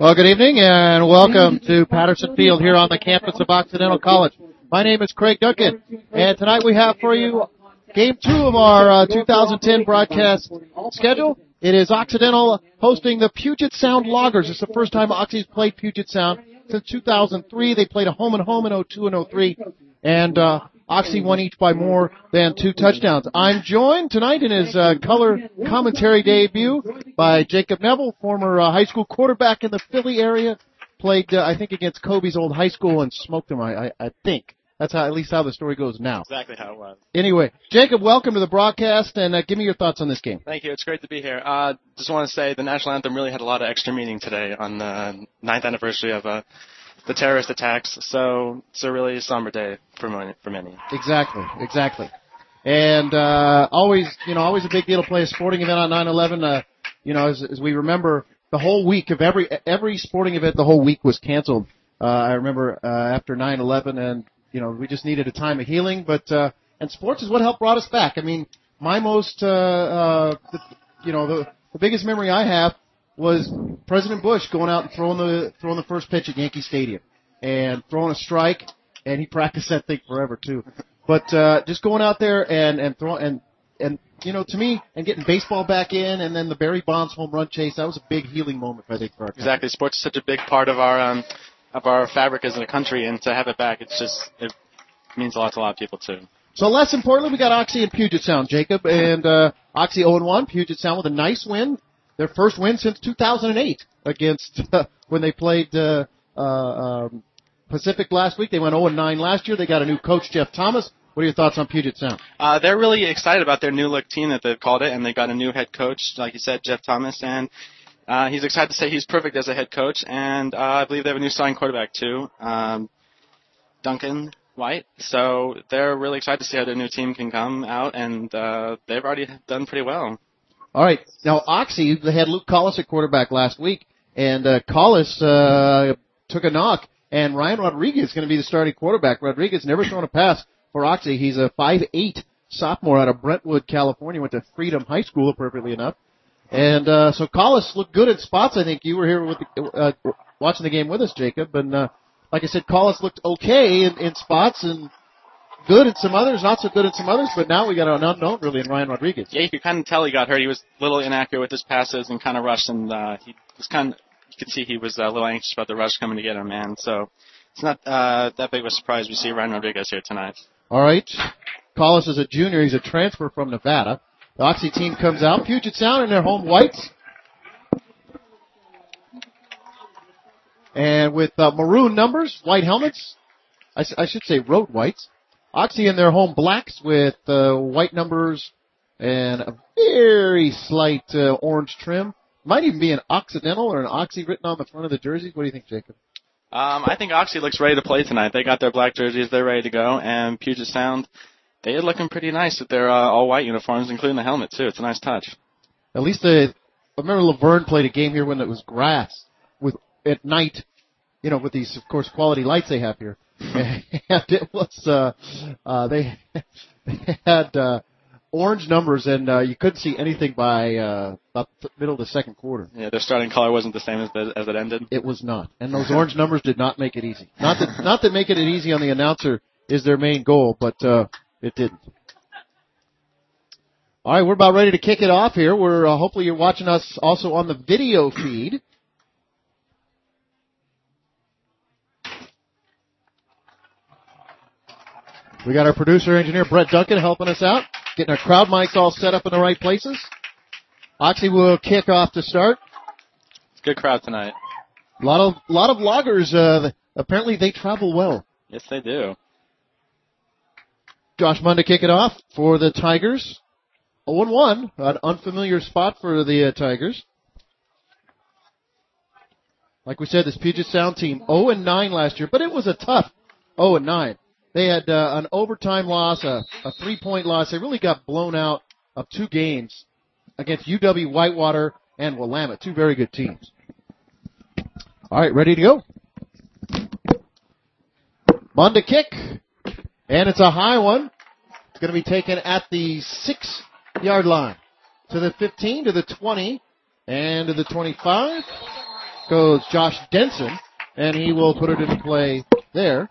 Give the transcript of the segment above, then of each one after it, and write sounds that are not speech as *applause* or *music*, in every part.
Well, good evening and welcome to Patterson Field here on the campus of Occidental College. My name is Craig Duncan and tonight we have for you game two of our uh, 2010 broadcast schedule. It is Occidental hosting the Puget Sound Loggers. It's the first time Oxy's played Puget Sound since 2003. They played a home and home in 02 and 03 and uh, Oxy won each by more than two touchdowns. I'm joined tonight in his uh, color commentary debut by Jacob Neville, former uh, high school quarterback in the Philly area. Played, uh, I think, against Kobe's old high school and smoked him. I, I, I think that's how, at least how the story goes now. Exactly how it was. Anyway, Jacob, welcome to the broadcast, and uh, give me your thoughts on this game. Thank you. It's great to be here. Uh, just want to say the national anthem really had a lot of extra meaning today on the ninth anniversary of uh, the terrorist attacks. So it's a really somber day for. For many. Exactly, exactly. And uh, always, you know, always a big deal to play a sporting event on 9/11. Uh, you know, as, as we remember, the whole week of every every sporting event, the whole week was canceled. Uh, I remember uh, after 9/11, and you know, we just needed a time of healing. But uh, and sports is what helped brought us back. I mean, my most, uh, uh, the, you know, the the biggest memory I have was President Bush going out and throwing the throwing the first pitch at Yankee Stadium and throwing a strike, and he practiced that thing forever too. But uh, just going out there and and throwing and and you know to me and getting baseball back in, and then the Barry Bonds home run chase that was a big healing moment I think for our country. Exactly. Sports is such a big part of our um, of our fabric as a country, and to have it back, it's just it means a lot to a lot of people too. So less importantly, we got Oxy and Puget Sound, Jacob, and uh, Oxy 0 1, Puget Sound with a nice win their first win since 2008 against uh, *laughs* when they played uh, uh, um, Pacific last week. They went 0 9 last year. They got a new coach, Jeff Thomas. What are your thoughts on Puget Sound? Uh, they're really excited about their new look team that they've called it, and they got a new head coach, like you said, Jeff Thomas, and uh, he's excited to say he's perfect as a head coach, and uh, I believe they have a new starting quarterback too, um, Duncan White. So they're really excited to see how their new team can come out, and uh, they've already done pretty well. All right. Now, Oxy, they had Luke Collis at quarterback last week, and uh, Collis uh, took a knock, and Ryan Rodriguez is going to be the starting quarterback. Rodriguez never thrown a pass for Oxy. He's a five eight sophomore out of Brentwood, California. Went to Freedom High School, appropriately enough. And uh, so Collis looked good in spots. I think you were here with the, uh, watching the game with us, Jacob. And uh, like I said, Collis looked okay in, in spots, and good in some others, not so good in some others, but now we got an unknown really in Ryan Rodriguez. Yeah, you could kind of tell he got hurt. He was a little inaccurate with his passes and kind of rushed, and uh, he was kind of, you could see he was a little anxious about the rush coming to get him, man. So it's not uh, that big of a surprise we see Ryan Rodriguez here tonight. All right. Collis is a junior. He's a transfer from Nevada. The Oxy team comes out. Puget Sound in their home whites. And with uh, maroon numbers, white helmets. I, I should say road whites. Oxy in their home blacks with uh, white numbers and a very slight uh, orange trim. Might even be an Occidental or an Oxy written on the front of the jerseys. What do you think, Jacob? Um, I think Oxy looks ready to play tonight. They got their black jerseys. They're ready to go. And Puget Sound, they're looking pretty nice with their uh, all white uniforms, including the helmet too. It's a nice touch. At least the, I remember La Verne played a game here when it was grass with at night, you know, with these of course quality lights they have here. *laughs* and it was uh, uh, they, *laughs* they had uh, orange numbers, and uh, you couldn't see anything by uh, about the middle of the second quarter. Yeah, their starting color wasn't the same as the, as it ended. It was not, and those *laughs* orange numbers did not make it easy. Not that not that making it easy on the announcer is their main goal, but uh, it didn't. All right, we're about ready to kick it off here. We're uh, hopefully you're watching us also on the video feed. We got our producer engineer Brett Duncan helping us out, getting our crowd mics all set up in the right places. Oxy will kick off to start. It's a good crowd tonight. A lot of lot of loggers. Uh, apparently they travel well. Yes, they do. Josh Munn to kick it off for the Tigers. 0-1, an unfamiliar spot for the uh, Tigers. Like we said, this Puget Sound team 0-9 last year, but it was a tough 0-9. They had uh, an overtime loss, a, a three-point loss. They really got blown out of two games against UW Whitewater and Willamette, two very good teams. All right, ready to go. Munn kick, and it's a high one. It's going to be taken at the six yard line. To the 15, to the 20, and to the 25. goes Josh Denson, and he will put it into play there.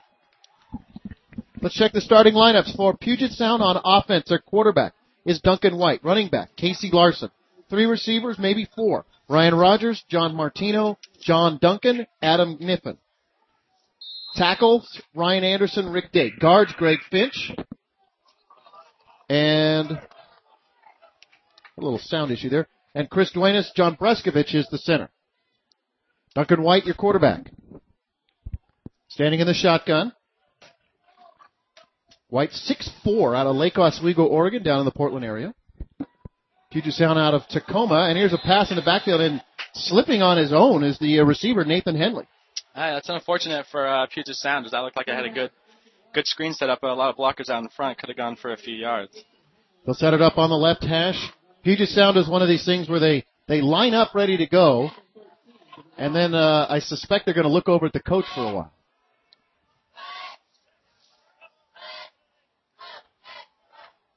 Let's check the starting lineups for Puget Sound on offense. Their quarterback is Duncan White. Running back, Casey Larson. Three receivers, maybe four. Ryan Rogers, John Martino, John Duncan, Adam Kniffen. Tackles, Ryan Anderson, Rick Day. Guards, Greg Finch. And a little sound issue there. And Chris Duenas, John Breskovich is the center. Duncan White, your quarterback. Standing in the shotgun. White, 6'4 out of Lake Oswego, Oregon, down in the Portland area. Puget Sound out of Tacoma, and here's a pass in the backfield, and slipping on his own is the uh, receiver, Nathan Henley. Uh, that's unfortunate for uh, Puget Sound, because that looked like I had a good good screen set up, but a lot of blockers out in front could have gone for a few yards. They'll set it up on the left hash. Puget Sound is one of these things where they, they line up ready to go, and then uh, I suspect they're going to look over at the coach for a while.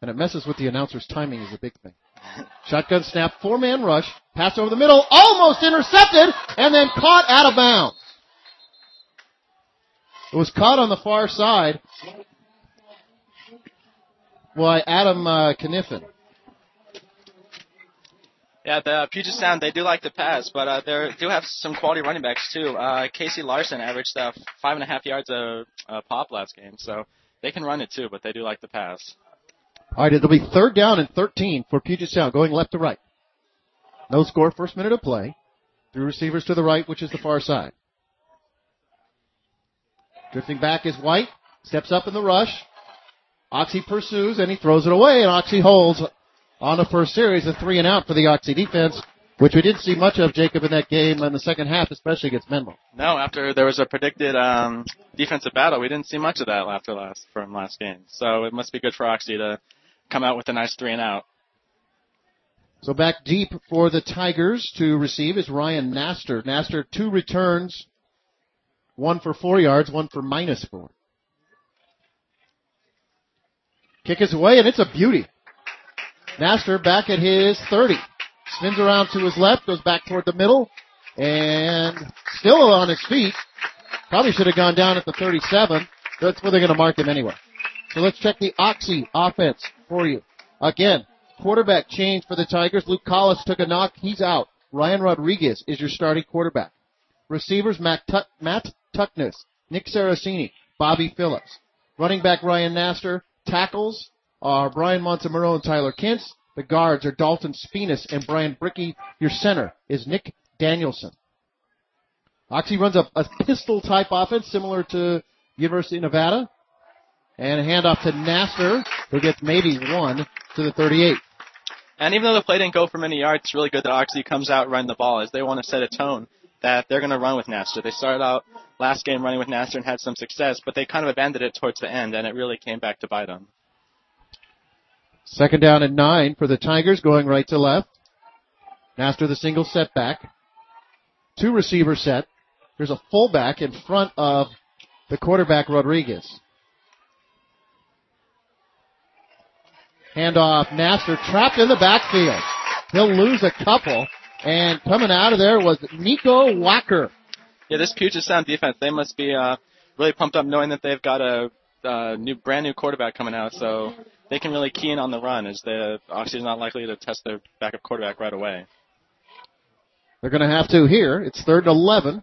And it messes with the announcer's timing is a big thing. Shotgun snap, four man rush, pass over the middle, almost intercepted, and then caught out of bounds. It was caught on the far side by Adam uh, Kniffen. Yeah, the Puget Sound they do like to pass, but uh, they do have some quality running backs too. Uh, Casey Larson averaged uh, five and a half yards a, a pop last game, so they can run it too, but they do like to pass. All right, it'll be third down and 13 for Puget Sound, going left to right. No score, first minute of play. Three receivers to the right, which is the far side. Drifting back is White. Steps up in the rush. Oxy pursues and he throws it away and Oxy holds on the first series, a three and out for the Oxy defense, which we didn't see much of, Jacob, in that game in the second half, especially against Menlo. No, after there was a predicted um, defensive battle, we didn't see much of that after last from last game. So it must be good for Oxy to come out with a nice three and out. So back deep for the Tigers to receive is Ryan Naster. Naster two returns, one for four yards, one for minus four. Kick is away and it's a beauty. Naster back at his 30. Spins around to his left, goes back toward the middle, and still on his feet. Probably should have gone down at the 37. That's where they're going to mark him anyway. So let's check the Oxy offense for you. Again, quarterback change for the Tigers. Luke Collis took a knock. He's out. Ryan Rodriguez is your starting quarterback. Receivers, Matt, Tuck, Matt Tuckness, Nick Saracini, Bobby Phillips. Running back, Ryan Naster. Tackles are Brian Montemuro and Tyler Kintz. The guards are Dalton Spinas and Brian Bricky. Your center is Nick Danielson. Oxy runs a, a pistol type offense similar to University of Nevada. And a handoff to Nasser, who gets maybe one to the 38. And even though the play didn't go for many yards, it's really good that Oxy comes out running the ball as they want to set a tone that they're going to run with Nasser. They started out last game running with Nasser and had some success, but they kind of abandoned it towards the end, and it really came back to bite them. Second down and nine for the Tigers, going right to left. Nasser the single setback. Two receiver set. There's a fullback in front of the quarterback Rodriguez. Handoff, Naster trapped in the backfield. He'll lose a couple. And coming out of there was Nico Walker. Yeah, this Puget Sound defense, they must be uh, really pumped up knowing that they've got a uh, new, brand new quarterback coming out. So they can really key in on the run as the Oxy's not likely to test their backup quarterback right away. They're going to have to here. It's third and 11.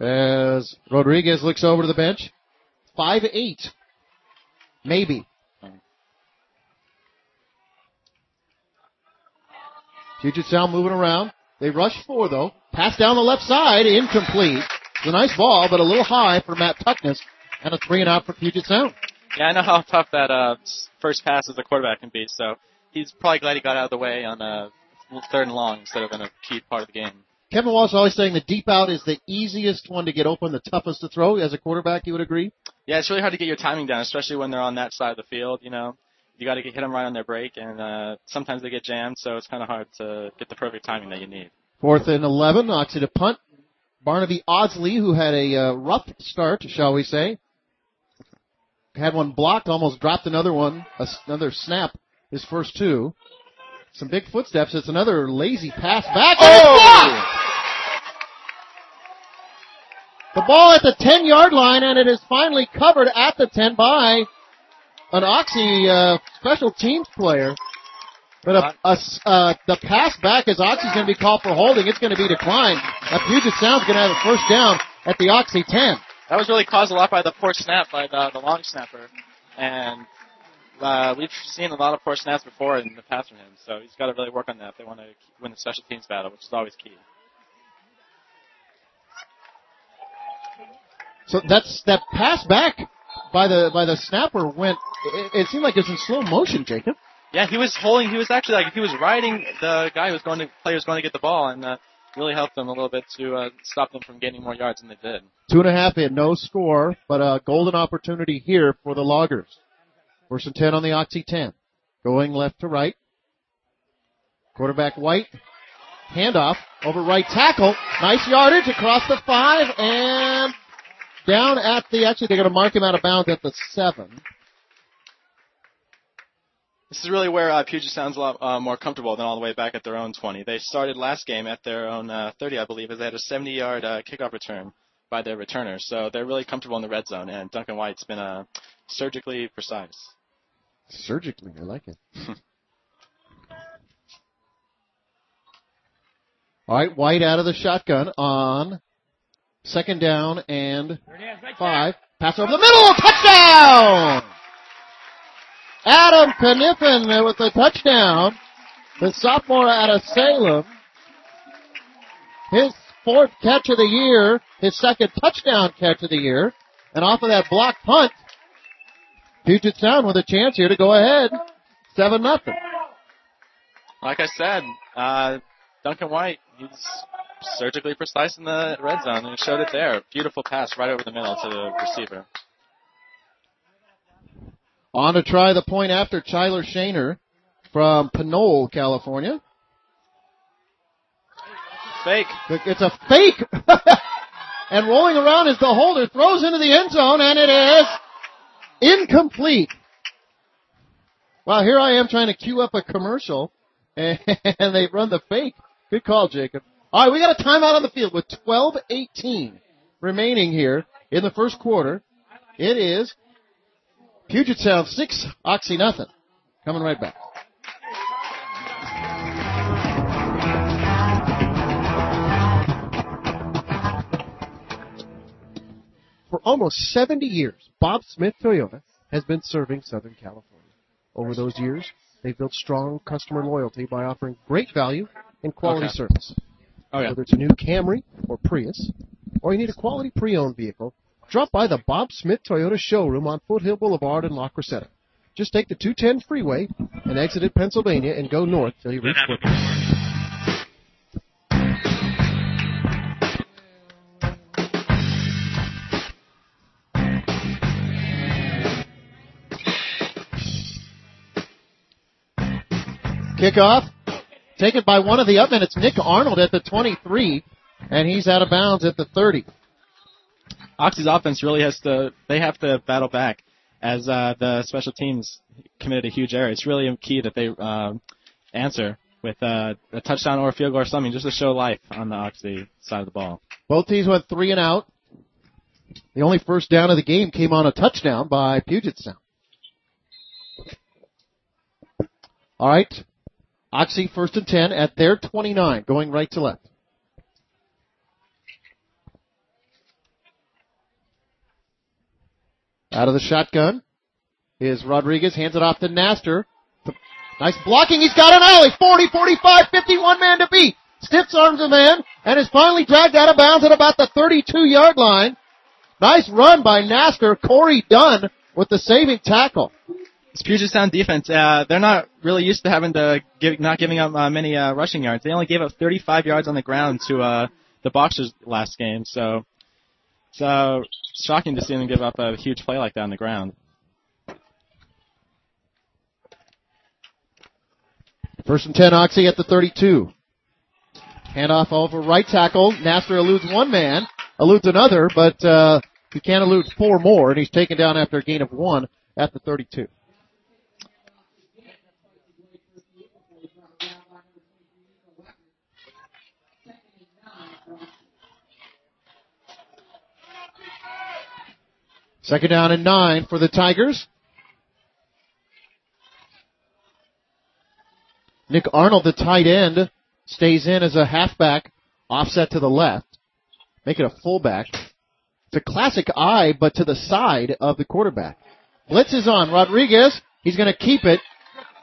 As Rodriguez looks over to the bench. 5-8. Maybe. Puget Sound moving around. They rush four though. Pass down the left side, incomplete. It's a nice ball, but a little high for Matt Tuckness, and a three and out for Puget Sound. Yeah, I know how tough that uh, first pass as a quarterback can be. So he's probably glad he got out of the way on a third and long instead of in a key part of the game. Kevin Wallace always saying the deep out is the easiest one to get open, the toughest to throw. As a quarterback, you would agree? Yeah, it's really hard to get your timing down, especially when they're on that side of the field. You know, you got to hit them right on their break, and uh, sometimes they get jammed, so it's kind of hard to get the perfect timing that you need. Fourth and 11, Oxy to punt. Barnaby Odsley, who had a uh, rough start, shall we say, had one blocked, almost dropped another one, another snap, his first two. Some big footsteps. It's another lazy pass back. Oh! The ball at the 10 yard line and it is finally covered at the 10 by an Oxy, uh, special teams player. But a, a, uh, the pass back as Oxy's going to be called for holding. It's going to be declined. A Puget Sound's going to have a first down at the Oxy 10. That was really caused a lot by the poor snap by the, the long snapper. And uh, we've seen a lot of poor snaps before in the past from him, so he's got to really work on that if they want to win the special teams battle, which is always key. So that's that pass back by the by the snapper went. It, it seemed like it was in slow motion, Jacob. Yeah, he was holding. He was actually like he was riding the guy who was going to player was going to get the ball, and uh, really helped them a little bit to uh, stop them from gaining more yards than they did. Two and a half in, no score, but a golden opportunity here for the Loggers. First and ten on the Oxy 10. Going left to right. Quarterback White. Handoff over right tackle. Nice yardage across the five and down at the, actually they're going to mark him out of bounds at the seven. This is really where uh, Puget sounds a lot uh, more comfortable than all the way back at their own 20. They started last game at their own uh, 30, I believe, as they had a 70-yard uh, kickoff return by their returner. So they're really comfortable in the red zone, and Duncan White's been uh, surgically precise. Surgically, I like it. *laughs* All right, White out of the shotgun on second down and five. Pass over the middle, touchdown! Adam Kniffen with a touchdown. The sophomore out of Salem. His fourth catch of the year, his second touchdown catch of the year. And off of that block punt, Puget Sound with a chance here to go ahead. 7 nothing. Like I said, uh, Duncan White, he's surgically precise in the red zone, and showed it there. Beautiful pass right over the middle to the receiver. On to try the point after Tyler Shaner from Pinole, California. Fake. It's a fake. *laughs* and rolling around is the holder, throws into the end zone, and it is incomplete. Well, here I am trying to queue up a commercial, *laughs* and they run the fake. Good call, Jacob. All right, we got a timeout on the field with 12:18 remaining here in the first quarter. It is Puget Sound six, Oxy nothing. Coming right back. For almost 70 years, Bob Smith Toyota has been serving Southern California. Over those years, they've built strong customer loyalty by offering great value and quality Okay. service. Oh yeah. Whether it's a new Camry or Prius, or you need a quality pre-owned vehicle, drop by the Bob Smith Toyota showroom on Foothill Boulevard in La Crescenta. Just take the 210 freeway and exit at Pennsylvania and go north till you reach Foothill. Kickoff taken by one of the upmen. It's Nick Arnold at the 23, and he's out of bounds at the 30. Oxy's offense really has to, they have to battle back as uh, the special teams committed a huge error. It's really key that they um, answer with uh, a touchdown or a field goal or something just to show life on the Oxy side of the ball. Both teams went three and out. The only first down of the game came on a touchdown by Puget Sound. All right. Oxy first and 10 at their 29, going right to left. Out of the shotgun is Rodriguez, hands it off to Naster. Nice blocking, he's got an alley, 40, 45, 51 man to beat. Stiffs arms a man, and is finally dragged out of bounds at about the 32 yard line. Nice run by Naster, Corey Dunn with the saving tackle. This Puget Sound defense, uh, they're not really used to having to give, not giving up uh, many uh, rushing yards. They only gave up 35 yards on the ground to uh, the Boxers last game, so it's shocking to see them give up a huge play like that on the ground. First and 10, Oxy at the 32. Handoff over right tackle. Naster eludes one man, eludes another, but uh, he can't elude four more, and he's taken down after a gain of one at the 32. Second down and nine for the Tigers. Nick Arnold, the tight end, stays in as a halfback, offset to the left. Make it a fullback. It's a classic eye, but to the side of the quarterback. Blitz is on. Rodriguez, he's going to keep it.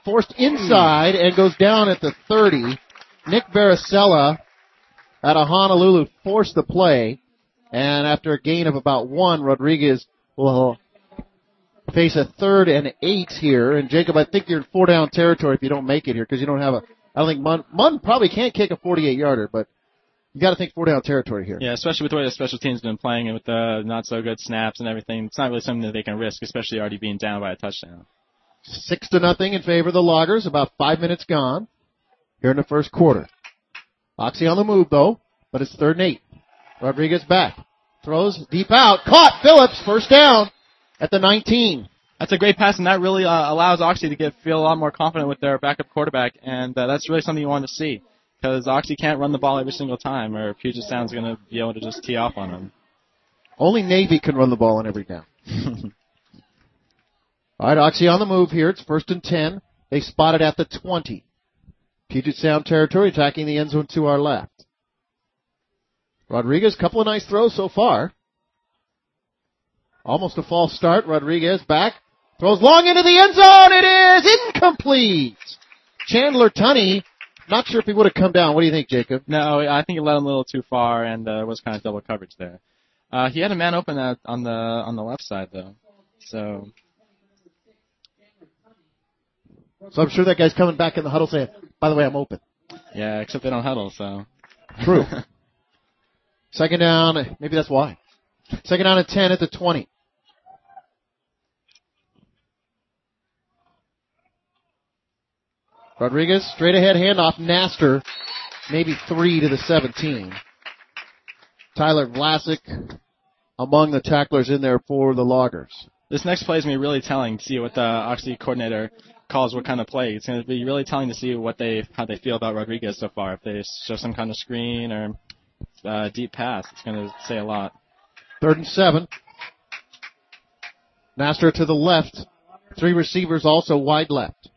Forced inside and goes down at the 30. Nick Baracella out of Honolulu forced the play. And after a gain of about one, Rodriguez will face a third and eight here. And Jacob, I think you're in four down territory if you don't make it here because you don't have a. I don't think Munn, Munn probably can't kick a 48 yarder, but you got to think four down territory here. Yeah, especially with the way the special teams been playing and with the not so good snaps and everything. It's not really something that they can risk, especially already being down by a touchdown. Six to nothing in favor of the Loggers. About five minutes gone here in the first quarter. Oxy on the move though, but it's third and eight. Rodriguez back. Throws deep out. Caught Phillips. First down at the 19. That's a great pass, and that really uh, allows Oxy to get feel a lot more confident with their backup quarterback, and uh, that's really something you want to see because Oxy can't run the ball every single time, or Puget Sound's going to be able to just tee off on them. Only Navy can run the ball on every down. *laughs* All right, Oxy on the move here. It's first and 10. They spot it at the 20. Puget Sound territory attacking the end zone to our left. Rodriguez, couple of nice throws so far. Almost a false start. Rodriguez back. Throws long into the end zone. It is incomplete. Chandler Tunney, not sure if he would have come down. What do you think, Jacob? No, I think he let him a little too far and uh, was kind of double coverage there. Uh, he had a man open at, on the on the left side though, so. So I'm sure that guy's coming back in the huddle saying, "By the way, I'm open." Yeah, except they don't huddle, so. True. *laughs* Second down, maybe that's why. Second down at 10 at the 20. Rodriguez, straight ahead handoff, Naster, maybe three to the 17. Tyler Vlasic among the tacklers in there for the Loggers. This next play is going to be really telling to see what the Oxy coordinator calls what kind of play. It's going to be really telling to see what they how they feel about Rodriguez so far. If they show some kind of screen or uh, deep pass, it's going to say a lot. Third and seven. Naster to the left. Three receivers also wide left.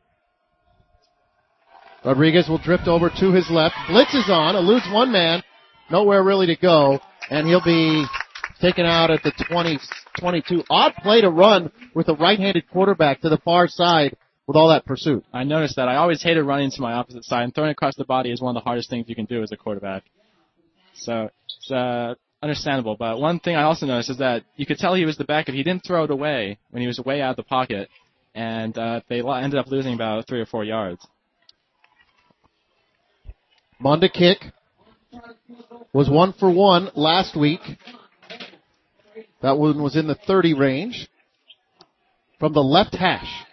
Rodriguez will drift over to his left. Blitz is on, eludes one man, nowhere really to go, and he'll be taken out at the 20, 22. Odd play to run with a right-handed quarterback to the far side with all that pursuit. I noticed that. I always hated running to my opposite side, and throwing across the body is one of the hardest things you can do as a quarterback. So it's uh, understandable. But one thing I also noticed is that you could tell he was the backup. He didn't throw it away when he was way out of the pocket, and uh, they ended up losing about three or four yards. Monda kick was one for one last week. That one was in the 30 range from the left hash.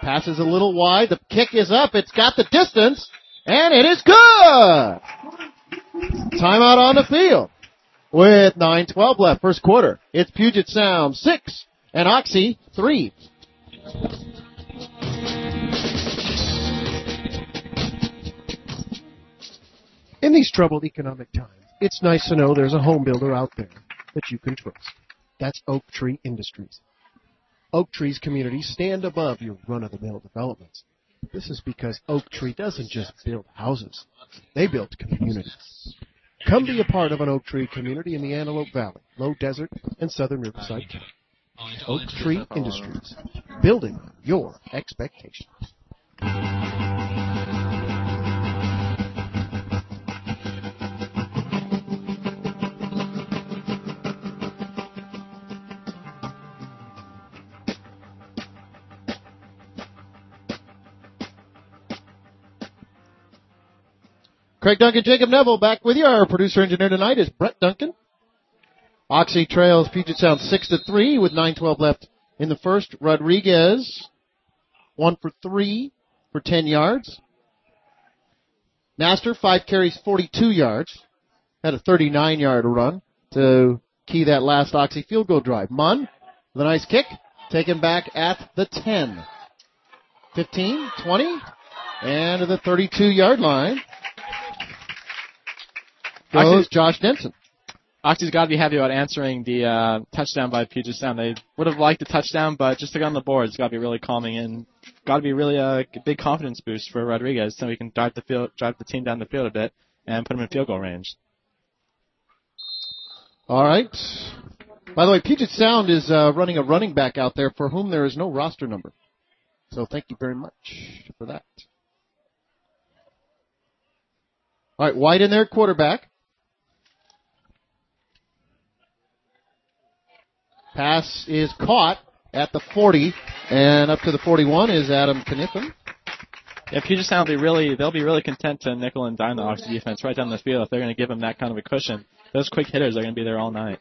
Passes a little wide. The kick is up. It's got the distance. And it is good! Timeout on the field. With 9-12 left, first quarter. It's Puget Sound 6 and Oxy 3. In these troubled economic times, it's nice to know there's a home builder out there that you can trust. That's Oak Tree Industries. Oak Tree's communities stand above your run-of-the-mill developments. This is because Oak Tree doesn't just build houses. They build communities. Come be a part of an Oak Tree community in the Antelope Valley, Low Desert, and Southern Riverside County. Oak Tree Industries, building your expectations. Craig Duncan, Jacob Neville back with you. Our producer engineer tonight is Brett Duncan. Oxy trails Puget Sound 6 to 3 with 9-12 left in the first. Rodriguez, 1 for 3 for 10 yards. Naster 5 carries, 42 yards. Had a 39 yard run to key that last Oxy field goal drive. Munn, with a nice kick, taken back at the 10. 15, 20, and the 32 yard line goes Josh Denson. Oxy's got to be happy about answering the uh, touchdown by Puget Sound. They would have liked the touchdown, but just to get on the board, it's got to be really calming and got to be really a big confidence boost for Rodriguez, so we can drive the field, drive the team down the field a bit and put him in field goal range. All right. By the way, Puget Sound is uh, running a running back out there for whom there is no roster number. So thank you very much for that. All right, White in there, quarterback. Pass is caught at the 40, and up to the 41 is Adam Kniffen. Yeah, Puget Sound will be really, they'll be really content to nickel and dime the Oxy defense right down the field if they're going to give them that kind of a cushion. Those quick hitters are going to be there all night.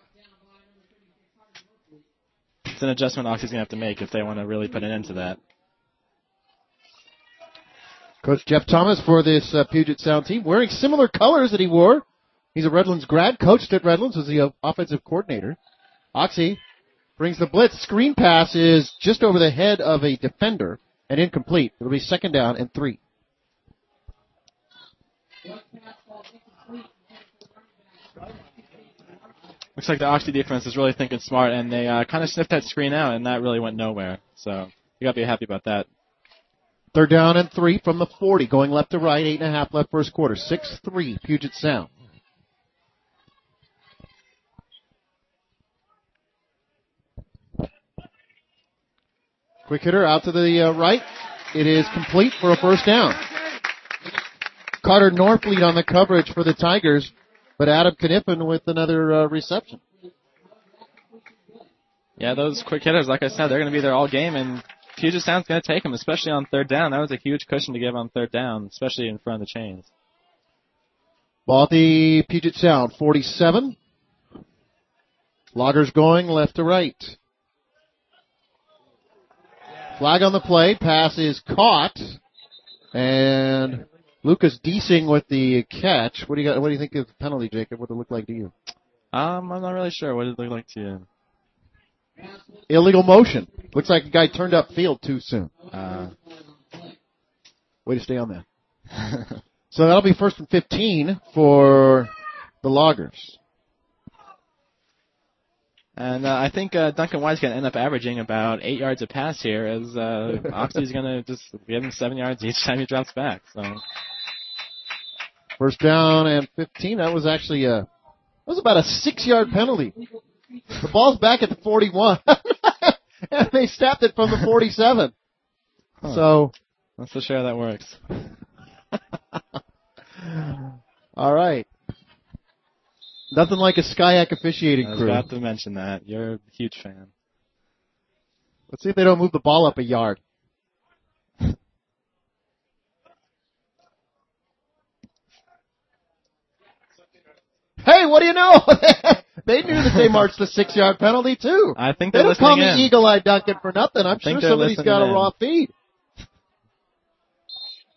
It's an adjustment Oxy's going to have to make if they want to really put an end to that. Coach Jeff Thomas for this uh, Puget Sound team, wearing similar colors that he wore. He's a Redlands grad, coached at Redlands, was the offensive coordinator. Oxy brings the blitz. Screen pass is just over the head of a defender and incomplete. It'll be second down and three. Looks like the Oxy defense is really thinking smart, and they uh, kind of sniffed that screen out, and that really went nowhere. So you got to be happy about that. Third down and three from the 40, going left to right, eight and a half left first quarter. 6-3, Puget Sound. Quick hitter out to the uh, right. It is complete for a first down. Carter Norfleet on the coverage for the Tigers, but Adam Kniffen with another uh, reception. Yeah, those quick hitters, like I said, they're going to be there all game, and Puget Sound's going to take them, especially on third down. That was a huge cushion to give on third down, especially in front of the chains. Ball at the Puget Sound, 47. Loggers going left to right. Flag on the play. Pass is caught. And Lucas Deasing with the catch. What do you got? What do you think of the penalty, Jacob? What did it look like to you? Um, I'm not really sure. What did it look like to you? Illegal motion. Looks like a guy turned up field too soon. Uh, Way to stay on that. *laughs* so that'll be first and 15 for the Loggers. And uh, I think uh, Duncan White's going to end up averaging about eight yards a pass here, as uh, *laughs* Oxy's going to just give him seven yards each time he drops back. So First down and 15. That was actually a, that was about a six yard penalty. The ball's back at the 41. *laughs* and they snapped it from the 47. Huh. So, that's the share how that works. *laughs* all right. Nothing like a SCIAC officiating crew. I was crew. about to mention that. You're a huge fan. Let's see if they don't move the ball up a yard. hey, what do you know? *laughs* they knew that they *laughs* marched the six yard penalty too. I think They they're don't call me. Eagle Eye Duncan for nothing. I'm sure somebody's got a raw feed.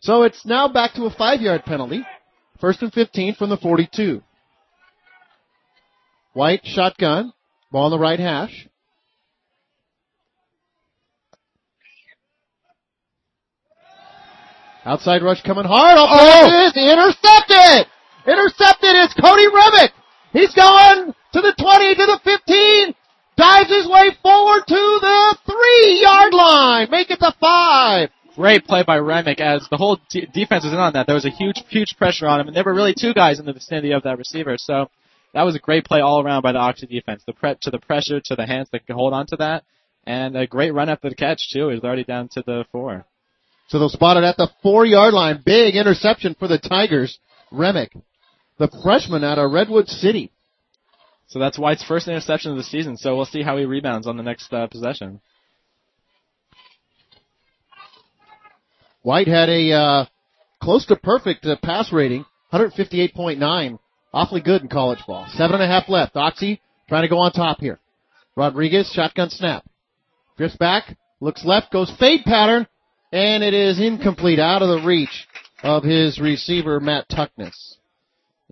So it's now back to a five yard penalty. First and 15 from the 42. White shotgun. Ball on the right hash. Outside rush coming hard. Oh, oh! it is intercepted. Intercepted. It's Cody Remick. He's going to the 20, to the 15. Dives his way forward to the three yard line. Make it the five. Great play by Remick as the whole de- defense was in on that. There was a huge, huge pressure on him, and there were really two guys in the vicinity of that receiver. So that was a great play all around by the Oxy defense. The prep to the pressure to the hands that could hold on to that, and a great run after the catch too. Was already down to the four. So they'll spot it at the four yard line. Big interception for the Tigers. Remick, the freshman out of Redwood City. So that's White's first interception of the season. So we'll see how he rebounds on the next uh, possession. White had a uh, close to perfect uh, pass rating, 158.9. Awfully good in college ball. Seven and a half left. Oxy trying to go on top here. Rodriguez, shotgun snap. Drifts back, looks left, goes fade pattern, and it is incomplete, out of the reach of his receiver, Matt Tuckness.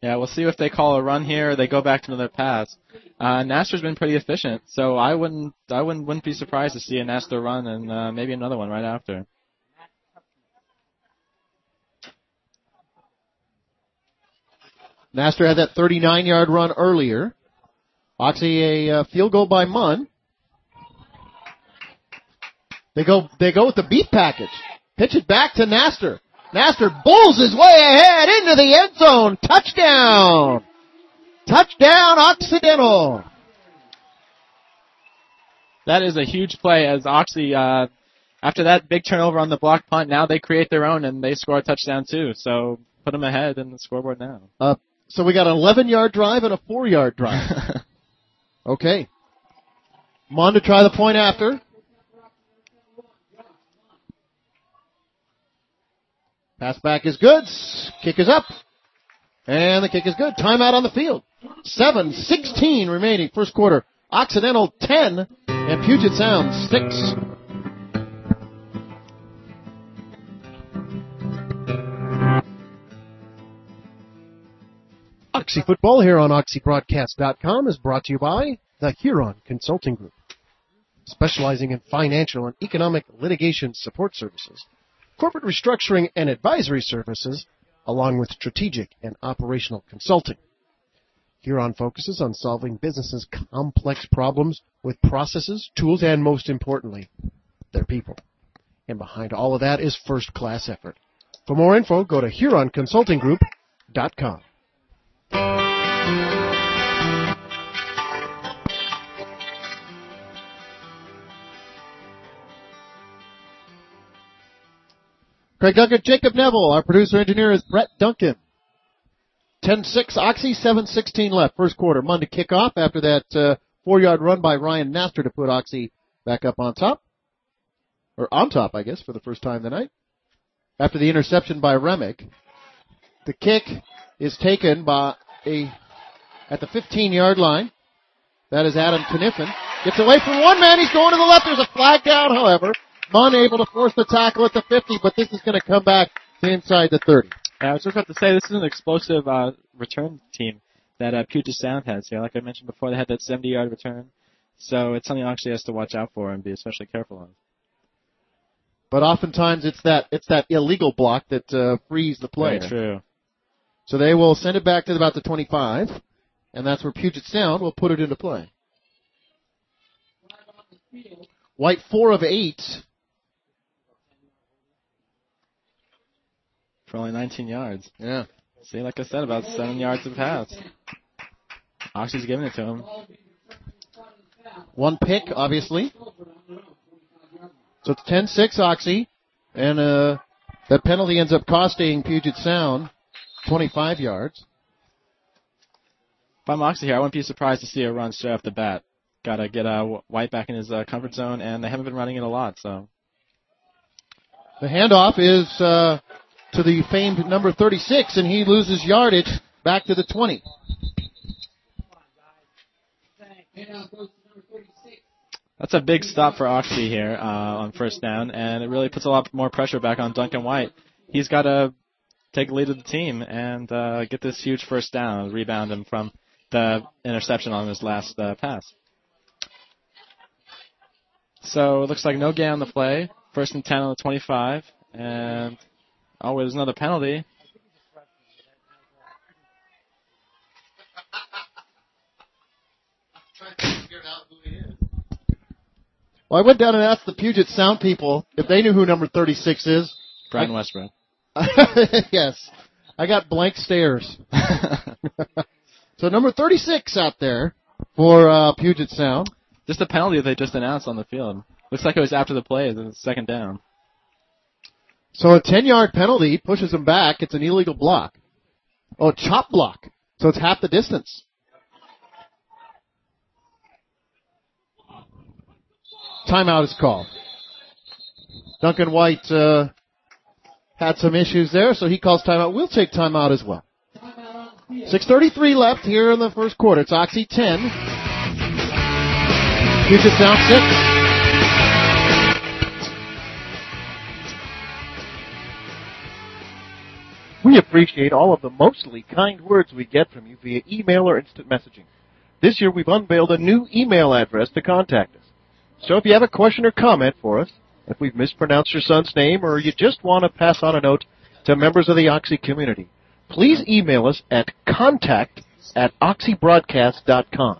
Yeah, we'll see if they call a run here or they go back to another pass. Uh, Nasser's been pretty efficient, so I wouldn't, I wouldn't, wouldn't be surprised to see a Nasser run and uh, maybe another one right after. Nasser had that 39 yard run earlier. Oxy a uh, field goal by Munn. They go they go with the beef package. Pitch it back to Naster. Naster bulls his way ahead into the end zone. Touchdown! Touchdown Occidental! That is a huge play as Oxy, uh, after that big turnover on the block punt, now they create their own and they score a touchdown too. So put them ahead in the scoreboard now. Uh, so we got an 11 yard drive and a 4 yard drive. *laughs* okay. Munn to try the point after. Pass back is good. Kick is up. And the kick is good. Timeout on the field. 7-16 remaining first quarter. Occidental 10 and Puget Sound 6. Oxy Football here on OxyBroadcast.com is brought to you by the Huron Consulting Group, specializing in financial and economic litigation support services, corporate restructuring and advisory services, along with strategic and operational consulting. Huron focuses on solving businesses' complex problems with processes, tools, and most importantly, their people. And behind all of that is first class effort. For more info, go to HuronConsultingGroup.com. Craig Duncan, Jacob Neville. Our producer engineer is Brett Duncan. 10-6, Oxy, 7-16 left. First quarter. Monday kickoff after that uh, four-yard run by Ryan Naster to put Oxy back up on top. Or on top, I guess, for the first time tonight. After the interception by Remick. The kick is taken by a at the 15-yard line. That is Adam Kniffen. Gets away from one man. He's going to the left. There's a flag down, however. Munn able to force the tackle at the 50, but this is going to come back to inside the 30. Yeah, I was just about to say this is an explosive uh, return team that uh, Puget Sound has here. Like I mentioned before, they had that 70-yard return, so it's something actually has to watch out for and be especially careful of. But oftentimes it's that it's that illegal block that uh, frees the play. Very true. So they will send it back to about the 25, and that's where Puget Sound will put it into play. White four of eight. For only 19 yards. Yeah. See, like I said, about seven yards of pass. Oxy's giving it to him. One pick, obviously. So it's 10-6 Oxy, and uh, that penalty ends up costing Puget Sound 25 yards. If I'm Oxy here, I wouldn't be surprised to see a run straight off the bat. Got to get uh, White back in his uh, comfort zone, and they haven't been running it a lot, so. The handoff is uh, to the famed number 36, and he loses yardage back to the 20. That's a big stop for Oxy here uh, on first down, and it really puts a lot more pressure back on Duncan White. He's got to take the lead of the team and uh, get this huge first down, rebound him from the interception on his last uh, pass. So it looks like no gain on the play. First and 10 on the 25. And, oh, there's another penalty. Well, I went down and asked the Puget Sound people if they knew who number 36 is. Brian Westbrook. *laughs* yes. I got blank stares. *laughs* so number 36 out there for uh, Puget Sound. Just a penalty they just announced on the field. Looks like it was after the play, the second down. So a 10 yard penalty pushes him back. It's an illegal block. Oh, chop block. So it's half the distance. Timeout is called. Duncan White uh, had some issues there, so he calls timeout. We'll take timeout as well. 6.33 left here in the first quarter. It's Oxy 10. Puget Sound 6. We appreciate all of the mostly kind words we get from you via email or instant messaging. This year we've unveiled a new email address to contact us. So if you have a question or comment for us, if we've mispronounced your son's name, or you just want to pass on a note to members of the Oxy community, please email us at contact at oxybroadcast.com.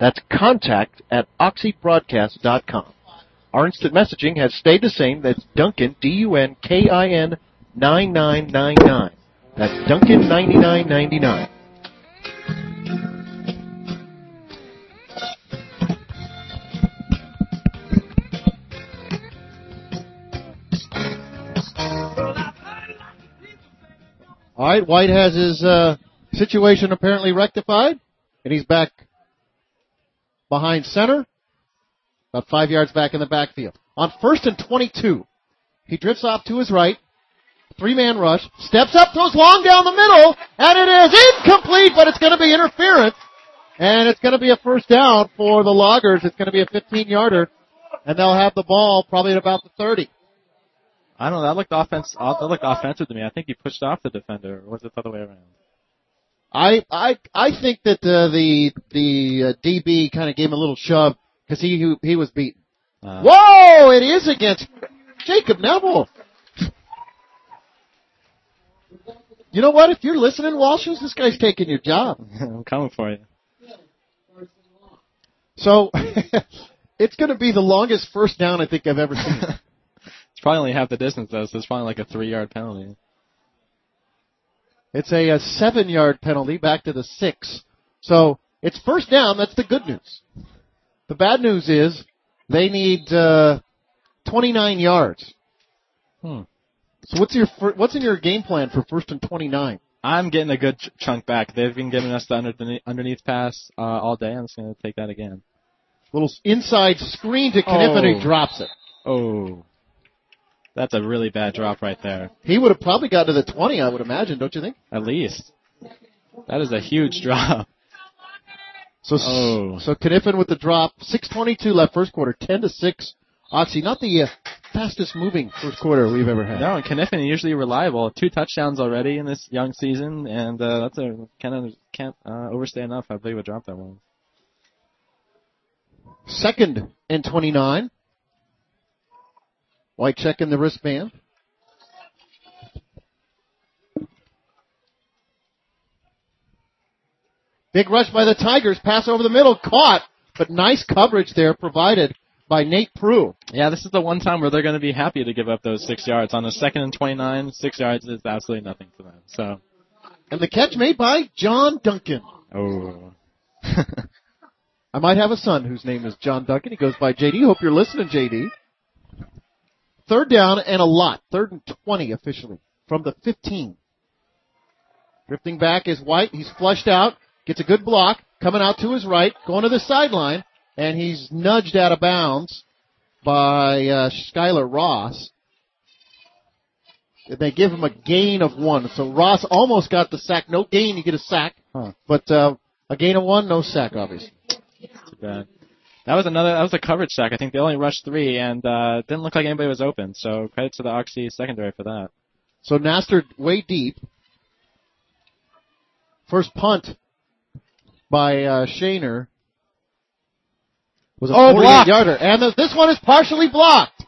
That's contact at oxybroadcast.com. Our instant messaging has stayed the same. That's Dunkin, D-U-N-K-I-N 9999. That's Dunkin 9999. All right, White has his uh, situation apparently rectified, and he's back behind center, about five yards back in the backfield. On first and 22, he drifts off to his right, three-man rush, steps up, throws long down the middle, and it is incomplete, but it's going to be interference, and it's going to be a first down for the Loggers. It's going to be a 15-yarder, and they'll have the ball probably at about the 30. I don't know. That looked offense. That looked offensive to me. I think he pushed off the defender, or was it the other way around? I I I think that uh, the the uh, DB kind of gave him a little shove because he he was beaten. Uh, Whoa! It is against Jacob Neville. You know what? If you're listening, Walshers, this guy's taking your job. *laughs* I'm coming for you. So *laughs* it's going to be the longest first down I think I've ever seen. *laughs* It's probably only half the distance though, so it's probably like a three-yard penalty. It's a, a seven yard penalty back to the six. So it's first down. That's the good news. The bad news is they need uh, 29 yards. Hmm. So what's your what's in your game plan for first and 29? I'm getting a good ch- chunk back. They've been giving us the underneath, underneath pass uh, all day. I'm just going to take that again. Little inside screen to Kniff and he Oh. drops it. Oh, that's a really bad drop right there. He would have probably got to the 20, I would imagine, don't you think? At least that is a huge drop. So Oh. so Kniffen with the drop. 6:22 left first quarter. 10 to six. Oxy, not the uh, fastest moving first quarter we've ever had. No, and Kniffen usually reliable. Two touchdowns already in this young season, and uh, that's a kind of can't uh, overstay enough. I believe a drop that one. Second and 29. White checking the wristband. Big rush by the Tigers. Pass over the middle. Caught. But nice coverage there provided by Nate Prue. Yeah, this is the one time where they're going to be happy to give up those six yards on the second and 29. Six yards is absolutely nothing to them. So, And the catch made by John Duncan. oh, *laughs* I might have a son whose name is John Duncan. He goes by JD. Hope you're listening, JD. Third down and a lot. Third and 20 officially from the 15. Drifting back is White. He's flushed out. Gets a good block. Coming out to his right. Going to the sideline. And he's nudged out of bounds by uh, Skylar Ross. They give him a gain of one. So Ross almost got the sack. No gain, you get a sack. Huh. But uh, a gain of one, no sack, obviously. too bad. That was another. That was a coverage sack. I think they only rushed three, and uh, didn't look like anybody was open. So credit to the Oxy secondary for that. So Naster way deep. First punt by uh, Shaner was a Oh, 48 blocked. yarder, and the, this one is partially blocked,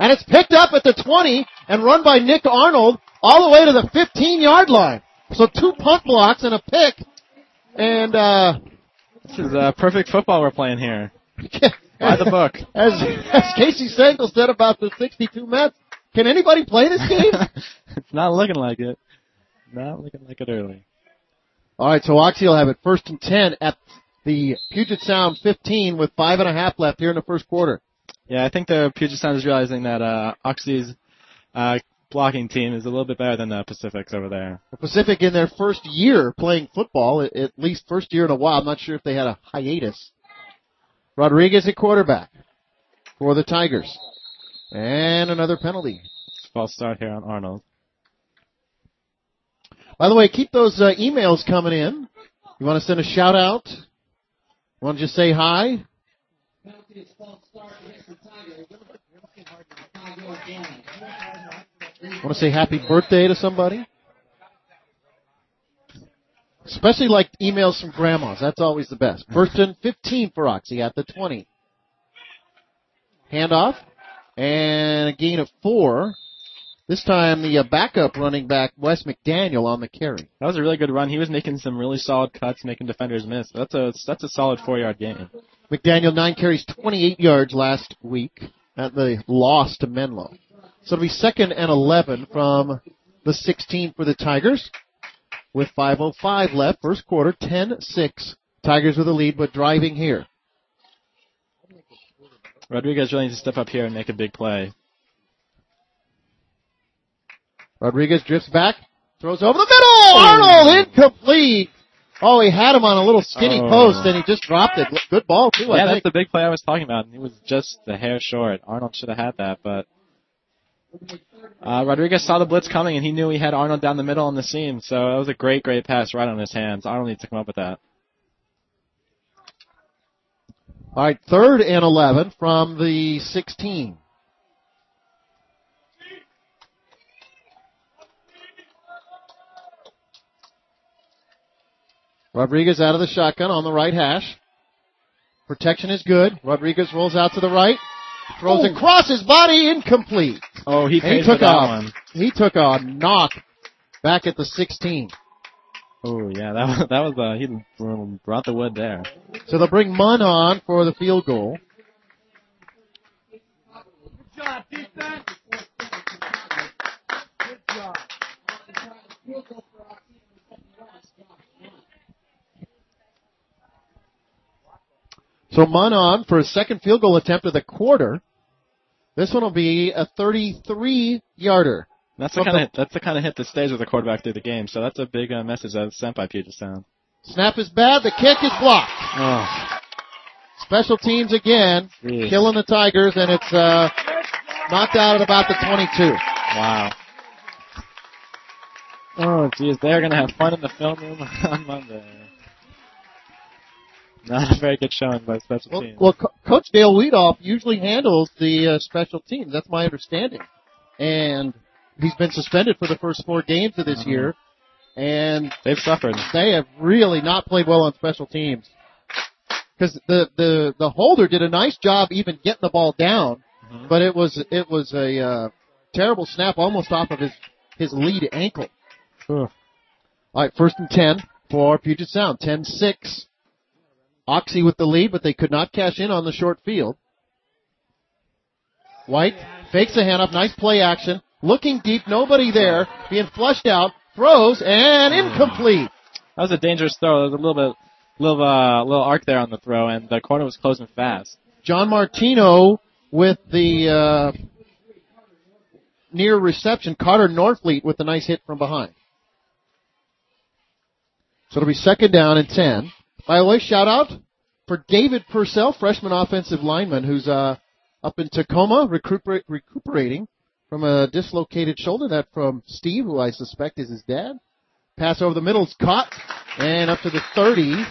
and it's picked up at the 20 and run by Nick Arnold all the way to the 15 yard line. So two punt blocks and a pick, and uh, This is uh, perfect football we're playing here. *laughs* By the book. as as Casey Stengel said about the 62 Mets, can anybody play this game? *laughs* it's not looking like it. Not looking like it early. All right, so Oxy will have it first and ten at the Puget Sound 15 with five and a half left here in the first quarter. Yeah, I think the Puget Sound is realizing that uh, Oxy's uh, blocking team is a little bit better than the Pacific's over there. The Pacific in their first year playing football, at least first year in a while. I'm not sure if they had a hiatus. Rodriguez at quarterback for the Tigers. And another penalty. False start here on Arnold. By the way, keep those uh, emails coming in. You want to send a shout out? Want to just say hi? Want to say happy birthday to somebody? Especially like emails from grandmas. That's always the best. First and 15 for Oxy at the 20. Handoff. And a gain of four. This time the uh, backup running back Wes McDaniel on the carry. That was a really good run. He was making some really solid cuts, making defenders miss. That's a that's a solid four yard gain. McDaniel nine carries, 28 yards last week at the loss to Menlo. So it'll be second and 11 from the 16 for the Tigers with 5.05 left. First quarter, 10-6. Tigers with a lead, but driving here. Rodriguez really needs to step up here and make a big play. Rodriguez drifts back, throws over the middle. Oh. Arnold incomplete. Oh, he had him on a little skinny Oh. post, and he just dropped it. Good ball too. yeah, I that's think. the big play I was talking about. He was just the hair short. Arnold should have had that, but uh, Rodriguez saw the blitz coming and he knew he had Arnold down the middle on the seam. So it was a great, great pass right on his hands. Arnold needs to come up with that. All right, third and 11 from the 16. Rodriguez out of the shotgun on the right hash. Protection is good. Rodriguez rolls out to the right. Throws across his body, incomplete. Oh, he he took that off. one. He took a knock back at the 16. Oh yeah, that was that was uh, he brought the wood there. So they'll bring Munn on for the field goal. So Munn on for a second field goal attempt of the quarter. This one will be a 33 yarder. That's the kind of that's the kind of hit that stays with the quarterback through the game. So that's a big uh, message that's sent by Puget Sound. Snap is bad. The kick is blocked. Oh, Special teams again, Jeez. killing the Tigers, and it's uh, knocked out at about the 22. wow. Oh, geez, they're gonna have fun in the film room *laughs* on Monday. Not a very good showing by special Well, teams. well Co- Coach Dale Weedoff usually handles the uh, special teams. That's my understanding, and he's been suspended for the first four games of this Uh-huh. year, and They've suffered. they have really not played well on special teams. Because the the the holder did a nice job even getting the ball down, Mhm. but it was it was a uh, terrible snap almost off of his his lead ankle. Ugh. All right, first and 10 for Puget Sound. 10-6. Oxy with the lead, but they could not cash in on the short field. White fakes the handoff. Nice play action. Looking deep. Nobody there. Being flushed out. Throws and incomplete. That was a dangerous throw. There was a little bit, little, uh, little arc there on the throw, and the corner was closing fast. John Martino with the uh, near reception. Carter Norfleet with a nice hit from behind. So it'll be second down and 10. By the way, shout out for David Purcell, freshman offensive lineman who's uh, up in Tacoma recuper- recuperating from a dislocated shoulder. That from Steve, who I suspect is his dad. Pass over the middle is caught and up to the 30,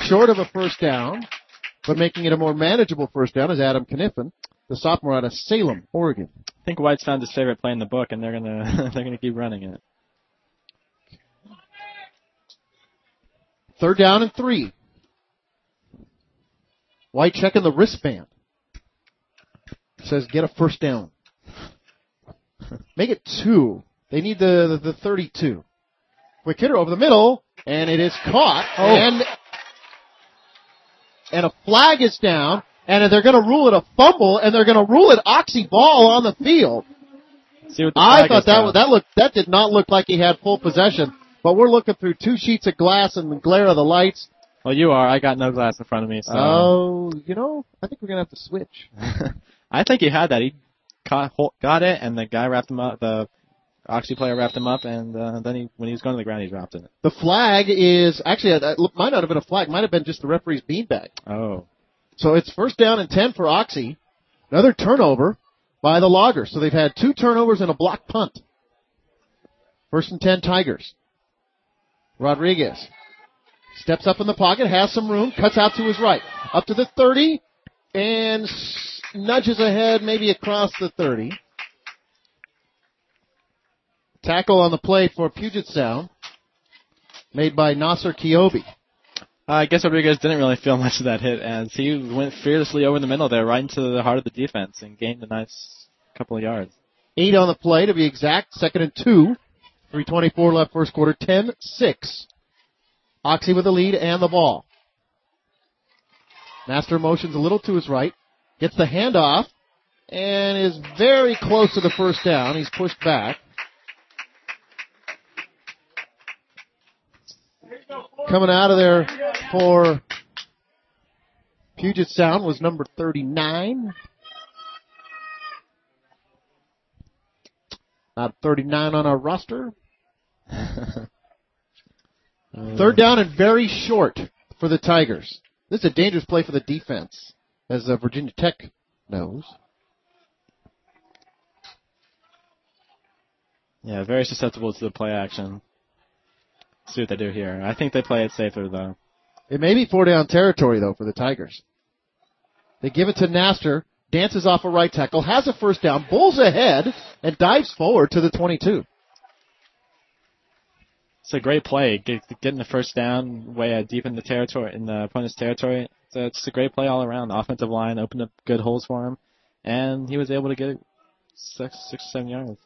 short of a first down, but making it a more manageable first down is Adam Kniffen, the sophomore out of Salem, Oregon. I think White's found his favorite play in the book, and they're gonna, *laughs* they're gonna keep running it. Third down and three. White checking the wristband. Says get a first down. *laughs* Make it two. They need the, the, the 32. Quick hitter over the middle, and it is caught, oh. and, and a flag is down, and they're gonna rule it a fumble, and they're gonna rule it Oxy ball on the field. See what the I thought that was- that looked that did not look like he had full possession. But we're looking through two sheets of glass and the glare of the lights. Well, you are. I got no glass in front of me, so. Oh, you know, I think we're gonna have to switch. *laughs* I think he had that. He caught, got it, and the guy wrapped him up. The Oxy player wrapped him up, and uh, then he, when he was going to the ground, he dropped it. The flag is actually uh, might not have been a flag. Might have been just the referee's beanbag. Oh, So it's first down and ten for Oxy. Another turnover by the Loggers. So they've had two turnovers and a block punt. First and ten Tigers. Rodriguez steps up in the pocket, has some room, cuts out to his right, up to the 30, and nudges ahead, maybe across the 30. Tackle on the play for Puget Sound, made by Nasser Kiobi. I guess Rodriguez didn't really feel much of that hit, as he went fearlessly over the middle there, right into the heart of the defense, and gained a nice couple of yards. Eight on the play to be exact. Second and two. 324 left first quarter. 10-6. Oxy with the lead and the ball. Naster motions a little to his right. Gets the handoff and is very close to the first down. He's pushed back. Coming out of there for Puget Sound was number 39. Not 39 on our roster. *laughs* Third down and very short for the Tigers. This is a dangerous play for the defense, as uh, Virginia Tech knows. Yeah, very susceptible to the play action. See what they do here. I think they play it safer though. It may be four down territory though for the Tigers. They give it to Naster, dances off a right tackle, has a first down, bulls ahead, and dives forward to the 22. It's a great play, Get, getting the first down way uh, deep in the territory, in the opponent's territory. So it's a great play all around. The offensive line opened up good holes for him, and he was able to get six, six, seven yards.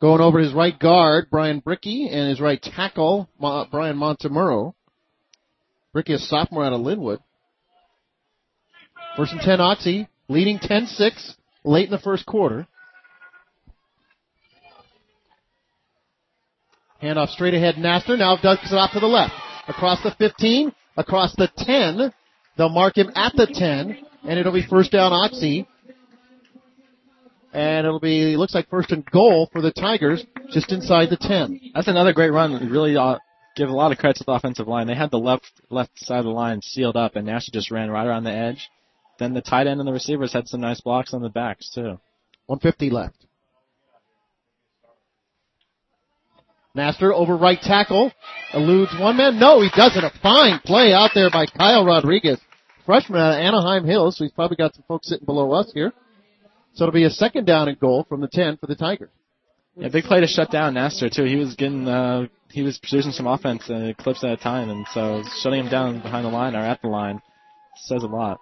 Going over his right guard, Brian Bricky, and his right tackle, Ma- Brian Montemuro. Bricky, a sophomore out of Linwood. First and 10 Oxy, leading 10-6 late in the first quarter. Handoff straight ahead, Naster. Now ducks it off to the left. Across the 15, across the 10. They'll mark him at the 10, and it'll be first down Oxy. And it'll be, looks like first and goal for the Tigers, just inside the 10. That's another great run. Really uh, give a lot of credit to the offensive line. They had the left left side of the line sealed up, and Naster just ran right around the edge. Then the tight end and the receivers had some nice blocks on the backs too. 150 left. Naster over right tackle. Eludes one man. No, he doesn't. A fine play out there by Kyle Rodriguez. Freshman out of Anaheim Hills, so he's probably got some folks sitting below us here. So it'll be a second down and goal from the 10 for the Tigers. Yeah, big play to shut down Naster too. He was getting, uh, he was producing some offense uh, clips at a time, and so shutting him down behind the line or at the line says a lot.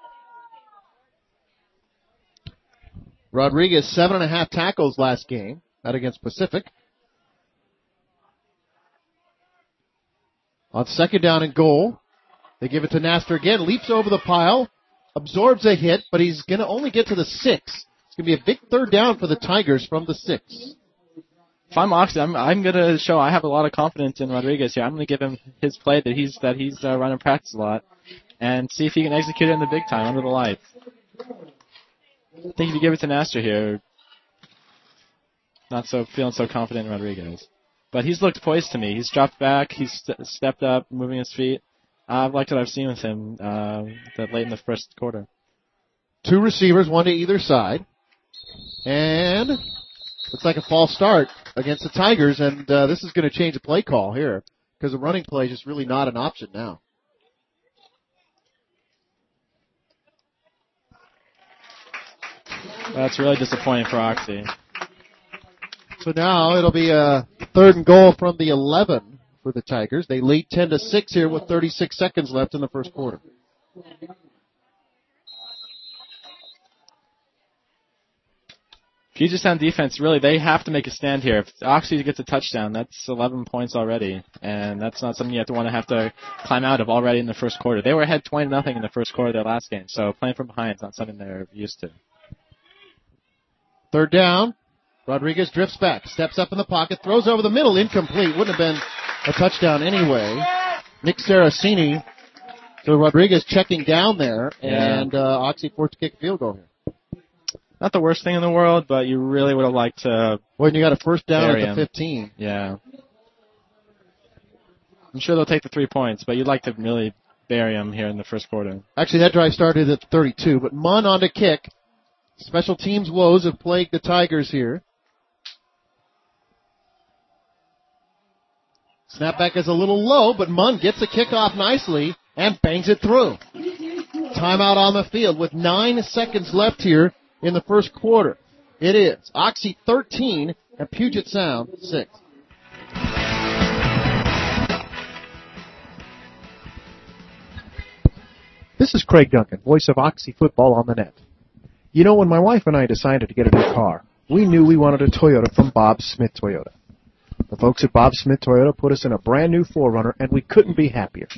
Rodriguez, seven and a half tackles last game, that against Pacific. On second down and goal, they give it to Naster again, leaps over the pile, absorbs a hit, but he's gonna only get to the six. It's gonna be a big third down for the Tigers from the six. If I'm Oxy, I'm I'm gonna show I have a lot of confidence in Rodriguez here. I'm gonna give him his play that he's that he's uh, running practice a lot, and see if he can execute it in the big time under the lights. I think if you give it to Naster here, not so feeling so confident in Rodriguez. But he's looked poised to me. He's dropped back. He's st- stepped up, moving his feet. I've liked what I've seen with him uh, that late in the first quarter. Two receivers, one to either side. And looks like a false start against the Tigers, and uh, this is going to change the play call here because the running play is just really not an option now. That's really disappointing for Oxy. So now it'll be a third and goal from the 11 for the Tigers. They lead 10 to 6 here with 36 seconds left in the first quarter. Puget Sound defense, really, they have to make a stand here. If Oxy gets a touchdown, that's 11 points already, and that's not something you have to want to have to climb out of already in the first quarter. They were ahead 20 nothing in the first quarter of their last game, so playing from behind is not something they're used to. Third down. Rodriguez drifts back, steps up in the pocket, throws over the middle, incomplete. Wouldn't have been a touchdown anyway. Nick Saracini. So Rodriguez checking down there, Yeah. and uh, Oxy forced to kick field goal here. Not the worst thing in the world, but you really would have liked to, When you got a first down at the 15. yeah. I'm sure they'll take the three points, but you'd like to really bury them here in the first quarter. Actually, that drive started at 32, but Munn on to kick. Special teams woes have plagued the Tigers here. Snapback is a little low, but Munn gets the kickoff nicely and bangs it through. Timeout on the field with nine seconds left here in the first quarter. It is Oxy 13 and Puget Sound 6. This is Craig Duncan, voice of Oxy Football on the Net. You know, when my wife and I decided to get a new car, we knew we wanted a Toyota from Bob Smith Toyota. The folks at Bob Smith Toyota put us in a brand new 4Runner and we couldn't be happier.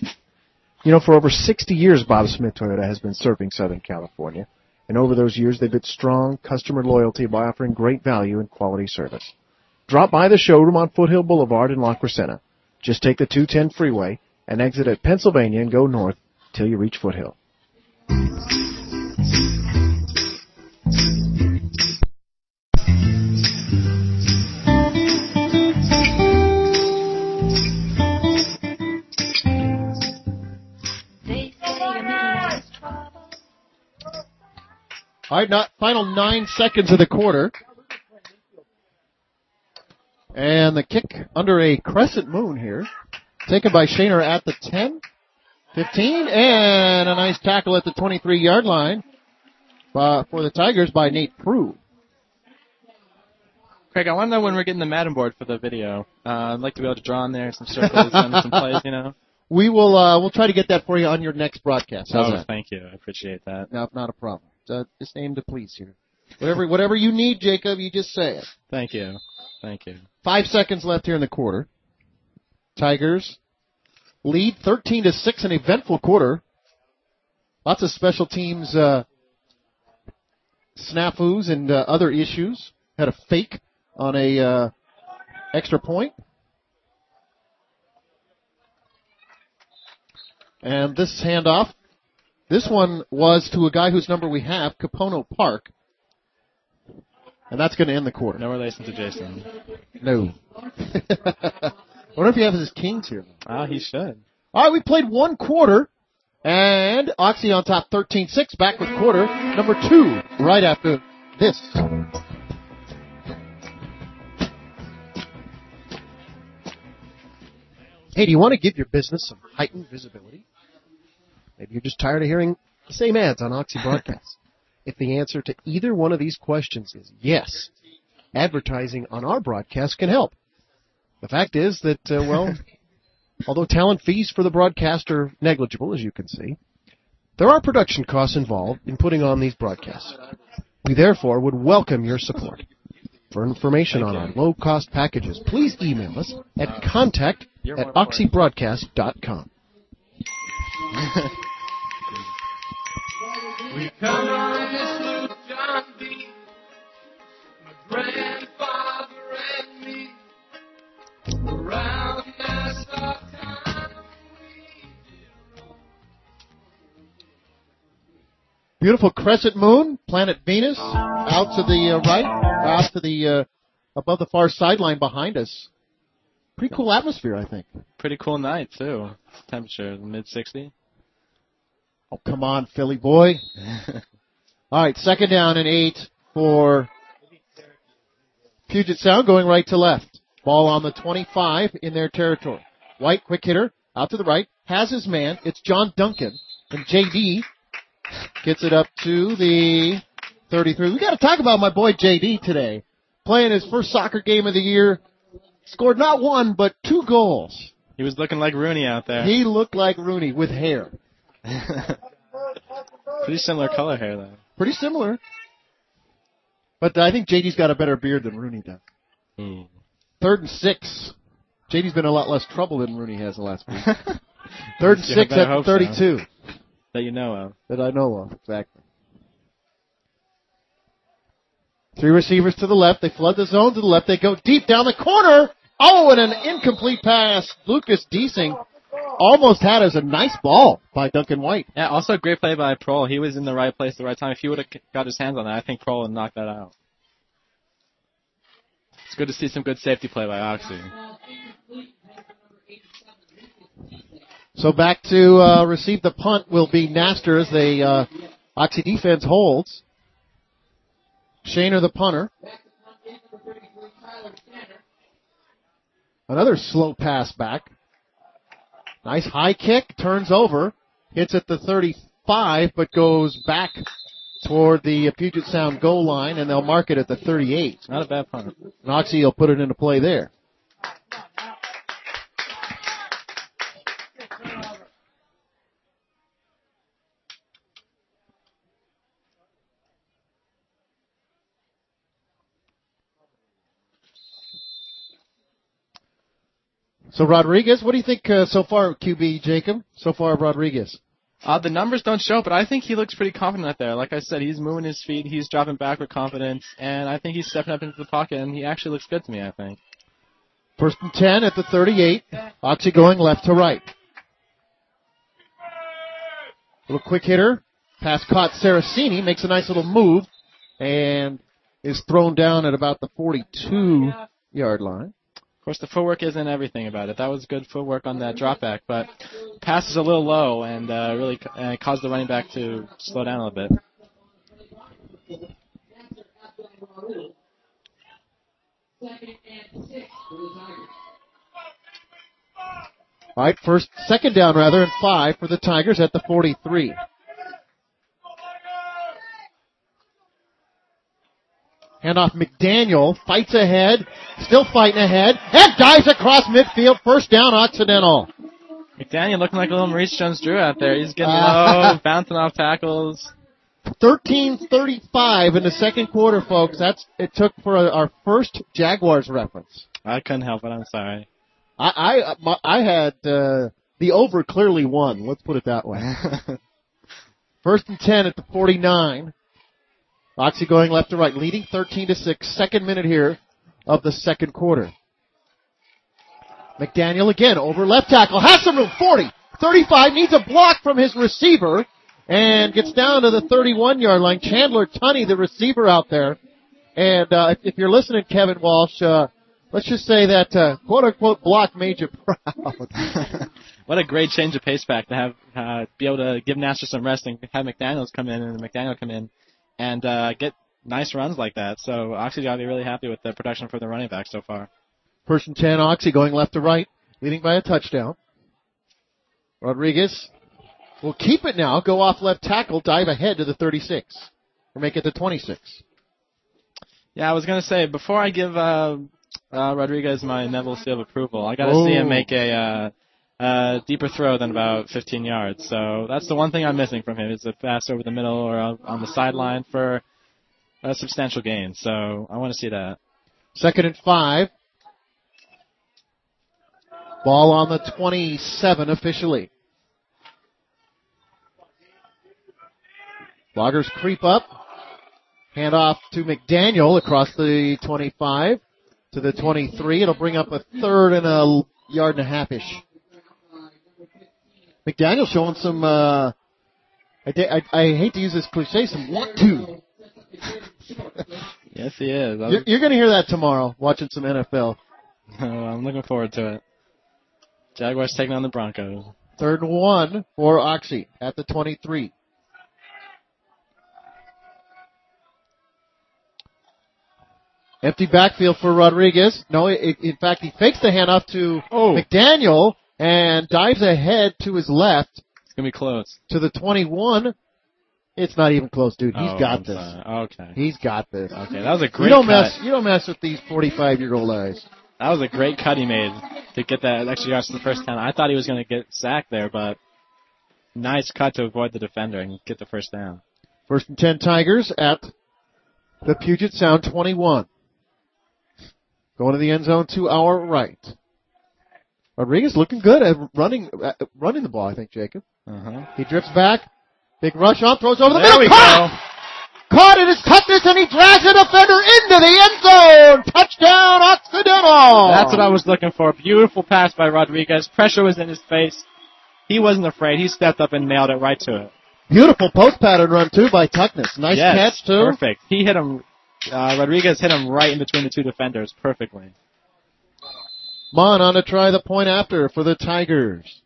You know, for over 60 years Bob Smith Toyota has been serving Southern California. And over those years they've built strong customer loyalty by offering great value and quality service. Drop by the showroom on Foothill Boulevard in La Crescenta. Just take the 210 freeway and exit at Pennsylvania and go north till you reach Foothill. All right, not, final nine seconds of the quarter. And the kick under a crescent moon here. Taken by Shaner at the 10, 15, and a nice tackle at the 23 yard line uh, for the Tigers by Nate Prue. Craig, I want to know when we're getting the Madden board for the video. Uh, I'd like to be able to draw on there some circles and some plays, you know. We will, uh, we'll try to get that for you on your next broadcast. How's oh, that? thank you. I appreciate that. No, not a problem. Uh, just aim to please here. Whatever, whatever you need, Jacob, you just say it. Thank you. Thank you. Five seconds left here in the quarter. Tigers lead 13 to 6, an eventful quarter. Lots of special teams, uh, snafus and uh, other issues. Had a fake on a, uh, extra point. And this handoff, this one was to a guy whose number we have, Capono Park. And that's going to end the quarter. No relation to Jason. No. *laughs* I wonder if he has his kings here. Ah, he should. All right, we played one quarter, and Oxy on top 13-6, back with quarter number two right after this. Hey, do you want to give your business some heightened visibility? Maybe you're just tired of hearing the same ads on Oxy broadcasts. *laughs* if the answer to either one of these questions is yes, advertising on our broadcast can help. The fact is that, uh, well, *laughs* although talent fees for the broadcast are negligible, as you can see, there are production costs involved in putting on these broadcasts. We therefore would welcome your support. For information on our low cost packages, please email us at contact at oxybroadcast.com. *laughs* We come on this little John B. My grandfather and me. Around Nassau town Beautiful crescent moon, planet Venus, out to the uh, right, out to the, uh, above the far sideline behind us. Pretty cool atmosphere, I think. Pretty cool night too. Temperature mid 60. Oh, come on, Philly boy. *laughs* All right, second down and eight for Puget Sound going right to left. Ball on the 25 in their territory. White, quick hitter, out to the right, has his man. It's John Duncan. And JD gets it up to the 33. We gotta talk about my boy JD today. Playing his first soccer game of the year. Scored not one, but two goals. He was looking like Rooney out there. He looked like Rooney with hair. *laughs* Pretty similar color hair though. Pretty similar. But I think JD's got a better beard than Rooney does. Ooh. Third and six. JD's been a lot less trouble than Rooney has the last week. *laughs* Third and six at hope so. 32 That you know of. that I know of. Exactly. Three receivers to the left. They flood the zone to the left. They go deep down the corner. Oh, and an incomplete pass. Lucas Deasing almost had as a nice ball by Duncan White. Yeah, also a great play by Prohl. He was in the right place at the right time. If he would have got his hands on that, I think Prohl would knock that out. It's good to see some good safety play by Oxy. So back to uh, receive the punt will be Naster as the uh, Oxy defense holds. Shaner the punter. Another slow pass back. Nice high kick, turns over, hits at the 35, but goes back toward the Puget Sound goal line, and they'll mark it at the 38. Not a bad punt. Noxie will put it into play there. So Rodriguez, what do you think uh, so far, QB Jacob? So far, Rodriguez. Uh, the numbers don't show, but I think he looks pretty confident out there. Like I said, he's moving his feet, he's dropping back with confidence, and I think he's stepping up into the pocket, and he actually looks good to me. I think. First and 10 at the 38. Oxy going left to right. Little quick hitter. Pass caught Saraceni. Makes a nice little move. And is thrown down at about the 42 yard line. Of course, the footwork isn't everything about it. That was good footwork on that drop back, but pass is a little low and uh, really uh, caused the running back to slow down a little bit. All right, first, second down rather, and five for the Tigers at the 43. Handoff McDaniel fights ahead, still fighting ahead, and dives across midfield. First down, Occidental. McDaniel looking like a little Maurice Jones-Drew out there. He's getting Uh, low, *laughs* bouncing off tackles. 13:35 in the second quarter, folks. That's it took for our first Jaguars reference. I couldn't help it. I'm sorry. I I my, I had uh, the over clearly won. Let's put it that way. *laughs* First and ten at the 49. Oxy going left to right, leading 13 to six. Second minute here of the second quarter. McDaniel again over left tackle, has some room. 40, 35, needs a block from his receiver, and gets down to the 31 yard line. Chandler Tunney, the receiver out there. And uh, if, if you're listening, Kevin Walsh, uh, let's just say that uh, quote unquote block made you *laughs* proud. *laughs* What a great change of pace back to have uh, be able to give Naster some rest and have McDaniel's come in and McDaniel come in and uh, get nice runs like that. So Oxy got to be really happy with the production for the running back so far. First and 10, Oxy going left to right, leading by a touchdown. Rodriguez will keep it now, go off left tackle, dive ahead to the 36, or make it the 26. Yeah, I was gonna say before I give uh, uh, Rodriguez my Neville seal of approval, I gotta Oh. see him make a uh, deeper throw than about 15 yards. So that's the one thing I'm missing from him is a pass over the middle or on on the sideline for a substantial gain. So I want to see that. Second and five. Ball on the 27 officially. Loggers creep up. Hand off to McDaniel across the 25 to the 23. It'll bring up a third and a yard and a half ish. McDaniel showing some, uh, I, I, I hate to use this cliche, some want to. *laughs* Yes, he is. You're, you're going to hear that tomorrow watching some NFL. *laughs* I'm looking forward to it. Jaguars taking on the Broncos. Third and one for Oxy at the 23. Empty backfield for Rodriguez. No, it, in fact, he fakes the handoff to Oh. McDaniel and dives ahead to his left It's gonna be close. to the 21. It's not even close, dude. He's Oh, got I'm this. sorry. Okay. He's got this. Okay, that was a You great don't cut. mess. You don't mess with these 45 year old eyes. That was a great cut he made to get that extra yards to the first down. I thought he was going to get sacked there, but nice cut to avoid the defender and get the first down. First and 10 Tigers at the Puget Sound 21. Going to the end zone to our right. Rodriguez looking good at running, uh, running the ball, I think, Jacob. Uh-huh. He drifts back. Big rush on, throws over the There middle. we Caught! Caught in his toughness and he drags a defender into the end zone. Touchdown Occidental. That's what I was looking for. Beautiful pass by Rodriguez. Pressure was in his face. He wasn't afraid. He stepped up and nailed it right to it. Beautiful post pattern run too by Tuckness. Nice yes, catch too. Perfect. He hit him. Uh, Rodriguez hit him right in between the two defenders perfectly. Munn on to try the point after for the Tigers.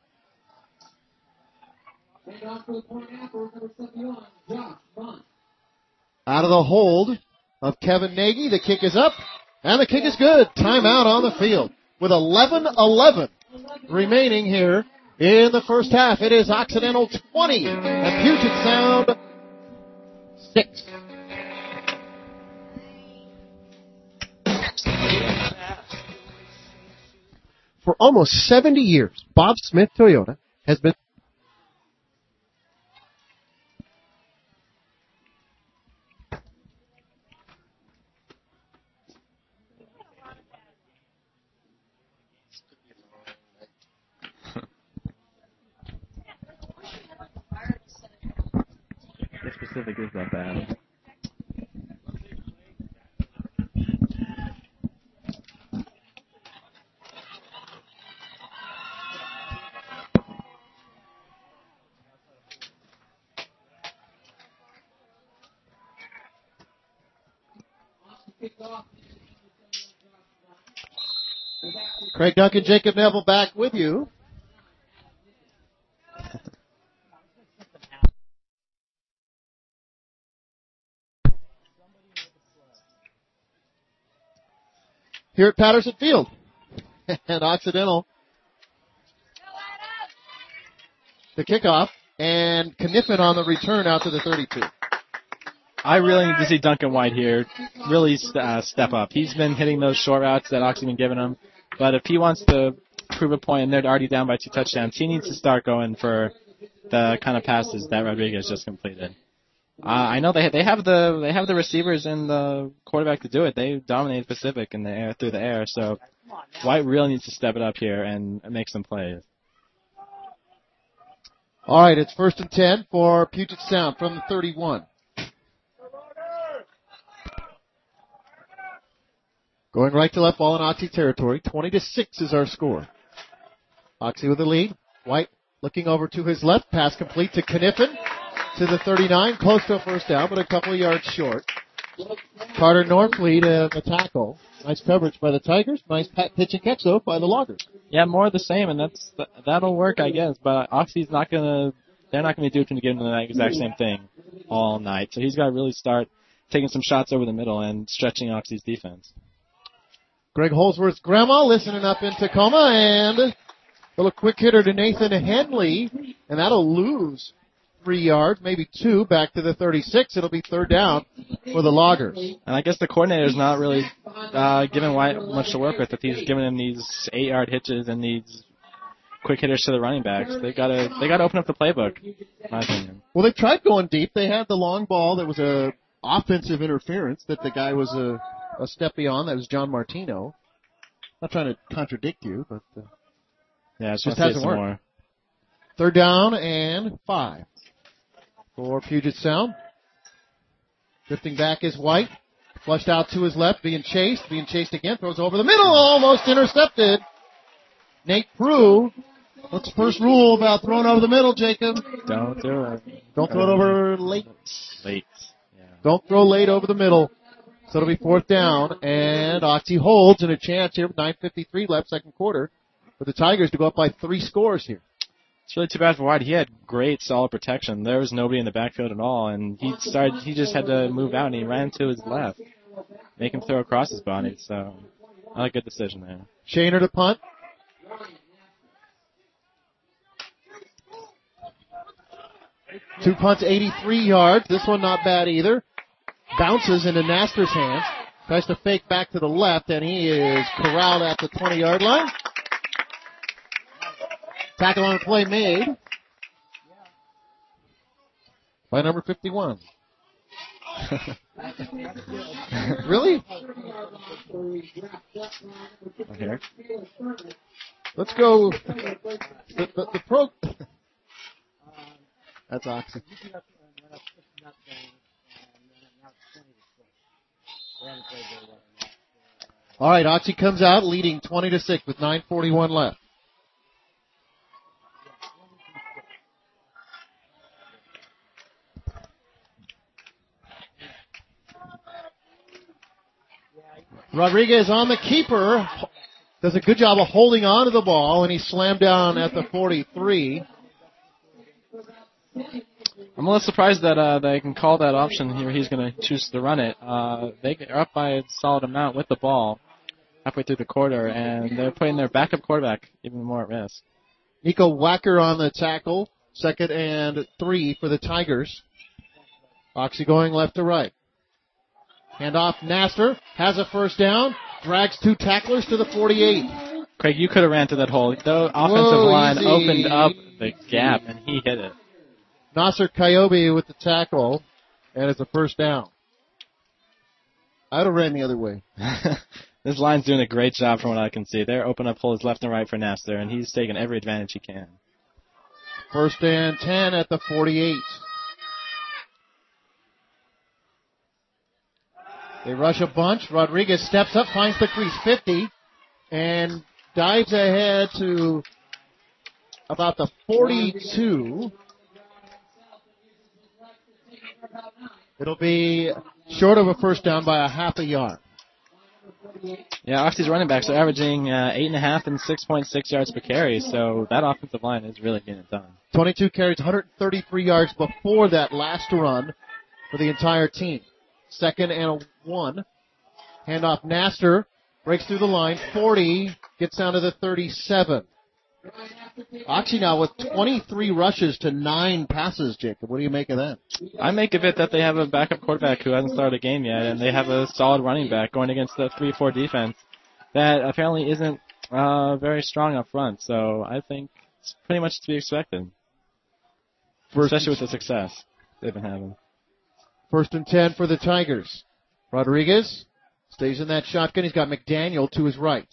Out of the hold of Kevin Nagy, the kick is up, and the kick is good. Timeout on the field with 11-11 remaining here in the first half. It is Occidental 20 and Puget Sound 6 for almost 70 years, Bob Smith Toyota has been specific is that bad. Craig Duncan, Jacob Neville back with you. Here at Patterson Field. *laughs* and Occidental. The kickoff and Kniffen on the return out to the 32. I really need to see Duncan White here really uh, step up. He's been hitting those short routes that Oxy's been giving him, but if he wants to prove a point and they're already down by two touchdowns, he needs to start going for the kind of passes that Rodriguez just completed. Uh, I know they they have the they have the receivers and the quarterback to do it. They dominated Pacific in the air through the air, so White really needs to step it up here and make some plays. All right, it's first and 10 for Puget Sound from the 31. Going right to left, ball in Oxy territory. 20 to 6 is our score. Oxy with the lead. White looking over to his left. Pass complete to Kniffen to the 39. Close to a first down, but a couple of yards short. Carter Norfleet, uh, the tackle. Nice coverage by the Tigers. Nice pitch and catch though by the Loggers. Yeah, more of the same, and that's that'll work, I guess. But Oxy's not gonna, they're not gonna be duped into giving them the exact same thing all night. So he's got to really start taking some shots over the middle and stretching Oxy's defense. Greg Holsworth's grandma listening up in Tacoma and a little quick hitter to Nathan Henley, and that'll lose three yards, maybe two, back to the 36. It'll be third down for the Loggers. And I guess the coordinator's not really uh, giving White much to work with if he's giving him these eight-yard hitches and these quick hitters to the running backs. They gotta they gotta open up the playbook. In my opinion. Well, they tried going deep. They had the long ball that was a offensive interference that the guy was a a step beyond. That was John Martino. Not trying to contradict you, but uh, yeah, just hasn't worked. More. Third down and five for Puget Sound. Drifting back is White. Flushed out to his left, being chased, being chased again, throws over the middle, almost intercepted. Nate Prue. What's the first rule about throwing over the middle, Jacob? Don't do it. Don't throw it over late. Late. Yeah. Don't throw late over the middle. So it'll be fourth down, and Oxy holds and a chance here with 9.53 left, second quarter, for the Tigers to go up by three scores here. It's really too bad for White. He had great solid protection. There was nobody in the backfield at all, and he started. He just had to move out, and he ran to his left, make him throw across his body. So, not a good decision there. Shaner to punt. Two punts, 83 yards. This one not bad either. Bounces into Naster's hands. Tries to fake back to the left, and he is corralled at the 20 yard line. Tackle on play made by number 51. *laughs* really? Okay. Let's go. The, the, the pro. *laughs* That's Oxy. All right, Oxy comes out leading 20 to 6 with 9:41 left. Rodriguez on the keeper. Does a good job of holding on to the ball, and he slammed down at the 43. I'm a little surprised that uh, they can call that option here. He's going to choose to run it. Uh, they are up by a solid amount with the ball halfway through the quarter, and they're putting their backup quarterback even more at risk. Nico Wacker on the tackle. Second and three for the Tigers. Oxy going left to right. Hand off Naster. Has a first down. Drags two tacklers to the 48. Craig, you could have ran to that hole. The offensive Whoa, line easy. opened up the gap, and he hit it. Nasser Coyote with the tackle, and it's a first down. I'd have ran the other way. *laughs* this line's doing a great job from what I can see. They're opening up holes left and right for Naster, and he's taking every advantage he can. First and 10 at the 48. They rush a bunch. Rodriguez steps up, finds the crease 50, and dives ahead to about the 42. It'll be short of a first down by a half a yard. Yeah, Oxy's running backs are averaging uh, eight and a half and six point six yards per carry, so that offensive line is really getting it done. 22 carries, 133 yards before that last run for the entire team. Second and a one. Handoff Naster breaks through the line, 40, gets down to the 37. Oxy now with 23 rushes to nine passes, Jacob. What do you make of that? I make of it that they have a backup quarterback who hasn't started a game yet, and they have a solid running back going against the three-four defense that apparently isn't uh, very strong up front. So I think it's pretty much to be expected, especially with the success they've been having. First and 10 for the Tigers. Rodriguez stays in that shotgun. He's got McDaniel to his right.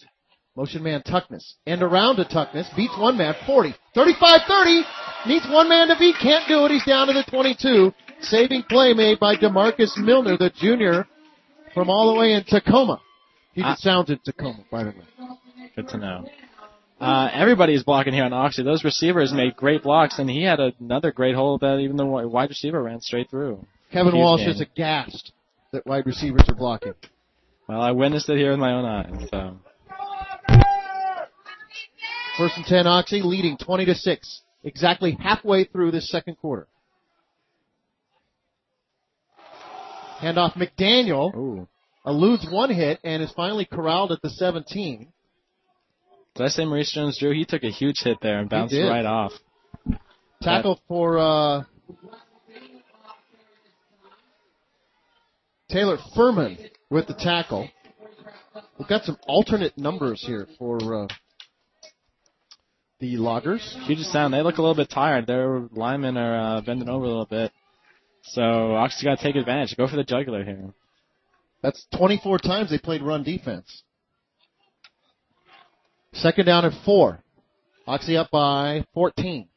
Motion man Tuckness. End around to Tuckness. Beats one man. 40. 35-30. Needs one man to beat. Can't do it. He's down to the 22. Saving play made by Demarcus Milner, the junior from all the way in Tacoma. He just sounds in Tacoma, by the way. Good to know. Uh, everybody's blocking here on Oxy. Those receivers made great blocks, and he had another great hole that even the wide receiver ran straight through. Kevin Walsh game. is aghast that wide receivers are blocking. Well, I witnessed it here with my own eyes. So First and 10 Oxy leading 20 to 6. Exactly halfway through this second quarter. Handoff McDaniel. Ooh. Eludes one hit and is finally corralled at the 17. Did I say Maurice Jones-Drew? He took a huge hit there and bounced right off. Tackle for uh, Taylor Furman with the tackle. We've got some alternate numbers here for uh, the Loggers. Huge sound. They look a little bit tired. Their linemen are uh, bending over a little bit. So Oxy's got to take advantage. Go for the jugular here. That's 24 times they played run defense. Second down at four. Oxy up by 14.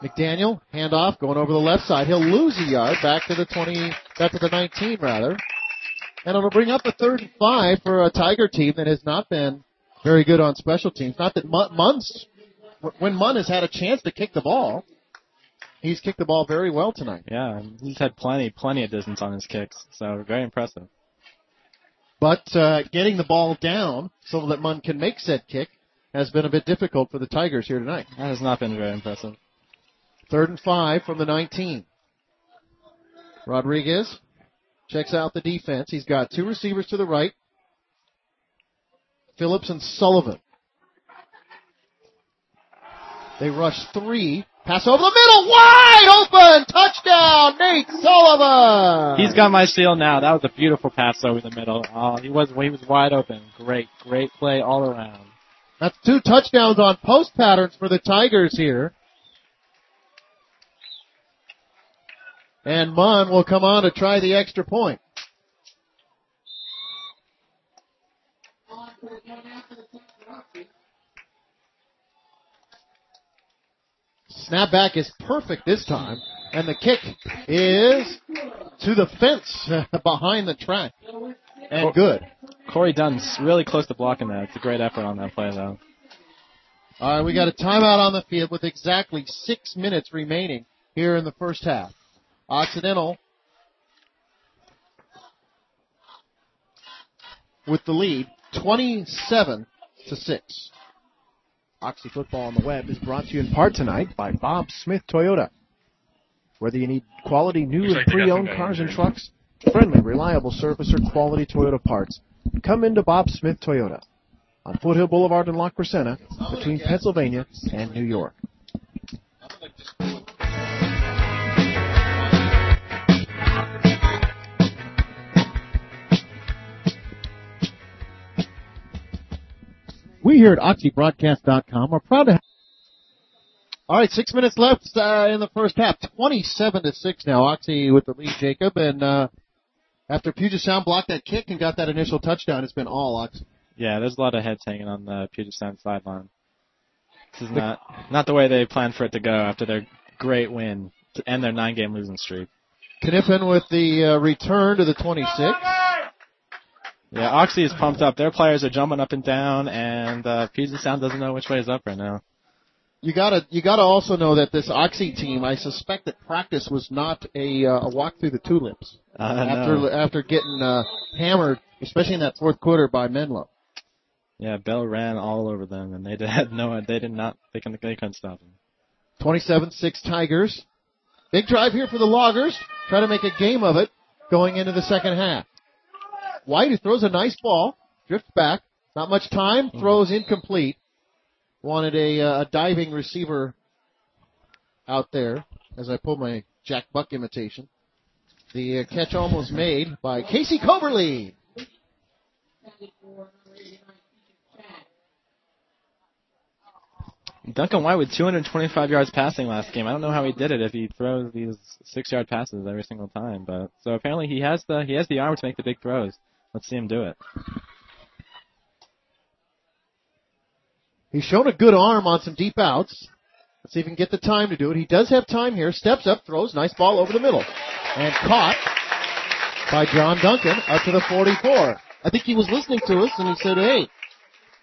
McDaniel, handoff, going over the left side. He'll lose a yard back to the 20, back to the 19 rather. And it'll bring up a third and five for a Tiger team that has not been very good on special teams. Not that Mun- Mun's, when Munn has had a chance to kick the ball, he's kicked the ball very well tonight. Yeah, he's had plenty, plenty of distance on his kicks. So very impressive. But uh, getting the ball down so that Munn can make said kick has been a bit difficult for the Tigers here tonight. That has not been very impressive. Third and five from the 19. Rodriguez checks out the defense. He's got two receivers to the right. Phillips and Sullivan. They rush three. Pass over the middle. Wide open. Touchdown, Nate Sullivan. He's got my seal now. That was a beautiful pass over the middle. Oh, he was he was wide open. Great, great play all around. That's two touchdowns on post patterns for the Tigers here. And Munn will come on to try the extra point. Snapback is perfect this time, and the kick is to the fence *laughs* behind the track. And good. Corey Dunn's really close to blocking that. It's a great effort on that play though. All right, we got a timeout on the field with exactly six minutes remaining here in the first half. Occidental with the lead, 27 to 6. Oxy Football on the Web is brought to you in part tonight by Bob Smith Toyota. Whether you need quality new and pre-owned cars and trucks, friendly, reliable service, or quality Toyota parts, come into Bob Smith Toyota on Foothill Boulevard in La Crescenta between Pennsylvania and New York. We here at OxyBroadcast.com are proud to have all right, six minutes left uh, in the first half. Twenty-seven to six now. Oxy with the lead, Jacob, and uh, after Puget Sound blocked that kick and got that initial touchdown, it's been all Oxy. Yeah, there's a lot of heads hanging on the Puget Sound sideline. This is not not the way they planned for it to go after their great win to end their nine-game losing streak. Kniffen with the uh, return to the 26. Yeah, Oxy is pumped up. Their players are jumping up and down, and uh, Puget Sound doesn't know which way is up right now. You gotta, you gotta also know that this Oxy team, I suspect that practice was not a, uh, a walk through the tulips Uh, after no. after getting uh, hammered, especially in that fourth quarter by Menlo. Yeah, Bell ran all over them, and they did *laughs* had no, they did not, they couldn't, they couldn't stop him. 27-6 Tigers. Big drive here for the Loggers. Try to make a game of it going into the second half. White who throws a nice ball, drifts back, not much time, throws incomplete. Wanted a, uh, a diving receiver out there as I pull my Jack Buck imitation. The uh, catch almost made by Casey Coberly. Duncan White with 225 yards passing last game. I don't know how he did it if he throws these six-yard passes every single time, but so apparently he has the he has the arm to make the big throws. Let's see him do it. He's shown a good arm on some deep outs. Let's see if he can get the time to do it. He does have time here. Steps up, throws, nice ball over the middle. And caught by John Duncan up to the 44. I think he was listening to us and he said, hey,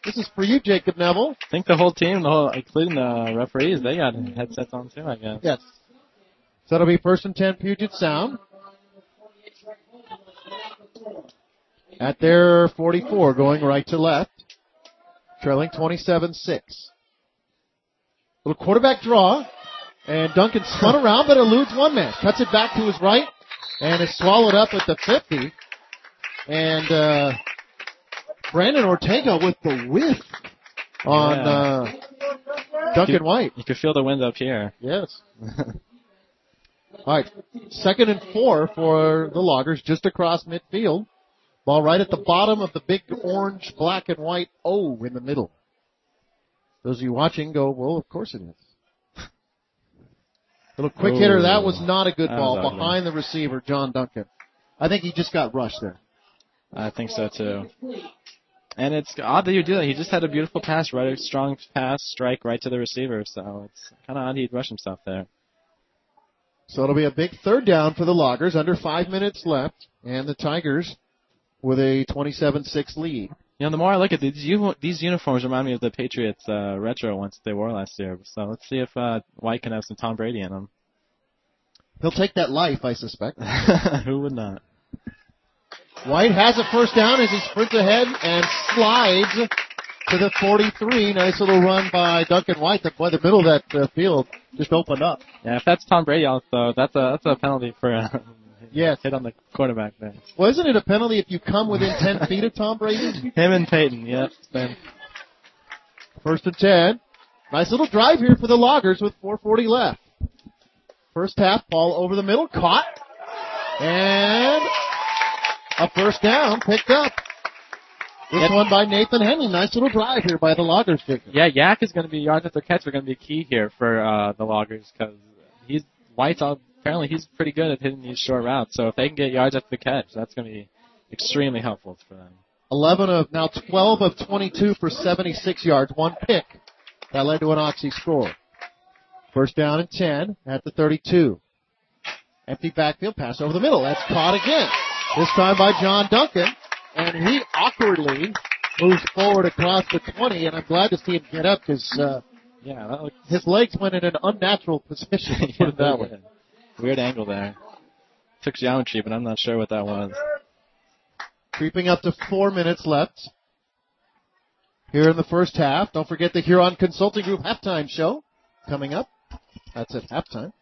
this is for you, Jacob Neville. I think the whole team, the whole, including the referees, they got headsets on too. I guess. Yes. So it'll be first and 10 Puget Sound. At their 44, going right to left. Trailing 27-6. Little quarterback draw. And Duncan spun around but eludes one man. Cuts it back to his right. And is swallowed up at the 50. And, uh, Brandon Ortega with the whiff on, Yeah. uh, Duncan White. You could feel the wind up here. Yes. *laughs* All right. Second and four for the Loggers just across midfield. Ball right at the bottom of the big orange, black, and white O in the middle. Those of you watching go, well, of course it is. Little quick hitter. That was oh. not a good ball ugly. behind the receiver, John Duncan. I think he just got rushed there. I think so too. And it's odd that you do that. He just had a beautiful pass, right? A strong pass, strike right to the receiver. So it's kind of odd he'd rush himself there. So it'll be a big third down for the Loggers. Under five minutes left, and the Tigers with a 27-6 lead. You know, the more I look at these, these uniforms remind me of the Patriots uh, retro ones they wore last year. So let's see if uh, White can have some Tom Brady in them. He'll take that life, I suspect. *laughs* Who would not? White has a first down as he sprints ahead and slides to the 43. Nice little run by Duncan White. The, boy, the middle of that uh, field just opened up. Yeah, if that's Tom Brady, also that's a that's a penalty for uh, Yes. hit on the quarterback there. Well, isn't it a penalty if you come within 10 *laughs* feet of Tom Brady? Him and Peyton, yep. Been, First and 10. Nice little drive here for the Loggers with 440 left. First half, ball over the middle, caught. And a first down picked up. This one by Nathan Henley. Nice little drive here by the Loggers yeah, Yak is going to be yards after catch are going to be key here for uh, the Loggers because he's White's all, apparently he's pretty good at hitting these short routes. So if they can get yards after the catch, that's going to be extremely helpful for them. 11 of, now 12 of 22 for 76 yards. One pick. That led to an Oxy score. First down and 10 at the 32. Empty backfield pass over the middle. That's caught again. This time by John Duncan. And he awkwardly moves forward across the 20 and I'm glad to see him get up because, uh, Yeah, that looks his legs went in an unnatural position. Let's *laughs* put it that way. Weird angle there. Took geometry, but I'm not sure what that was. Creeping up to four minutes left here in the first half. Don't forget the Huron Consulting Group halftime show coming up. That's at halftime.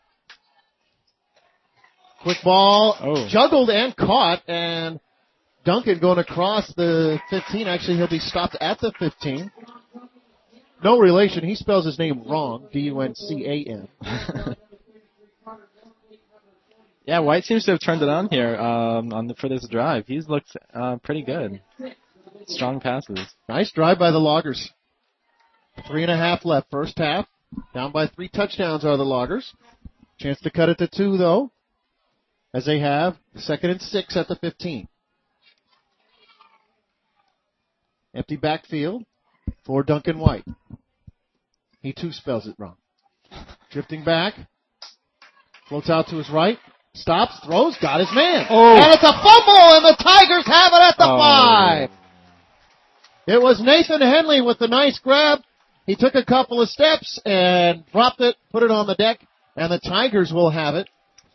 Quick ball, Oh. juggled and caught, and Duncan going across the 15. Actually, he'll be stopped at the 15. No relation. He spells his name wrong. D-U-N-C-A-N. *laughs* yeah, White seems to have turned it on here um, on the, for this drive. He's looked uh, pretty good. Strong passes. Nice drive by the Loggers. Three and a half left. First half. Down by three touchdowns are the Loggers. Chance to cut it to two though. As they have second and six at the 15. Empty backfield for Duncan White. He too spells it wrong. Drifting back. Floats out to his right. Stops, throws, got his man. Oh. And it's a fumble, and the Tigers have it at the Oh. five. It was Nathan Henley with the nice grab. He took a couple of steps and dropped it, put it on the deck, and the Tigers will have it.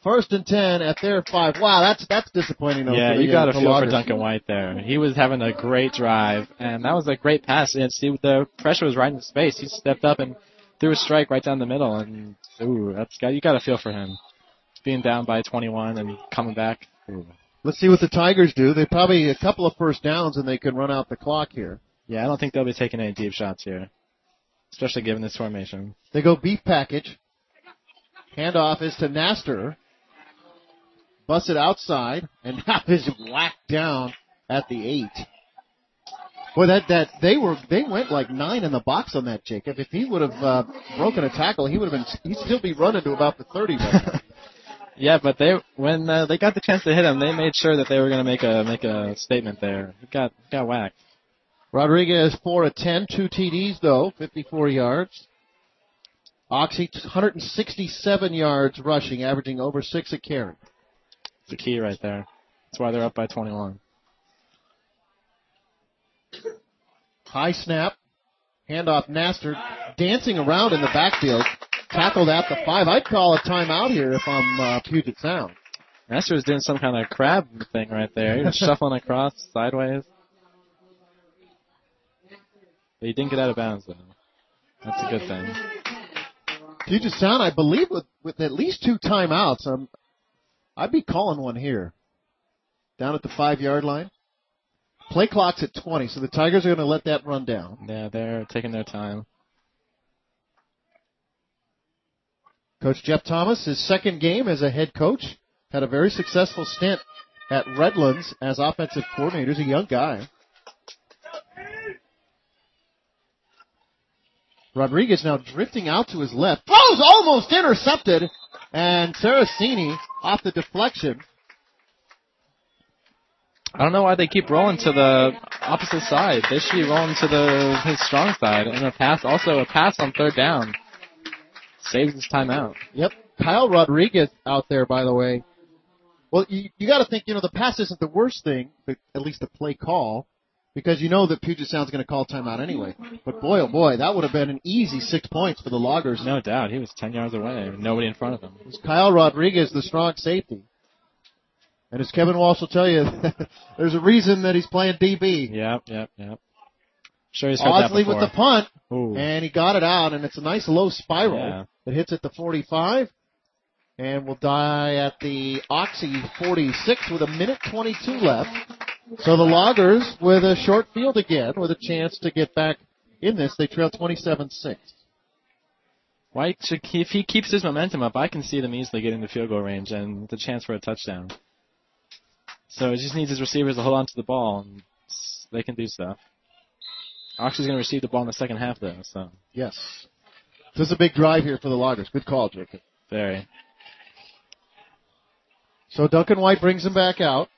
First and ten at their five. Wow, that's that's disappointing. Though, Yeah, you got a uh, feel for Duncan White there. He was having a great drive, and that was a great pass. And see, the pressure was right in the space. He stepped up and threw a strike right down the middle, and ooh, that's got you got to feel for him. Being down by 21 and coming back. Let's see what the Tigers do. They probably a couple of first downs and they can run out the clock here. Yeah, I don't think they'll be taking any deep shots here, especially given this formation. They go beef package. Handoff is to Naster. Bust it outside and *laughs* now is whacked down at the eight. Boy, that that they were they went like nine in the box on that Jacob. If he would have uh, broken a tackle, he would have been he'd still be running to about the thirty. *laughs* Yeah, but they when uh, they got the chance to hit him, they made sure that they were going to make a make a statement there. He got got whacked. Rodriguez four of ten, two TDs though, fifty four yards. Oxy 167 yards rushing, averaging over six a carry. It's the key right there. That's why they're up by 21. High snap. Handoff Naster dancing around in the backfield. Tackled at the five. I'd call a timeout here if I'm uh, Puget Sound. Naster was doing some kind of crab thing right there. He was *laughs* shuffling across sideways. But he didn't get out of bounds though. That's a good thing. Puget Sound, I believe, with, with at least two timeouts. I'm, I'd be calling one here. Down at the five yard line. Play clock's at 20, so the Tigers are going to let that run down. Yeah, they're taking their time. Coach Jeff Thomas, his second game as a head coach, had a very successful stint at Redlands as offensive coordinator. He's a young guy. Rodriguez now drifting out to his left. Throws almost intercepted. And Saraceni off the deflection. I don't know why they keep rolling to the opposite side. They should be rolling to the his strong side. And a pass, also a pass on third down, saves his timeout. Yep. Kyle Rodriguez out there, by the way. Well, you, you got to think, you know, the pass isn't the worst thing, but at least the play call, because you know that Puget Sound's going to call timeout anyway. But boy, oh boy, that would have been an easy six points for the Loggers. No doubt, he was 10 yards away, nobody in front of him. It was Kyle Rodriguez, the strong safety. And as Kevin Walsh will tell you, *laughs* there's a reason that he's playing DB. Yep, yep, yep. Sure, he's heard with the punt, Ooh. and he got it out, and it's a nice low spiral Yeah. that hits at the 45, and will die at the Oxy 46 with a minute 22 left. So the Loggers with a short field again, with a chance to get back in this. They trail 27-6. White should, if he keeps his momentum up, I can see them easily getting the field goal range and the chance for a touchdown. So he just needs his receivers to hold on to the ball, and they can do stuff. Oxy's going to receive the ball in the second half, though, so Yes. This is a big drive here for the Loggers. Good call, Jacob. very. So Duncan White brings him back out.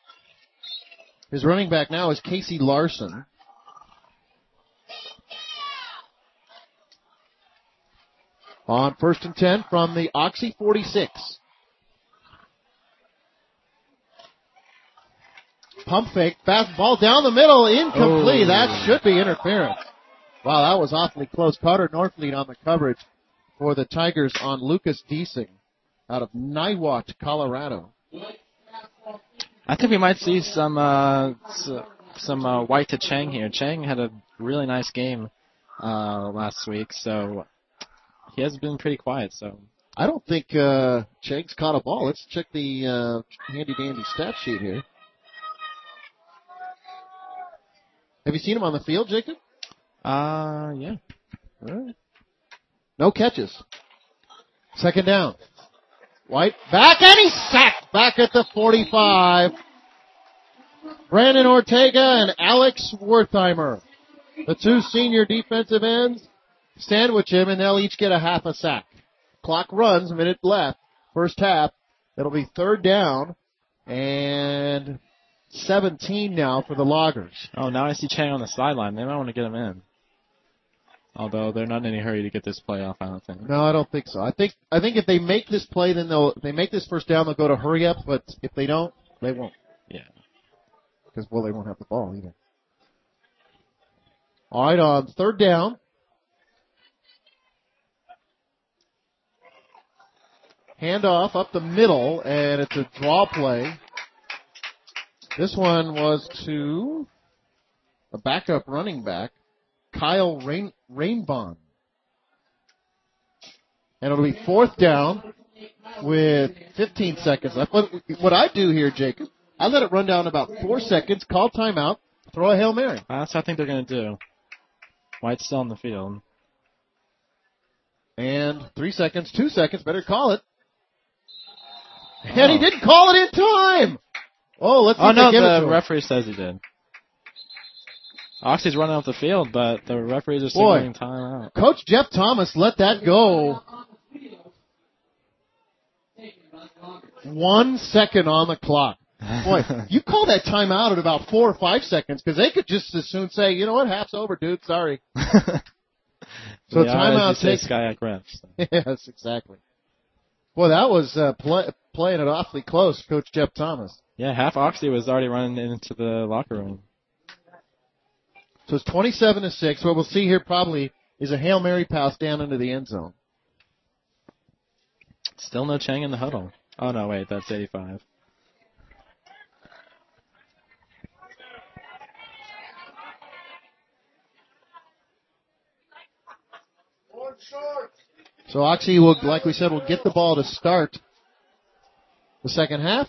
His running back now is Casey Larson. On first and ten from the Oxy 46. Pump fake, fast ball down the middle, incomplete. Oh. That should be interference. Wow, that was awfully close. Carter Norfleet on the coverage for the Tigers on Lucas Deasing out of Niwot, Colorado. I think we might see some uh, some uh, White to Chang here. Chang had a really nice game uh, last week, so he has been pretty quiet. So I don't think uh, Cheg's caught a ball. Let's check the uh, handy dandy stat sheet here. Have you seen him on the field, Jacob? uh, yeah. No catches. Second down. White back and he's sacked back at the 45. Brandon Ortega and Alex Wertheimer, the two senior defensive ends, sandwich him and they'll each get a half a sack. Clock runs, minute left, first half. It'll be third down and 17 now for the Loggers. Oh, now I see Chang on the sideline. They might want to get him in. Although they're not in any hurry to get this playoff, I don't think. No, I don't think so. I think I think if they make this play, then they'll if they make this first down, they'll go to hurry up. But if they don't, they won't. Yeah. Because well, they won't have the ball either. All right, on third down. Handoff up the middle, and it's a draw play. This one was to a backup running back, Kyle Rain, Rainbond. And it'll be fourth down with 15 seconds left. What, what I do here, Jacob, I let it run down about four seconds, call timeout, throw a Hail Mary. That's what I think they're going to do. White's still on the field. And three seconds, two seconds, better call it. And he Oh. didn't call it in time! Oh, let's see Oh no, give it to the referee says he did. Oxy's running off the field, but the referees are Boy. signaling timeout. Coach Jeff Thomas let that go. One second on the clock. Boy, *laughs* you call that timeout at about four or five seconds because they could just as soon say, you know what, half's over, dude. Sorry. *laughs* So are, timeout as you say, takes- refs. *laughs* yes, exactly. Boy, that was uh, play, playing it awfully close, Coach Jeff Thomas. Yeah, half Oxy was already running into the locker room. So it's 27 to 6. What we'll see here probably is a Hail Mary pass down into the end zone. Still no Chang in the huddle. Oh no, wait, that's 85. So Oxy will, like we said, will get the ball to start the second half.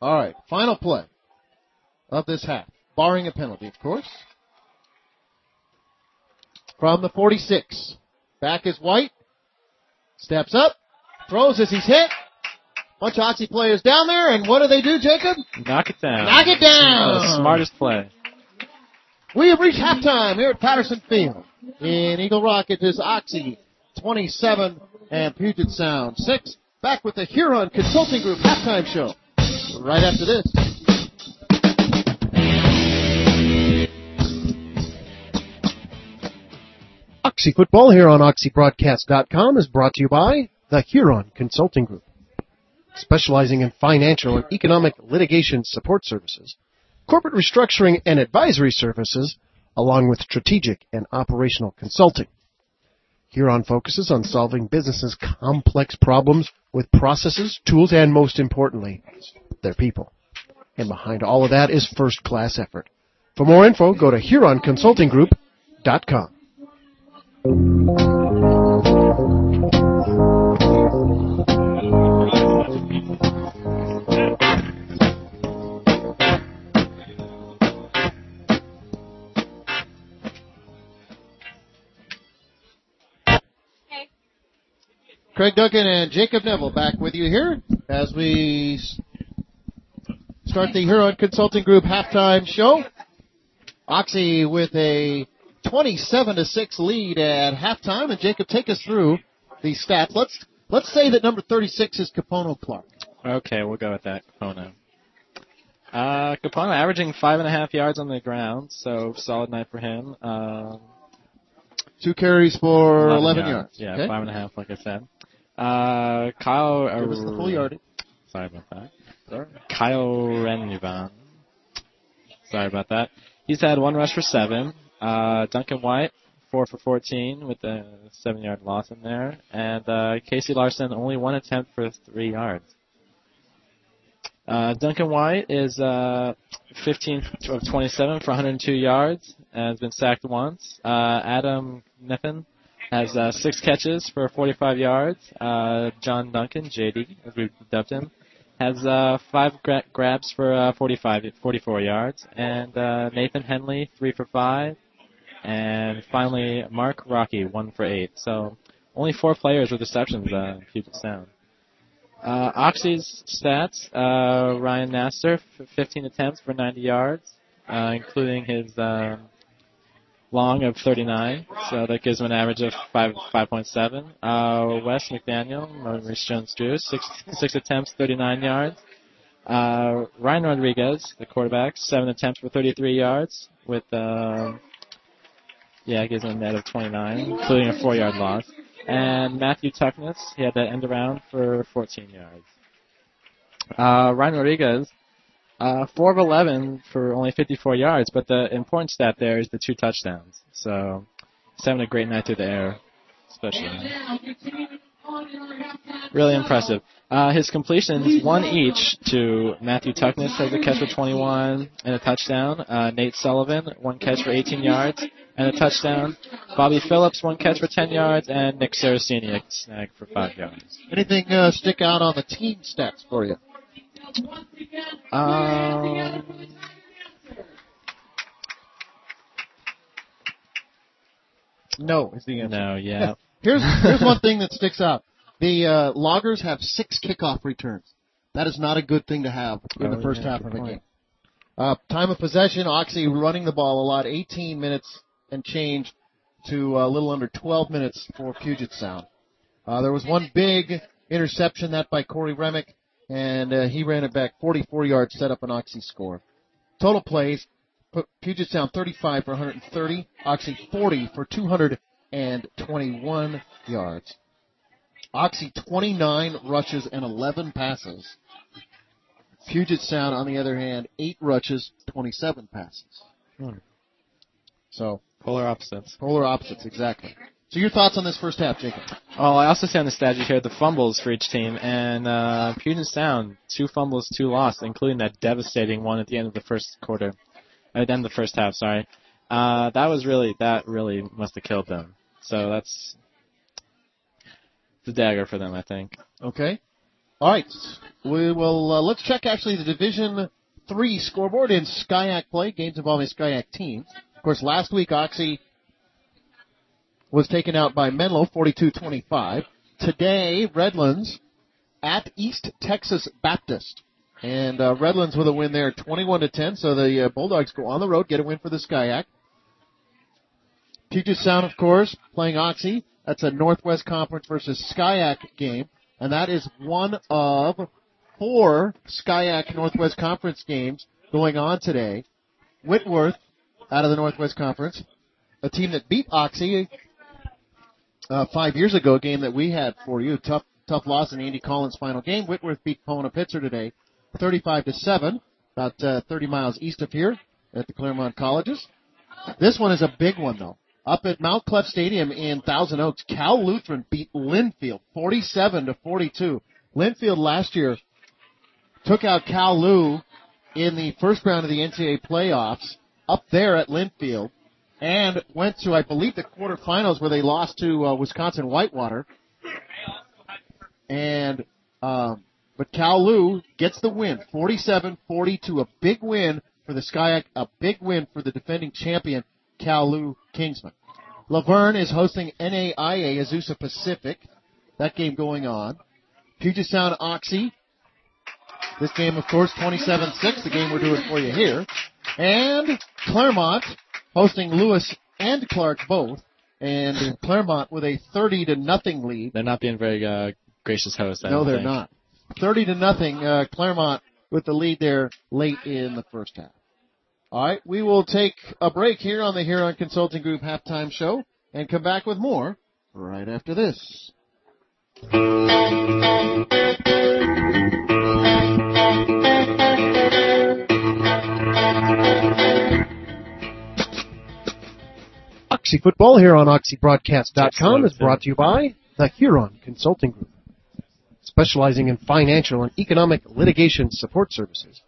All right, final play of this half, barring a penalty, of course. From the 46, back is White, steps up, throws as he's hit. Bunch of Oxy players down there, and what do they do, Jacob? Knock it down. Knock it down. The smartest play. We have reached halftime here at Patterson Field. In Eagle Rock, it is Oxy 27 and Puget Sound 6. Back with the Huron Consulting Group halftime show. Right after this. Oxy Football here on OxyBroadcast.com is brought to you by the Huron Consulting Group, specializing in financial and economic litigation support services, corporate restructuring and advisory services, along with strategic and operational consulting. Huron focuses on solving businesses' complex problems with processes, tools, and most importantly, their people. And behind all of that is first class effort. For more info, go to HuronConsultingGroup.com. Craig Duncan and Jacob Neville back with you here as we s- start the Huron Consulting Group halftime show. Oxy with a 27 to 6 lead at halftime and Jacob take us through the stats. Let's let's say that number 36 is Capono Clark. Okay, we'll go with that, Capono. Uh, Capono averaging five and a half yards on the ground, so solid night for him. Um, Two carries for 11, yards. Yeah, Okay. five and a half, like I said. Uh, Kyle. Give us the full yardage. Sorry about that. Kyle Rennivan. Sorry about that. He's had one rush for seven. Uh, Duncan White, four for 14 with a seven yard loss in there. And, uh, Casey Larson, only one attempt for three yards. Uh, Duncan White is, uh, 15 of 27 for 102 yards. and has been sacked once. Uh, Adam Niffen has, uh, six catches for 45 yards. Uh, John Duncan, JD, as we've dubbed him, has uh, five gra- grabs for uh, 45, 44 yards, and uh, Nathan Henley three for five, and finally Mark Rocky one for eight. So only four players with receptions. Uh, Puget Sound. Uh, Oxy's stats: uh, Ryan Naster, f- 15 attempts for 90 yards, uh, including his um, long of 39, so that gives him an average of 5, 5.7. Uh, Wes McDaniel, Maurice Jones-Drew, six, six attempts, 39 yards. Uh, Ryan Rodriguez, the quarterback, seven attempts for 33 yards with, uh, yeah, gives him a net of 29, including a four-yard loss. And Matthew Tuckness, he had that end around for 14 yards. Uh, Ryan Rodriguez, uh, 4 of 11 for only 54 yards, but the important stat there is the two touchdowns. So he's having a great night through the air, especially. Really impressive. Uh, his completions, one each to Matthew Tuckness has a catch for 21 and a touchdown. Uh, Nate Sullivan, one catch for 18 yards and a touchdown. Bobby Phillips, one catch for 10 yards, and Nick Saraceni, a snag for 5 yards. Anything uh, stick out on the team stats for you? Um, No, is the answer. no, yeah. *laughs* Here's here's one thing that sticks out. The uh, loggers have six kickoff returns. That is not a good thing to have in the Oh, first yeah, half of a point. game. Uh, time of possession, Oxy running the ball a lot, 18 minutes and change to a little under 12 minutes for Puget Sound. Uh, there was one big interception, that by Corey Remick, and uh, he ran it back 44 yards, set up an Oxy score. Total plays, Pu- Puget Sound 35 for 130, Oxy 40 for 221 yards. Oxy 29 rushes and 11 passes. Puget Sound, on the other hand, 8 rushes, 27 passes. Hmm. So, Polar opposites. polar opposites, exactly. So your thoughts on this first half, Jacob? Oh, I also see on the stat sheet here the fumbles for each team, and uh, Puget Sound two fumbles, two lost, including that devastating one at the end of the first quarter, at the end of the first half. Sorry, uh, that was really that really must have killed them. So that's the dagger for them, I think. Okay. All right. We will. Uh, let's check actually the Division Three scoreboard in SCIAC play games involving SCIAC teams. Of course, last week Oxy was taken out by Menlo 42-25. Today, Redlands at East Texas Baptist. And uh, Redlands with a win there, 21 to 10. So the uh, Bulldogs go on the road, get a win for the SCIAC. Puget Sound, of course, playing Oxy. That's a Northwest Conference versus SCIAC game, and that is one of four SCIAC Northwest Conference games going on today. Whitworth out of the Northwest Conference, a team that beat Oxy uh, five years ago, a game that we had for you. Tough, tough loss in Andy Collins' final game. Whitworth beat Pomona Pitzer today, 35 to seven, about uh, 30 miles east of here at the Claremont Colleges. This one is a big one though. Up at Mount Clef Stadium in Thousand Oaks, Cal Lutheran beat Linfield 47 to 42. Linfield last year took out Cal Lu in the first round of the NCAA playoffs up there at Linfield and went to, I believe, the quarterfinals where they lost to uh, Wisconsin Whitewater. And, um, but Cal Lu gets the win, 47-42, a big win for the SCIAC, a big win for the defending champion, Cal Lu Kingsmen. Laverne is hosting NAIA Azusa Pacific. That game going on. Puget Sound Oxy. This game, of course, 27-6, the game we're doing for you here. And Claremont hosting Lewis and Clark both. And Claremont with a 30 to nothing lead. They're not being very uh, gracious hosts. I No, they're think. not. 30 to nothing, uh, Claremont with the lead there late in the first half. All right, we will take a break here on the Huron Consulting Group halftime show and come back with more right after this. Oxy Football here on OxyBroadcast.com is brought to you by the Huron Consulting Group, specializing in financial and economic litigation support services,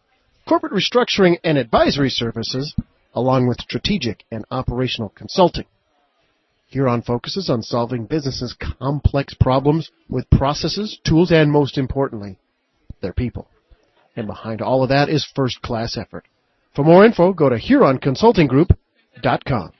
corporate restructuring and advisory services, along with strategic and operational consulting. Huron focuses on solving businesses' complex problems with processes, tools, and most importantly, their people. And behind all of that is first class effort. For more info, go to HuronConsultingGroup.com.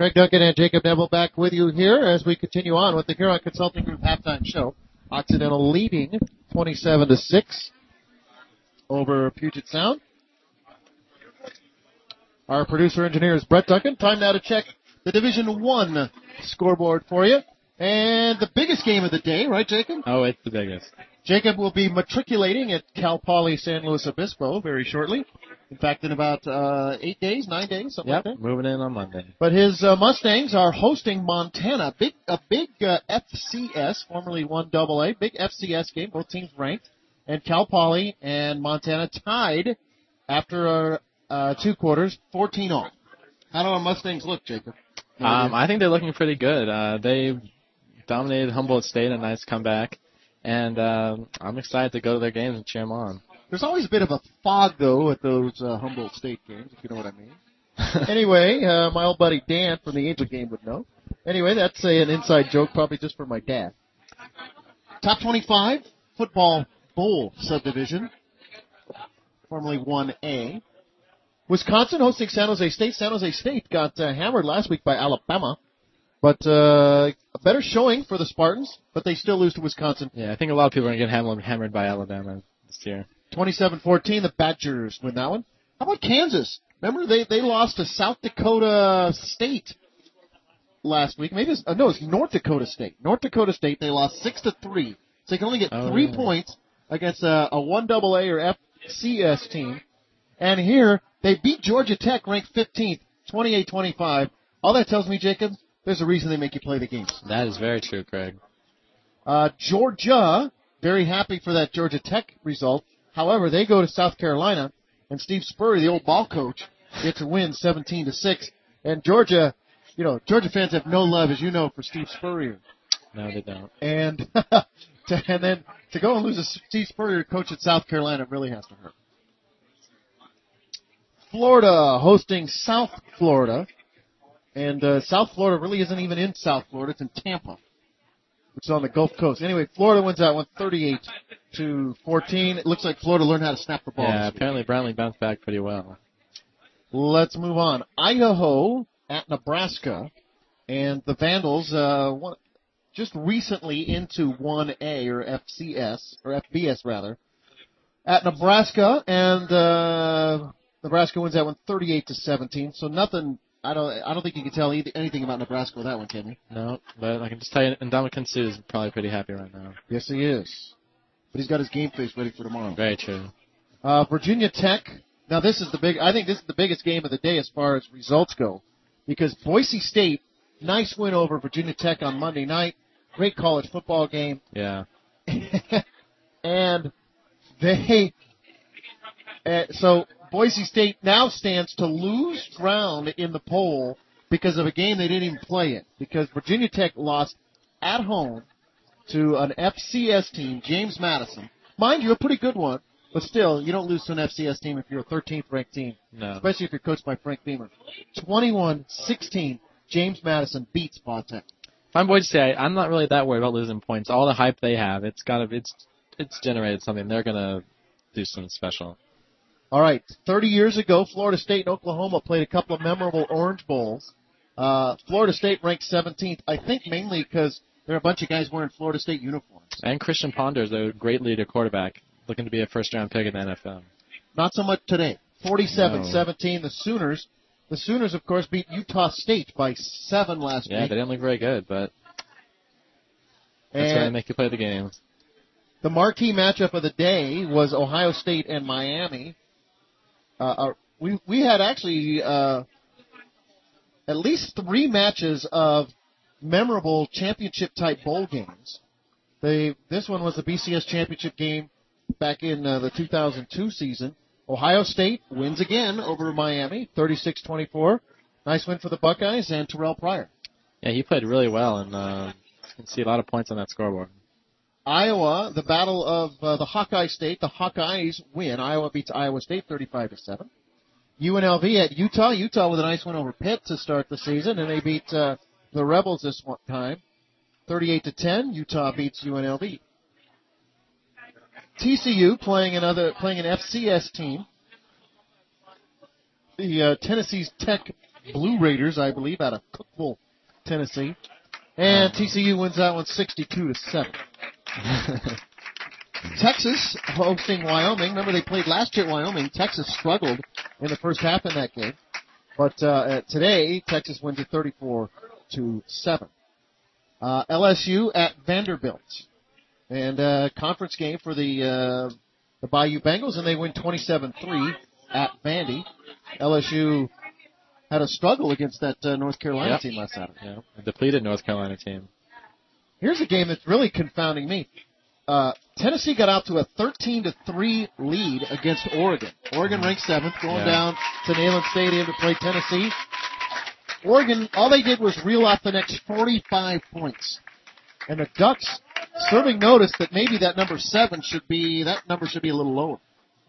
Craig Duncan and Jacob Neville back with you here as we continue on with the Huron Consulting Group halftime show. Occidental leading 27 to 6 over Puget Sound. Our producer engineer is Brett Duncan. Time now to check the Division 1 scoreboard for you. And the biggest game of the day, right Jacob? Oh, it's the biggest. Jacob will be matriculating at Cal Poly San Luis Obispo very shortly. In fact, in about uh, eight days, nine days, something Yep, like that. moving in on Monday. But his uh, Mustangs are hosting Montana, big a big uh, FCS, formerly one double A, big FCS game. Both teams ranked, and Cal Poly and Montana tied after uh, uh, two quarters, 14-all. How do our Mustangs look, Jacob? Um, I think they're looking pretty good. Uh, they dominated Humboldt State, a nice comeback, and um, I'm excited to go to their games and cheer them on. There's always a bit of a fog though at those uh, Humboldt State games, if you know what I mean. *laughs* anyway, uh, my old buddy Dan from the Angel game would know. Anyway, that's a, an inside joke, probably just for my dad. Top 25 football bowl subdivision, formerly 1A. Wisconsin hosting San Jose State. San Jose State got uh, hammered last week by Alabama, but uh, a better showing for the Spartans, but they still lose to Wisconsin. yeah, I think a lot of people are going to get hammered, hammered by Alabama this year. 27-14, the Badgers win that one. How about Kansas? Remember they they lost to South Dakota State last week. Maybe it's, uh, no, it's North Dakota State. North Dakota State they lost six to three, so they can only get Oh, three yeah. points against a, a one double A or FCS team. And here they beat Georgia Tech, ranked 15th, 28-25. All that tells me, Jacob, there's a reason they make you play the games. That is very true, Craig. Uh, Georgia, very happy for that Georgia Tech result. However, they go to South Carolina, and Steve Spurrier, the old ball coach, gets a win 17 to 6. And Georgia, you know, Georgia fans have no love, as you know, for Steve Spurrier. No, they don't. And *laughs* to, and then to go and lose a Steve Spurrier coach at South Carolina really has to hurt. Florida hosting South Florida, and uh, South Florida really isn't even in South Florida; it's in Tampa, which is on the Gulf Coast. Anyway, Florida wins that one, 38 to 14. It looks like Florida learned how to snap the ball. Yeah, apparently Brownlee bounced back pretty well. Let's move on. Idaho at Nebraska, and the Vandals uh, won, just recently into 1A or FCS or FBS rather at Nebraska, and uh, Nebraska wins that one 38 to 17. So nothing. I don't. I don't think you can tell either, anything about Nebraska with that one, can you? No, but I can just tell you, Ndamukong Suh is probably pretty happy right now. Yes, he is. But he's got his game face ready for tomorrow. Very true. Uh, Virginia Tech. Now this is the big. I think this is the biggest game of the day as far as results go, because Boise State, nice win over Virginia Tech on Monday night. Great college football game, *laughs* Yeah. and they. Uh, so Boise State now stands to lose ground in the poll because of a game they didn't even play in. Because Virginia Tech lost at home to an FCS team, James Madison. Mind you, a pretty good one, but still, you don't lose to an FCS team if you're a 13th ranked team, No. especially if you're coached by Frank Beamer. 21-16, James Madison beats Va Tech. If I'm Boise State, I'm not really that worried about losing points. All the hype they have, it's gotta, it's, it's generated something. They're gonna do something special. All right, 30 years ago, Florida State and Oklahoma played a couple of memorable Orange Bowls. Uh, Florida State ranked 17th, I think mainly because there are a bunch of guys wearing Florida State uniforms. And Christian Ponder's, a great leader quarterback, looking to be a first round pick in the NFL. Not so much today. 47-17, the Sooners. The Sooners, of course, beat Utah State by seven last Yeah, week. Yeah, they didn't look very good, but that's why they make you play the game. the marquee matchup of the day was Ohio State and Miami. Uh, uh, we we had actually uh, at least three matches of memorable championship type bowl games. They this one was the BCS championship game back in uh, the 2002 season. Ohio State wins again over Miami, 36-24. Nice win for the Buckeyes and Terrell Pryor. Yeah, he played really well, and uh, can see a lot of points on that scoreboard. Iowa, the battle of uh, the Hawkeye State. The Hawkeyes win. Iowa beats Iowa State 35 to 7. UNLV at Utah. Utah with a nice win over Pitt to start the season, and they beat uh, the Rebels this one time, 38 to 10. Utah beats UNLV. TCU playing another playing an FCS team. The uh, Tennessee's Tech Blue Raiders, I believe, out of Cookeville, Tennessee. And TCU wins that one 62 to 7. *laughs* Texas hosting Wyoming. Remember they played last year at Wyoming. Texas struggled in the first half in that game. But uh, today, Texas wins it 34 to 7. Uh, LSU at Vanderbilt. And uh, conference game for the uh, the Bayou Bengals, and they win 27-3 at Vandy. LSU had a struggle against that uh, North Carolina Yep. team last Saturday. Yeah, a depleted North Carolina team. Here's a game that's really confounding me. Uh, Tennessee got out to a 13 to 3 lead against Oregon. Oregon ranked seventh, going Yeah. down to Neyland Stadium to play Tennessee. Oregon, all they did was reel off the next 45 points. And the Ducks serving notice that maybe that number seven should be, that number should be a little lower.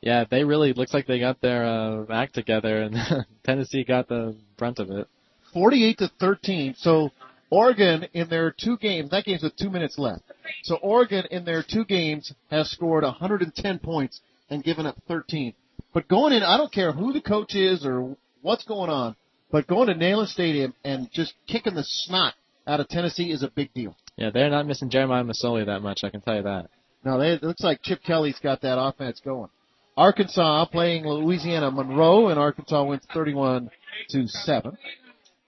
Yeah, they really looks like they got their uh, act together, and *laughs* Tennessee got the brunt of it. 48 to 13. So Oregon in their two games, that game's with two minutes left. So Oregon in their two games has scored 110 points and given up 13. But going in, I don't care who the coach is or what's going on, but going to Neyland Stadium and just kicking the snot out of Tennessee is a big deal. Yeah, they're not missing Jeremiah Masoli that much, I can tell you that. No, they, it looks like Chip Kelly's got that offense going. Arkansas playing Louisiana Monroe, and Arkansas wins 31 to seven.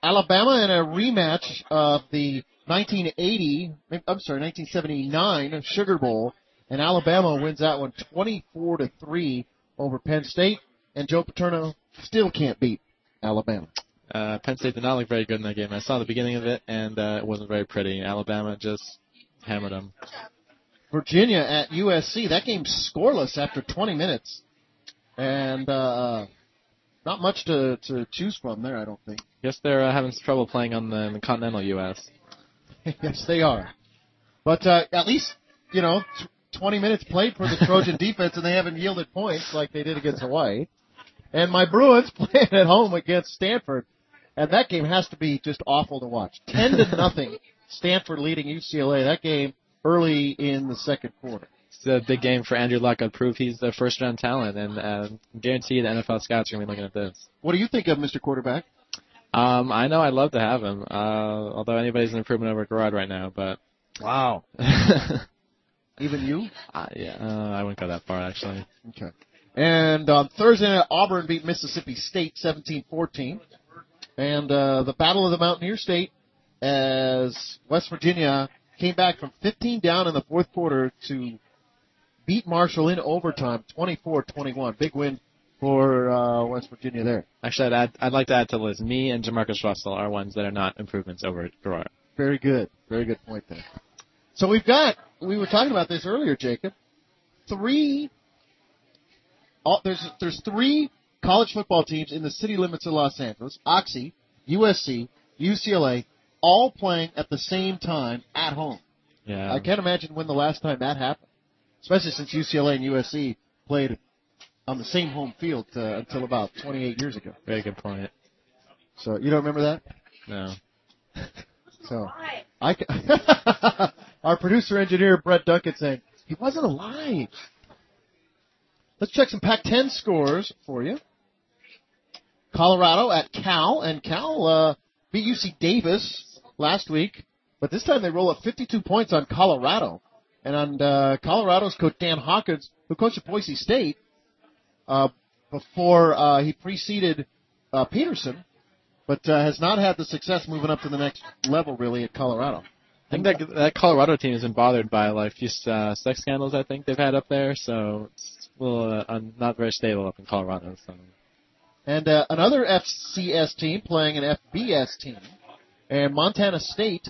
Alabama in a rematch of the 1980, I'm sorry, 1979 Sugar Bowl, and Alabama wins that one 24 to three over Penn State, and Joe Paterno still can't beat Alabama. Uh, Penn State did not look very good in that game. I saw the beginning of it, and uh, it wasn't very pretty. Alabama just hammered them. Virginia at USC. That game's scoreless after 20 minutes, and uh, not much to to choose from there. I don't think. Yes, they're uh, having some trouble playing on the, the continental U.S. *laughs* yes, they are. But uh, at least you know, t- 20 minutes played for the Trojan *laughs* defense, and they haven't yielded points like they did against Hawaii. And my Bruins *laughs* playing at home against Stanford, and that game has to be just awful to watch. 10 to nothing, Stanford leading UCLA. That game early in the second quarter. It's a big game for Andrew Luck. I'd prove he's the first round talent, and uh, guarantee the NFL scouts are going to be looking at this. What do you think of Mr. Quarterback? Um, I know I'd love to have him, uh, although anybody's an improvement over Garrard right now, but. Wow. uh, *laughs* Even you? yeah, uh, I wouldn't go that far actually. Okay. And on Thursday night, Auburn beat Mississippi State 17-14. And uh, the Battle of the Mountaineer State as West Virginia came back from 15 down in the fourth quarter to beat Marshall in overtime 24-21. Big win for uh, West Virginia there. Actually, I'd, add, I'd like to add to the list. Me and Jamarcus Russell are ones that are not improvements over Garrard. Very good. Very good point there. So we've got, we were talking about this earlier, Jacob. Three, all, there's, there's three college football teams in the city limits of Los Angeles. Oxy, USC, UCLA, all playing at the same time at home. Yeah. I can't imagine when the last time that happened. Especially since UCLA and USC played on the same home field uh, until about 28 years ago. Very good point. So you don't remember that? No. *laughs* So I *laughs* our producer engineer Brett Duncan saying he wasn't alive. Let's check some Pac-10 scores for you. Colorado at Cal, and Cal uh, beat UC Davis last week, but this time they roll up 52 points on Colorado, and on uh, Colorado's coach Dan Hawkins, who coached at Boise State uh, before uh, he preceded uh, Petersen, but uh, has not had the success moving up to the next level really at Colorado. I think that that Colorado team has been bothered by like a few uh, sex scandals. I think they've had up there, so it's a little uh, not very stable up in Colorado. So And uh, another FCS team playing an FBS team, and Montana State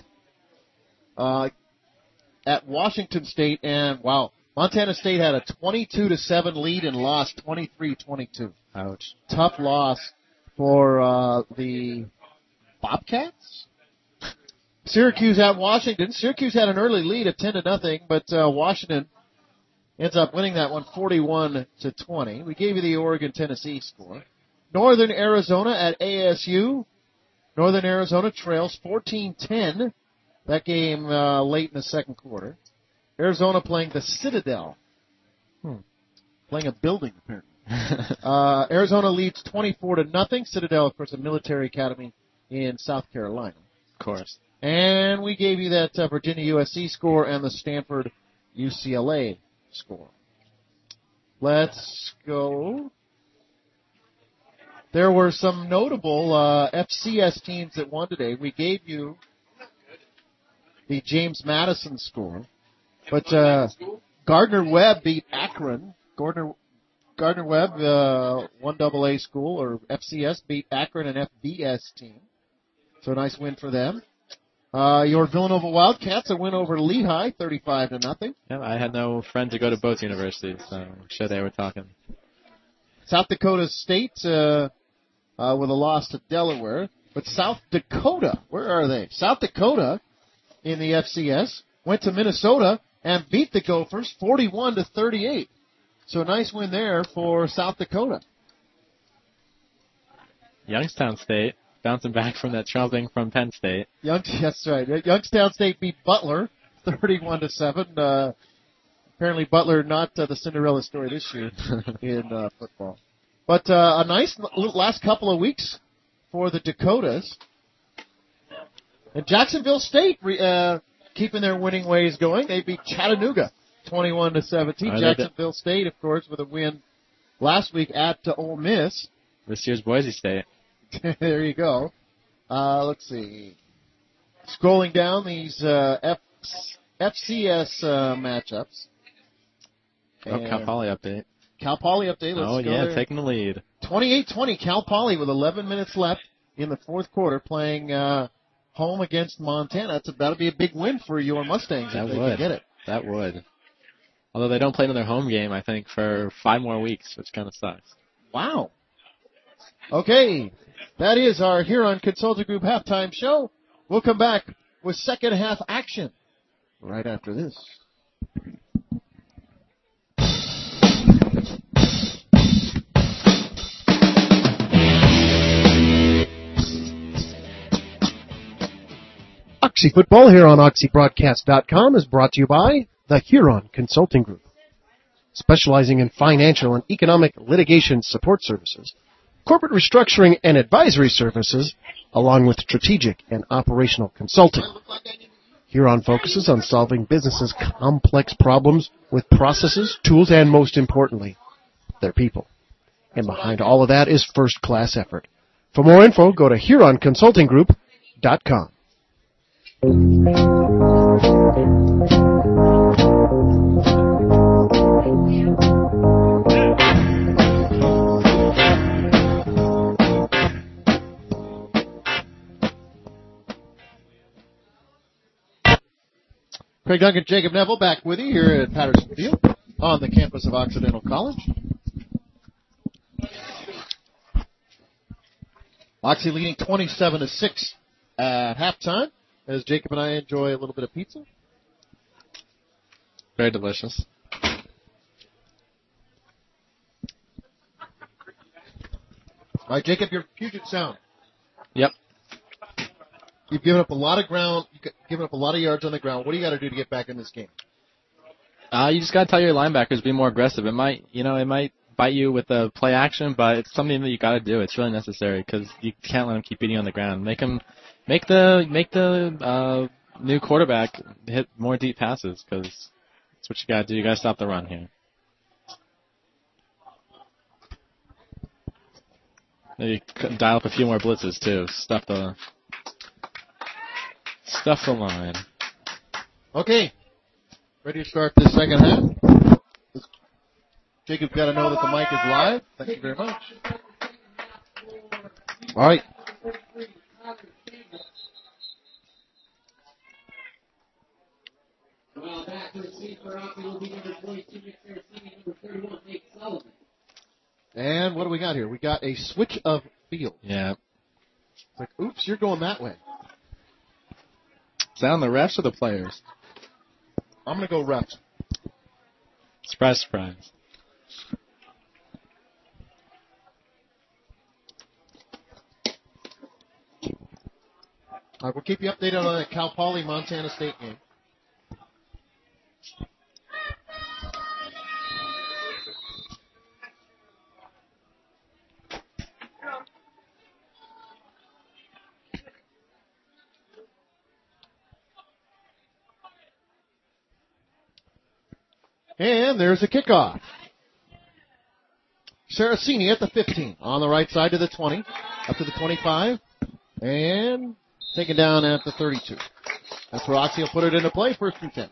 uh, at Washington State, and wow, Montana State had a 22 to seven lead and lost 23-22. ouch. Tough loss for uh, the Bobcats. Syracuse at Washington. Syracuse had an early lead of 10 to nothing, but uh, Washington ends up winning that one 41 to 20. We gave you the Oregon Tennessee score. Northern Arizona at ASU. Northern Arizona trails 14-10. That game uh, late in the second quarter. Arizona playing the Citadel. Hmm. Playing a building apparently. *laughs* Uh, Arizona leads 24 to nothing. Citadel, of course, a military academy in South Carolina. of course. And we gave you that uh, Virginia USC score and the Stanford UCLA score. Let's go. There were some notable uh, FCS teams that won today. We gave you the James Madison score, but uh, Gardner Webb beat Akron. Gardner Gardner Webb, uh, one double A school or FCS beat Akron, an FBS team. So a nice win for them. Uh, your Villanova Wildcats a win over Lehigh, 35 to nothing. Yeah, I had no friend to go to both universities, so I'm sure they were talking. South Dakota State uh, uh, with a loss to Delaware, but South Dakota, where are they? South Dakota in the FCS went to Minnesota and beat the Gophers 41 to 38. So a nice win there for South Dakota. Youngstown State bouncing back from that trumping from Penn State. Young, *laughs* that's right. Youngstown State beat Butler 31 to seven. Uh, apparently Butler not uh, the Cinderella story this year *laughs* in uh, football. But uh, a nice l- last couple of weeks for the Dakotas. And Jacksonville State re, uh, keeping their winning ways going. They beat Chattanooga 21 to 17. Jacksonville State, of course, with a win last week at uh, Ole Miss. This year's Boise State. *laughs* there you go. Uh, let's see. Scrolling down these uh, F- FCS uh, matchups. Oh, Cal Poly update. Cal Poly update. Let's oh yeah, there. taking the lead. 28-20 Cal Poly with 11 minutes left in the fourth quarter playing uh, home against Montana. That's, that'll be a big win for your Mustangs That if they would. can get it. That would. Although they don't play another home game, I think, for five more weeks, which kind of sucks. Wow. Okay, that is our Huron Consulting Group halftime show. We'll come back with second half action right after this. Oxy Football here on OxyBroadcast.com is brought to you by the Huron Consulting Group, specializing in financial and economic litigation support services, corporate restructuring and advisory services, along with strategic and operational consulting. Huron focuses on solving businesses' complex problems with processes, tools, and most importantly, their people. And behind all of that is first-class effort. For more info, go to HuronConsultingGroup.com. Craig Duncan, Jacob Neville back with you here at Patterson Field on the campus of Occidental College. Oxy leading 27 to 6 at halftime as Jacob and I enjoy a little bit of pizza. Very delicious. All right, Jacob, your Puget Sound. Yep. You've given up a lot of ground. You've given up a lot of yards on the ground. What do you got to do to get back in this game? Uh, you just gotta tell your linebackers be more aggressive. It might, you know, it might bite you with the play action, but it's something that you gotta do. It's really necessary because you can't let them keep beating on the ground. Make them, make the, make the uh, new quarterback hit more deep passes because that's what you gotta do. You gotta stop the run here. Maybe dial up a few more blitzes too. Stuff the, stuff the line. Okay. Ready to start this second half? Jacob's got to know that the mic is live. Thank you very much. All right. And what do we got here? We got a switch of field. Yeah. It's like, oops, you're going that way. Is that on the refs or the players? I'm going to go left. Surprise, surprise. All right, we'll keep you updated on that Cal Poly Montana State game. And there's a kickoff. Saracini at the 15. On the right side to the 20. Up to the 25. And taken down at the 32. That's where Oxy will put it into play. First and 10.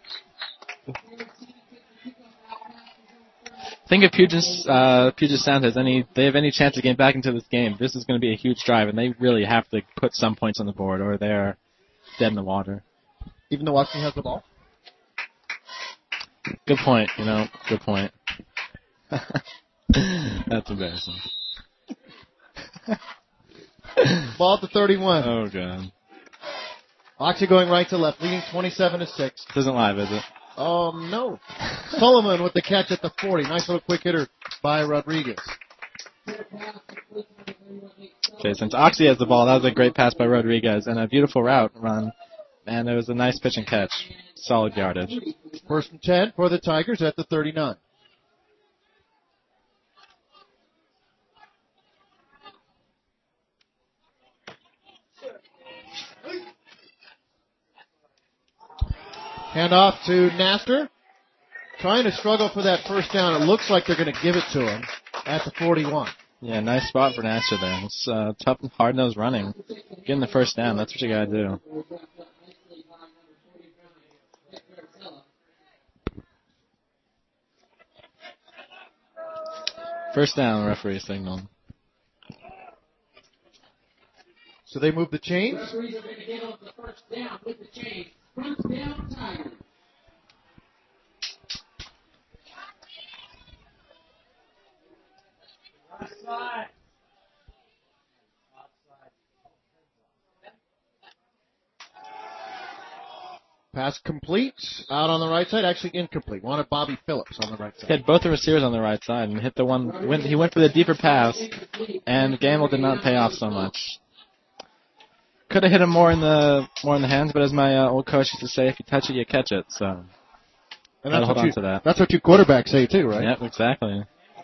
think if Puget, uh, Puget Sound has any, they have any chance of getting back into this game, this is going to be a huge drive, and they really have to put some points on the board, or they're dead in the water. Even though Oxy has the ball. Good point. You know, good point. *laughs* That's embarrassing. *laughs* Ball at the 31. Oh god. Oxy going right to left, leading 27 to 6. Doesn't live, is it? Oh no. Solomon with the catch at the 40. Nice little quick hitter by Rodriguez. Okay, since Oxy has the ball, that was a great pass by Rodriguez and a beautiful route run. And it was a nice pitch and catch. Solid yardage. First and 10 for the Tigers at the 39. Hand off to Naster. Trying to struggle for that first down. It looks like they're going to give it to him at the 41. Yeah, nice spot for Naster there. It's uh, tough, hard nosed running. Getting the first down, that's what you gotta do. First down, referee signal. So they move the chains. Referees are going to handle the first down with the chain. First down, Tigers. Pass complete. Out on the right side. Actually incomplete. Wanted Bobby Phillips on the right side. He had both the receivers on the right side and hit the one. Went, he went for the deeper pass, and gamble did not pay off so much. Could have hit him more in the more in the hands, but as my uh, old coach used to say, if you touch it, you catch it. So And that's hold what on you, to that. that's what you quarterbacks say too, right? Yep, exactly.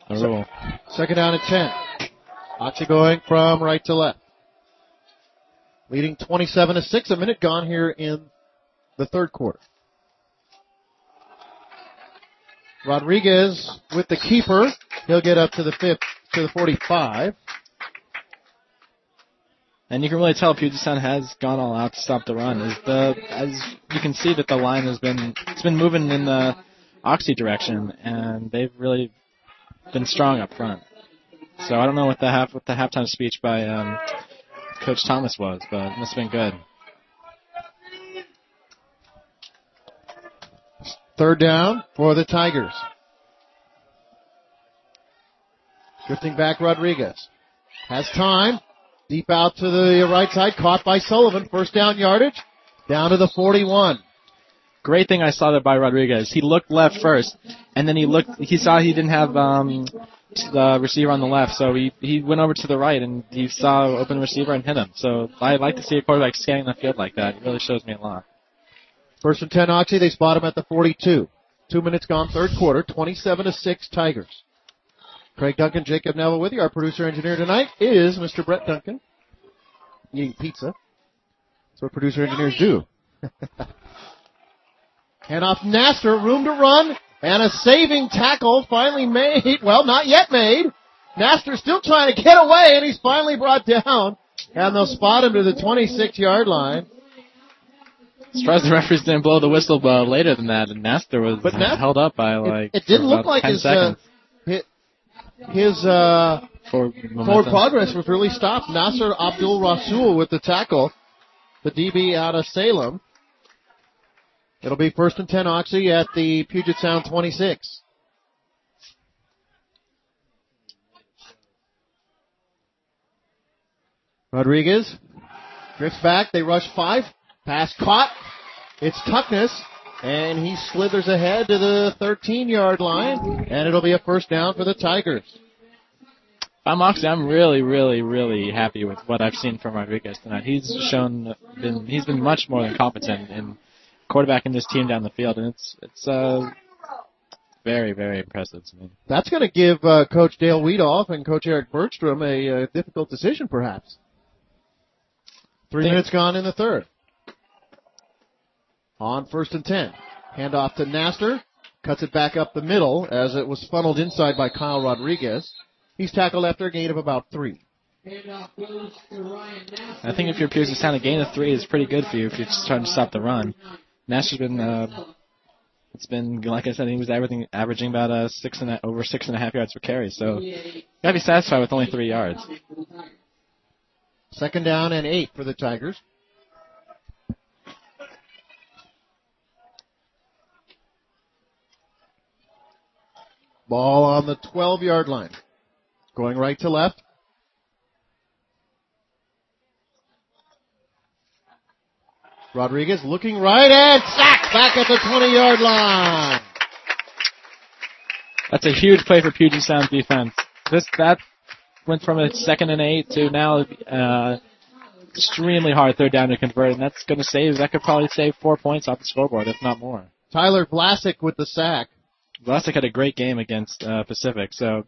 The So- rule. Second down and 10. Oxy going from right to left. Leading 27 to 6. A minute gone here in the third quarter. Rodriguez with the keeper. He'll get up to the fifth, to the 45. And you can really tell Puget has gone all out to stop the run. Is the as you can see that the line has been it's been moving in the Oxy direction, and they've really been strong up front. So I don't know what the half what the halftime speech by um, Coach Thomas was, but it must have been good. Third down for the Tigers. Drifting back Rodriguez. Has time. Deep out to the right side. Caught by Sullivan. First down yardage. Down to the 41. Great thing I saw there by Rodriguez. He looked left first, and then he looked. He saw he didn't have um, the receiver on the left, so he he went over to the right and he saw open receiver and hit him. So I like to see a quarterback scanning the field like that. It really shows me a lot. First and 10 Oxy. They spot him at the 42. Two minutes gone, third quarter. 27 to 6 Tigers. Craig Duncan, Jacob Neville with you. Our producer engineer tonight is Mr. Brett Duncan. Eating pizza. That's what producer engineers do. *laughs* Hand off Naster, room to run, and a saving tackle finally made. Well, not yet made. Naster still trying to get away, and he's finally brought down. And they'll spot him to the 26 yard line. Surprised the referees didn't blow the whistle uh, later than that, and Naster was But Nas- held up by like. it didn't look like his, uh, his, his uh, for forward progress was really stopped. Nasser Abdul Rasul with the tackle, the DB out of Salem. It'll be first and 10 Oxy at the Puget Sound 26. Rodriguez drifts back. They rush five. Pass caught. It's Tuckness. And he slithers ahead to the 13 yard line. And it'll be a first down for the Tigers. I'm Oxy. I'm really, really, really happy with what I've seen from Rodriguez tonight. He's shown been he's been much more than competent in quarterbacking this team down the field, and it's it's uh very, very impressive to me. That's going to give uh, Coach Dale Widolff and Coach Eric Bergstrom a, uh difficult decision, perhaps. Three Think- minutes gone in the third. On first and ten. Hand off to Naster. Cuts it back up the middle as it was funneled inside by Kyle Rodriguez. He's tackled after a gain of about three. I think if you're Puget Sound, a gain of three is pretty good for you if you're just trying to stop the run. Nash has been, uh, it's been like I said, he was averaging averaging about uh, six and a, over six and a half yards per carry. So you gotta be satisfied with only three yards. Second down and eight for the Tigers. Ball on the 12 yard line. Going right to left. Rodriguez looking right and sack back at the 20 yard line. That's a huge play for Puget Sound defense. This that went from a second and eight to now uh, extremely hard third down to convert, and that's going to save. That could probably save four points off the scoreboard, if not more. Tyler Vlasic with the sack. Vlasic had a great game against uh, Pacific, so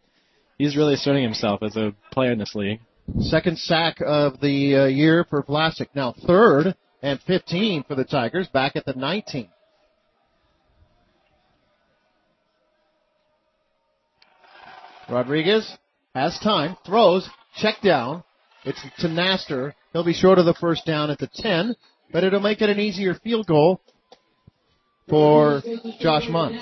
he's really asserting himself as a player in this league. Second sack of the uh, year for Vlasic. Now third and 15 for the Tigers, back at the 19. Rodriguez has time, throws, check down. It's to Naster. He'll be short of the first down at the 10, but it'll make it an easier field goal for Josh Munn.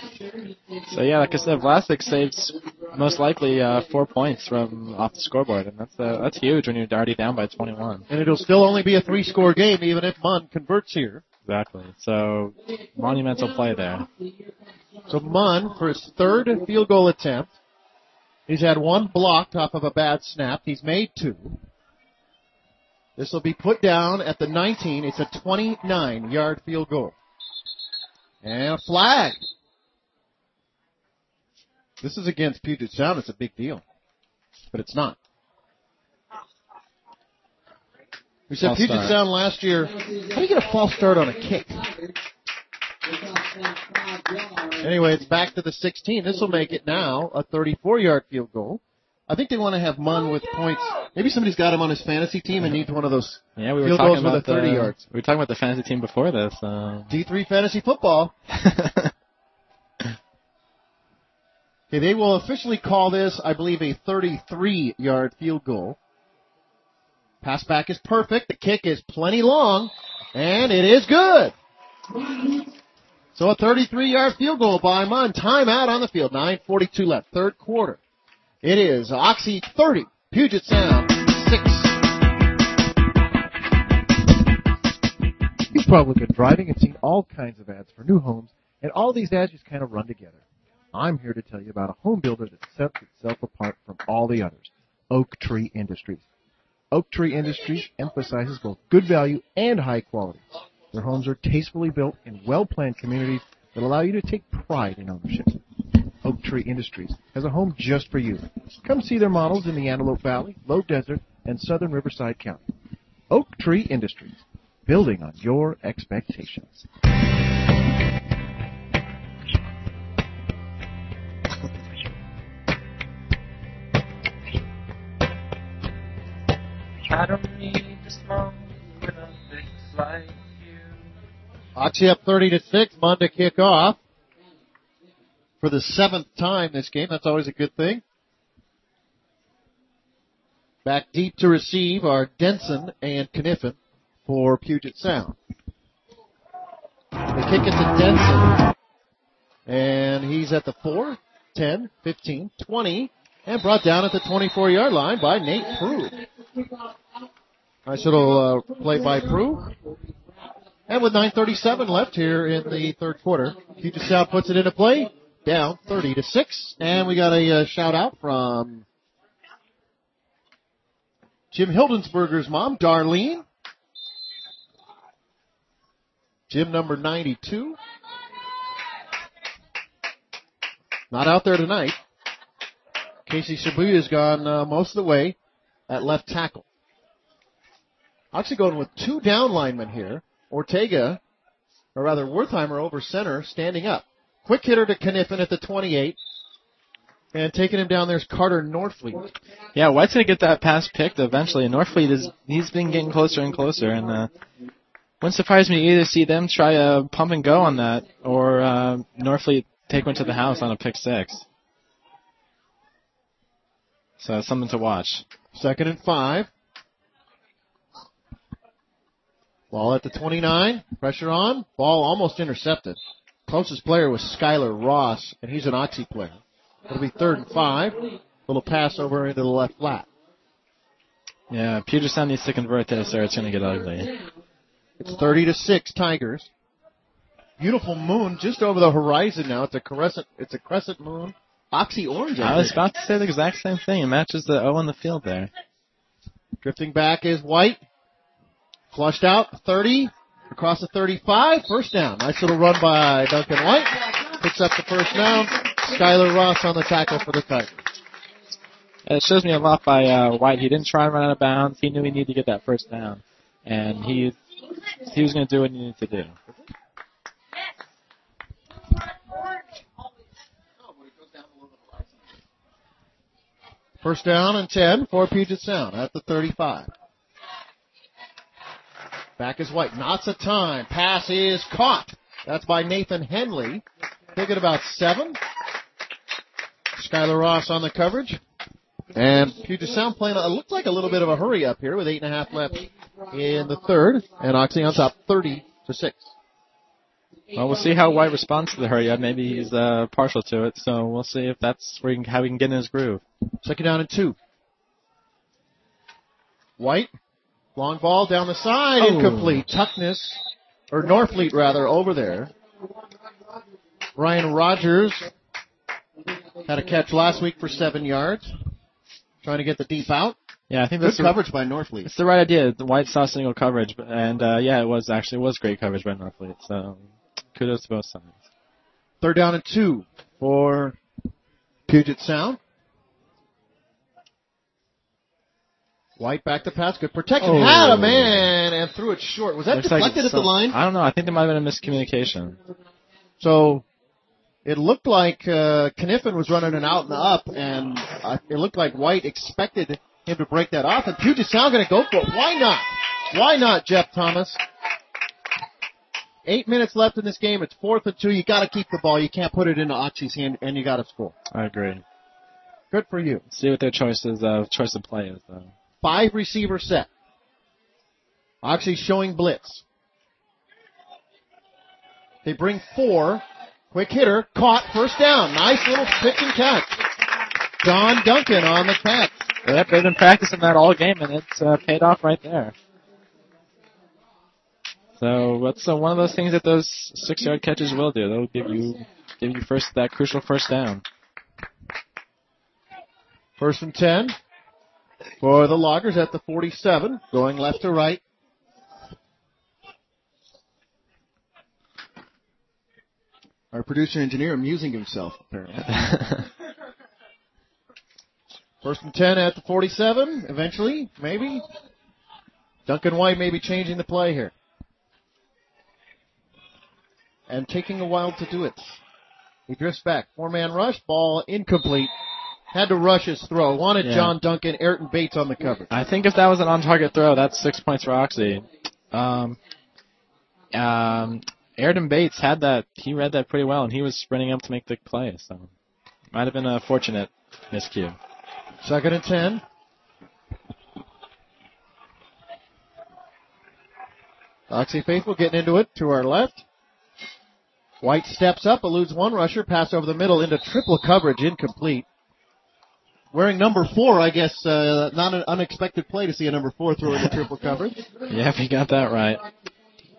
So yeah, like I said, Vlasic saves most likely uh, four points from off the scoreboard, and that's uh, that's huge when you're already down by 21. And it'll still only be a three score game even if Munn converts here. Exactly. So monumental play there. So Munn for his third field goal attempt. He's had one blocked off of a bad snap. He's made two. This will be put down at the 19. It's a 29 yard field goal. And a flag. This is against Puget Sound. It's a big deal. But it's not. We said False Puget start. Sound last year. How do you get a false start on a kick? Anyway, it's back to the 16. This will make it now a 34 yard field goal. I think they want to have Munn with points. Maybe somebody's got him on his fantasy team and needs one of those Yeah, we were Field talking goals with about a 30 the, yards. We were talking about the fantasy team before this. Uh, D3 fantasy football. *laughs* Okay, they will officially call this, I believe, a 33 yard field goal. Pass back is perfect. The kick is plenty long, and it is good. So a 33 yard field goal by Munn. Timeout on the field. 9.42 left. Third quarter. It is Oxy 30, Puget Sound 6. You've probably been driving and seen all kinds of ads for new homes, and all these ads just kind of run together. I'm here to tell you about a home builder that sets itself apart from all the others, Oak Tree Industries. Oak Tree Industries emphasizes both good value and high quality. Their homes are tastefully built in well-planned communities that allow you to take pride in ownership. Oak Tree Industries has a home just for you. Come see their models in the Antelope Valley, Low Desert, and southern Riverside County. Oak Tree Industries, building on your expectations. I don't need to smoke with a fix like you. Oxy up 30 to 6. Munn to kick off for the seventh time this game. That's always a good thing. Back deep to receive are Denson and Kniffen for Puget Sound. They kick it to Denson. And he's at the 4, 10, 15, 20, and brought down at the 24 yard line by Nate Prue. Nice little uh, play by Prue. And with 9:37 left here in the third quarter, Puget Sound puts it into play, down 30 to six, and we got a uh, shout out from Jim Hildensberger's mom, Darlene. Jim number 92. Not out there tonight. Casey Shibuya's gone uh, most of the way at left tackle. Actually going with two down linemen here. Ortega, or rather Wertheimer over center, standing up. Quick hitter to Kniffen at the 28. And taking him down there's Carter Northfleet. yeah, White's gonna get that pass picked eventually. And Northfleet is he's been getting closer and closer, and uh, wouldn't surprise me to either see them try a pump and go on that, or uh, Northfleet take one to the house on a pick six. So something to watch. Second and five. Ball at the 29. Pressure on. Ball almost intercepted. Closest player was Skylar Ross, and he's an Oxy player. It'll be third and five. Little pass over into the left flat. Yeah, Puget Sound needs to convert this or it's going to get ugly. It's 30 to 6 Tigers. Beautiful moon just over the horizon now. It's a crescent, it's a crescent moon. Oxy orange. I I was about to say the exact same thing. It matches the O on the field there. Drifting back is White. Flushed out, 30, across the 35, first down. Nice little run by Duncan White. Picks up the first down. Skylar Ross on the tackle for the Tigers. And it shows me a lot by uh, White. He didn't try and run out of bounds. He knew he needed to get that first down, and he he was going to do what he needed to do. First down and 10 for Puget Sound at the 35. Back is White. Knots of time. Pass is caught. That's by Nathan Henley. Take it about seven. Skylar Ross on the coverage. And Puget Sound playing, it looks like a little bit of a hurry up here with eight and a half left in the third. And Oxy on top 30 to 6. Well, we'll see how White responds to the hurry up. Maybe he's uh, partial to it, so we'll see if that's where he can, how he can get in his groove. Second down and two. White, long ball down the side, Oh. incomplete. Tuckness, or Norfleet rather, over there. Ryan Rogers had a catch last week for seven yards. Trying to get the deep out. Yeah, I think Good that's the, coverage by Norfleet. it's the right idea. The White saw single coverage, and uh, yeah, it was actually it was great coverage by Northfleet. So kudos to both sides. Third down and two for Puget Sound. White back to pass. Good protection. Oh. Had a man and threw it short. Was that Looks like deflected at the line? I don't know. I think there might have been a miscommunication. So it looked like uh, Kniffen was running an out and up, and uh, it looked like White expected him to break that off, and Puget Sound going to go for it. Why not? Why not, Jeff Thomas? Eight minutes left in this game. It's fourth and two. You got to keep the ball. You can't put it into Oxy's hand, and you got to score. I agree. Good for you. See what their choices of choice of play is though. Five receiver set. Oxy showing blitz. They bring four. Quick hitter, caught, first down. Nice little pitch and catch. Don Duncan on the catch. Yep, they've been practicing that all game, and it's uh, paid off right there. So that's uh, one of those things that those six-yard catches will do. They'll give you give you first that crucial first down. First and ten for the Loggers at the 47, going left to right. Our producer engineer amusing himself, apparently. *laughs* First and 10 at the 47, eventually, maybe. Duncan White may be changing the play here. And taking a while to do it. He drifts back. Four man rush, ball incomplete. Had to rush his throw. Wanted Yeah. John Duncan, Ayrton Bates on the cover. I think if that was an on-target throw, that's six points for Oxy. Um, um, Ayrton Bates had that. He read that pretty well, and he was sprinting up to make the play. So might have been a fortunate miscue. Second and 10. Oxy Faithful getting into it to our left. White steps up, eludes one rusher, pass over the middle into triple coverage, incomplete. Wearing number four, I guess, uh, not an unexpected play to see a number four throw into *laughs* triple coverage. Yeah, he got that right.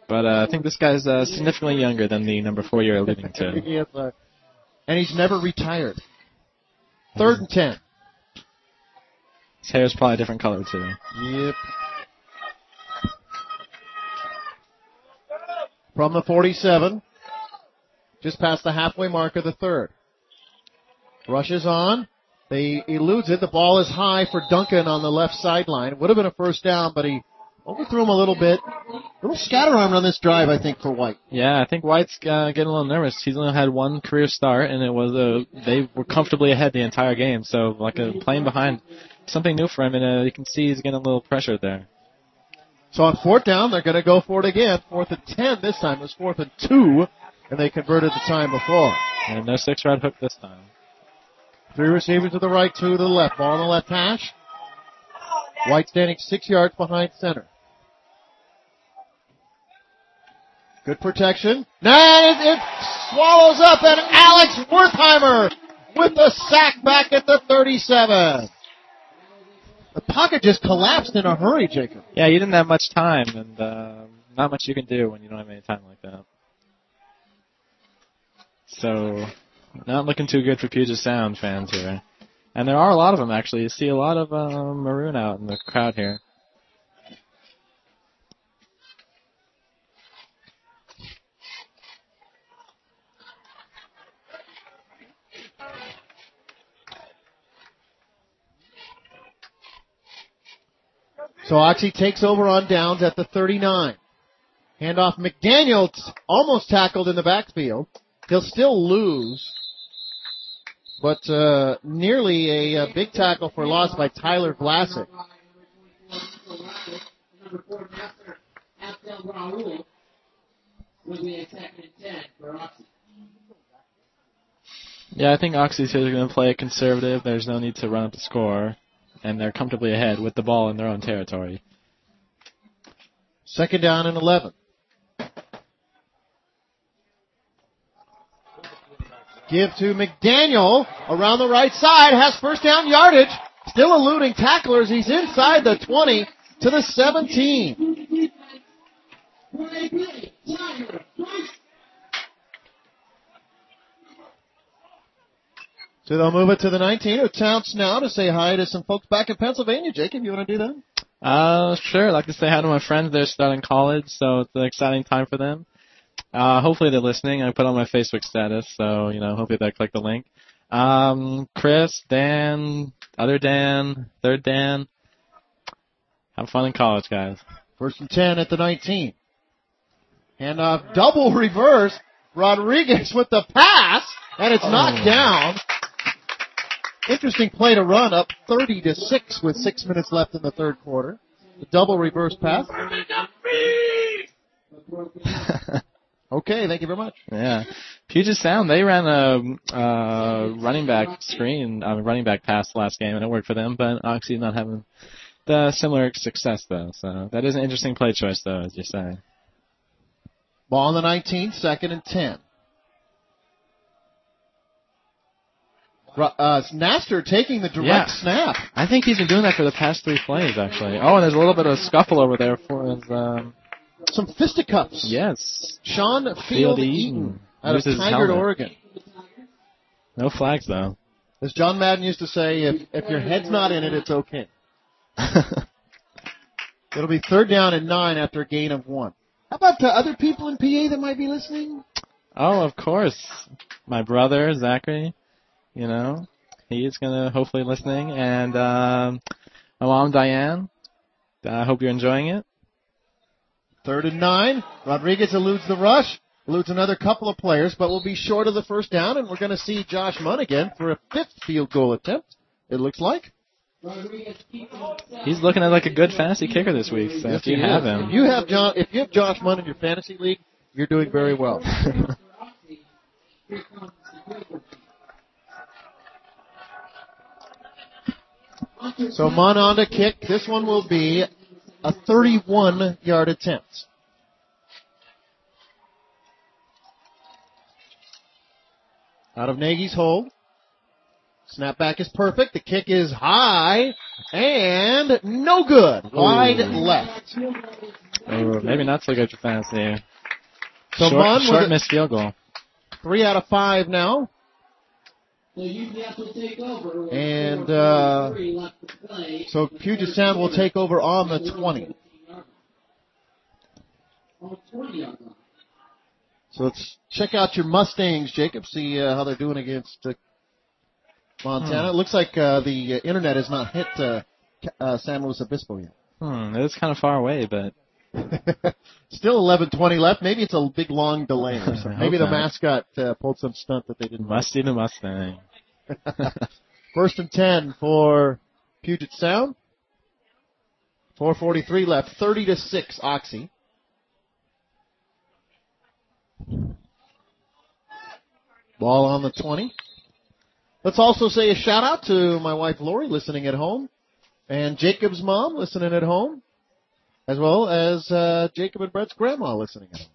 But uh, I think this guy's uh, significantly younger than the number four you're alluding to. *laughs* Yes, uh, and he's never retired. Third and ten. His hair's probably a different color too. Yep. From the 47, just past the halfway mark of the third. Rushes on. They eludes it. The ball is high for Duncan on the left sideline. Would have been a first down, but he overthrew him a little bit. A little scatterarmed on this drive, I think, for White. Yeah, I think White's uh, getting a little nervous. He's only had one career start, and it was a they were comfortably ahead the entire game. So like a playing behind, something new for him, and uh, you can see he's getting a little pressure there. So on fourth down, they're going to go for it again. Fourth and ten this time. It was fourth and two, and they converted the time before. And no six rod hook this time. Three receivers to the right, two to the left. Ball on the left hash. White standing six yards behind center. Good protection. Now it, it swallows up and Alex Wertheimer with the sack back at the 37. The pocket just collapsed in a hurry, Jacob. Yeah, you didn't have much time, and uh, not much you can do when you don't have any time like that. So, not looking too good for Puget Sound fans here. And there are a lot of them actually. You see a lot of uh, maroon out in the crowd here. So Oxy takes over on downs at the 39. Handoff McDaniel almost tackled in the backfield. He'll still lose, but uh, nearly a, uh big tackle for loss by Tyler Vlasic. Number four, Nasser Abdul Rasul will be a second and ten for Oxy. Yeah, I think Oxy's here going to play it conservative. There's no need to run up the score, and they're comfortably ahead with the ball in their own territory. Second down and 11. Give to McDaniel around the right side, has first down yardage. Still eluding tacklers. He's inside the 20 to the 17. Play, play, Tiger, right. So they'll move it to the 19. It's counts now to say hi to some folks back in Pennsylvania. Jacob, you want to do that? Uh, sure. I'd like to say hi to my friends. They're starting college, so it's an exciting time for them. Uh, hopefully they're listening. I put on my Facebook status, so, you know, hopefully they click the link. Um, Chris, Dan, other Dan, third Dan. Have fun in college, guys. First and 10 at the 19. Handoff double reverse. Rodriguez with the pass, and it's knocked down. Interesting play to run up 30 to 6 with 6 minutes left in the third quarter. The double reverse pass. *laughs* Okay, thank you very much. Yeah, Puget Sound they ran a uh, running back screen, uh, running back pass last game, and it worked for them. But Oxy not having the similar success though, so that is an interesting play choice though, as you're saying. Ball on the 19, second and 10. Ru- Uh, Naster taking the direct Yeah. snap. I think he's been doing that for the past three plays actually. Oh, and there's a little bit of a scuffle over there for his. Um, Some fisticuffs. yes, Sean Field, Field Eaton Eaton. out of Tigard. Oregon. no flags though. As John Madden used to say, if, if your head's not in it, it's okay. *laughs* It'll be third down and nine after a gain of one. How about the other people in PA that might be listening? oh, of course, my brother Zachary. You know, he's gonna hopefully listening, and um, my mom Diane. I hope you're enjoying it. Third and nine. Rodriguez eludes the rush, eludes another couple of players, but will be short of the first down, and we're going to see Josh Munn again for a fifth field goal attempt. It looks like. Rodriguez keeping it set. He's looking at like a good fantasy kicker this week. So if you have is. him, If you have John, if you have Josh Munn in your fantasy league, you're doing very well. For Oxy, here comes the Quaker. So Munn on to kick. This one will be a 31 yard attempt. Out of Nagy's hold. Snapback is perfect. The kick is high and no good. Wide left. oh, maybe not so good for fantasy. So short, short missed field goal. three out of five now. So you have to take over. with And, uh, three left to play. So Puget Sound will take over on the 20. On 20 yard line. So let's check out your Mustangs, Jacob. See uh, how they're doing against uh, Montana. It looks like uh, the uh, internet has not hit uh, uh, San Luis Obispo yet. Hmm, it's kind of far away, but *laughs* Still 11:20 left. Maybe it's a big long delay or *laughs* something. Maybe the not. mascot uh, pulled some stunt that they didn't. Musty the Mustang. *laughs* First and 10 for Puget Sound. 4:43 left. 30 to six. Oxy. Ball on the 20. Let's also say a shout out to my wife Lori listening at home and Jacob's mom listening at home as well as uh, Jacob and Brett's grandma listening home.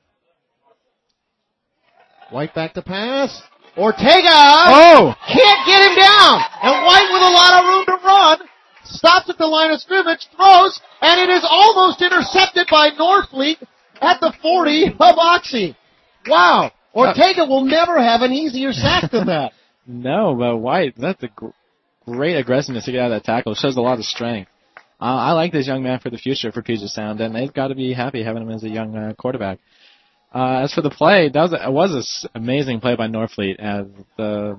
White back to pass. Ortega Oh! can't get him down. And White with a lot of room to run stops at the line of scrimmage, throws, and it is almost intercepted by Norfleet at the 40 of Oxy. Wow. Ortega will never have an easier sack than that. *laughs* No, but White, that's a gr- great aggressiveness to get out of that tackle. It shows a lot of strength. Uh, I like this young man for the future for Puget Sound, and they've got to be happy having him as a young uh, quarterback. Uh, as for the play, that was a, it was an amazing play by Norfleet as the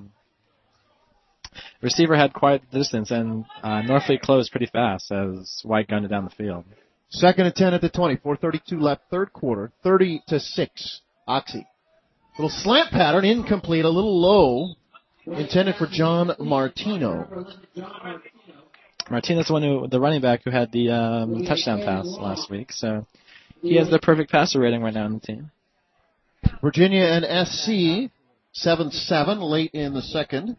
receiver had quite the distance, and uh, Norfleet closed pretty fast as White gunned it down the field. Second and 10 at the 20. 432 left, third quarter. 30 to 6. Oxy. Little slant pattern, incomplete, a little low. Intended for John Martino. Martinez, the one who, the running back who had the um, touchdown pass last week, so he has the perfect passer rating right now on the team. Virginia and SC, 7-7 late in the second.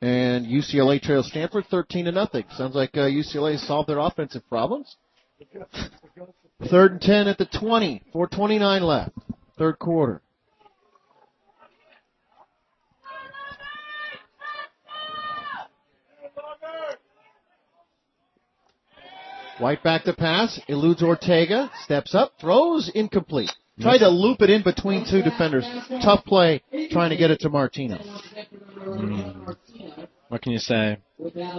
And UCLA trails Stanford 13 to nothing. Sounds like uh, UCLA solved their offensive problems. Third and 10 at the twenty, four twenty nine left. Third quarter. White back to pass, eludes Ortega, steps up, throws incomplete. Tried to loop it in between two defenders. Tough play trying to get it to Martino. Mm. What can you say?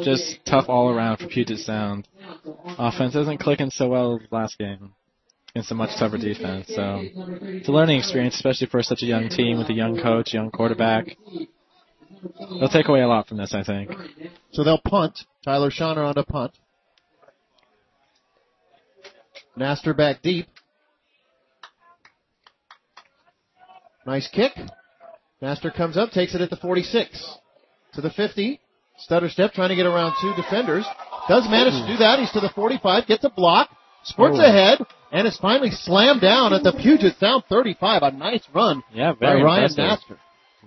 Just tough all around for Puget Sound. Offense isn't clicking so well last game against a much tougher defense. So it's a learning experience, especially for such a young team with a young coach, young quarterback. They'll take away a lot from this, I think. So they'll punt. Tyler Schauner on to punt. Naster back deep. Nice kick. Naster comes up, takes it at the 46. To the 50. Stutter step trying to get around two defenders. Does manage to do that. He's to the 45, gets a block, squirts Oh. ahead, and is finally slammed down at the Puget Sound 35. A nice run Yeah, by Ryan impressive. Naster.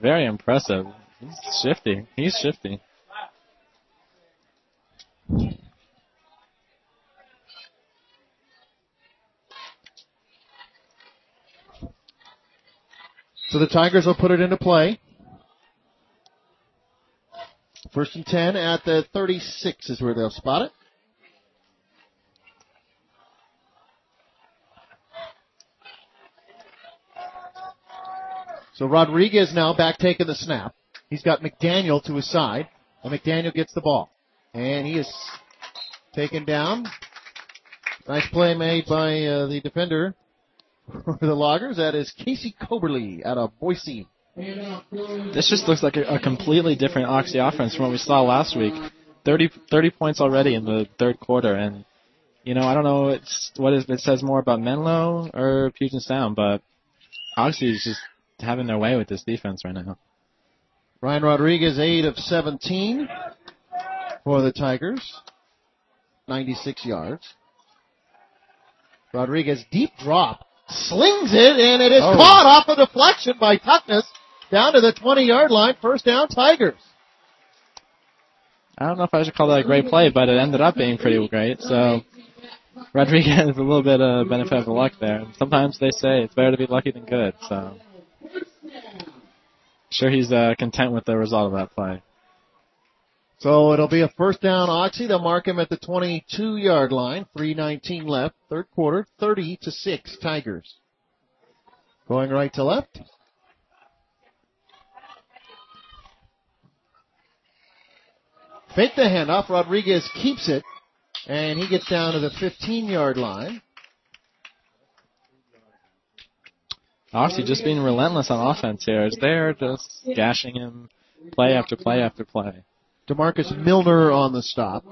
Very impressive. He's shifty. He's shifty. So the Tigers will put it into play. First and 10 at the 36 is where they'll spot it. So Rodriguez now back taking the snap. He's got McDaniel to his side, and McDaniel gets the ball. And he is taken down. Nice play made by uh, the defender for *laughs* the Loggers. That is Casey Coberly out of Boise. This just looks like a, a completely different Oxy offense from what we saw last week. 30, 30 points already in the third quarter, and you know I don't know it's what is, it says more about Menlo or Puget Sound, but Oxy is just having their way with this defense right now. Ryan Rodriguez, 8 of 17 for the Tigers. 96 yards. Rodriguez, deep drop, slings it, and it is Oh. caught off a deflection by Tuckness down to the 20 yard line. First down, Tigers. I don't know if I should call that a great play, but it ended up being pretty great. So Rodriguez a little bit of benefit of the luck there. Sometimes they say it's better to be lucky than good. So sure he's uh, content with the result of that play. So it'll be a first down, Oxy. They'll mark him at the 22 yard line. 319 left, third quarter, 30 to 6, Tigers. Going right to left. Fake the handoff. Rodriguez keeps it, and he gets down to the 15 yard line. Oxy just being relentless on offense here. They're just gashing him play after play after play. Demarcus Milner on the stop.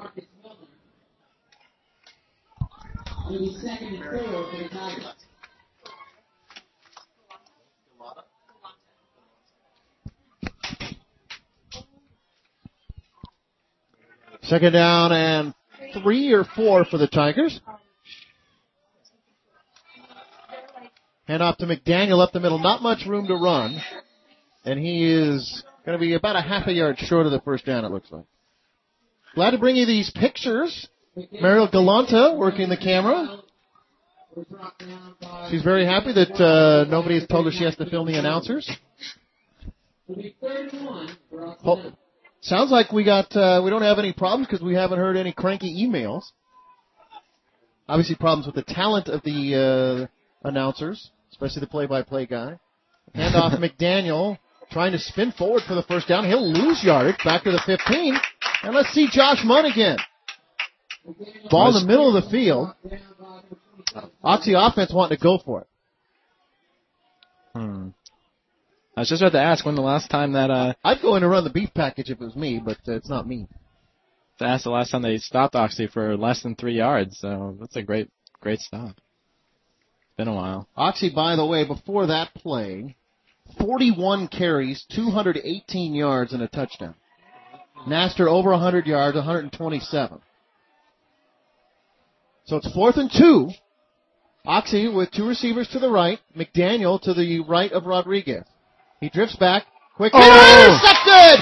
Second down and three or four for the Tigers. Hand off to McDaniel up the middle. Not much room to run. and he is going to be about a half a yard short of the first down. It looks like. Glad to bring you these pictures. Mariel Galanta working the camera. She's very happy that uh, nobody has told her she has to film the announcers. Ho- sounds like we got uh, we don't have any problems because we haven't heard any cranky emails. Obviously, problems with the talent of the uh, announcers, especially the play-by-play guy. Handoff *laughs* McDaniel trying to spin forward for the first down. He'll lose yardage back to the 15. And let's see Josh Munn again. Ball in the middle of the field. Oxy offense wanting to go for it. Hmm. I was just about to ask when the last time that uh I'd go in and run the beef package if it was me, but uh, it's not me. to ask the last time they stopped Oxy for less than three yards. So that's a great great stop. It's been a while. Oxy, by the way, before that play, 41 carries, 218 yards, and a touchdown. Naster over 100 yards, 127. So it's fourth and two. Oxy with two receivers to the right, McDaniel to the right of Rodriguez. He drifts back, quick oh! hit, intercepted!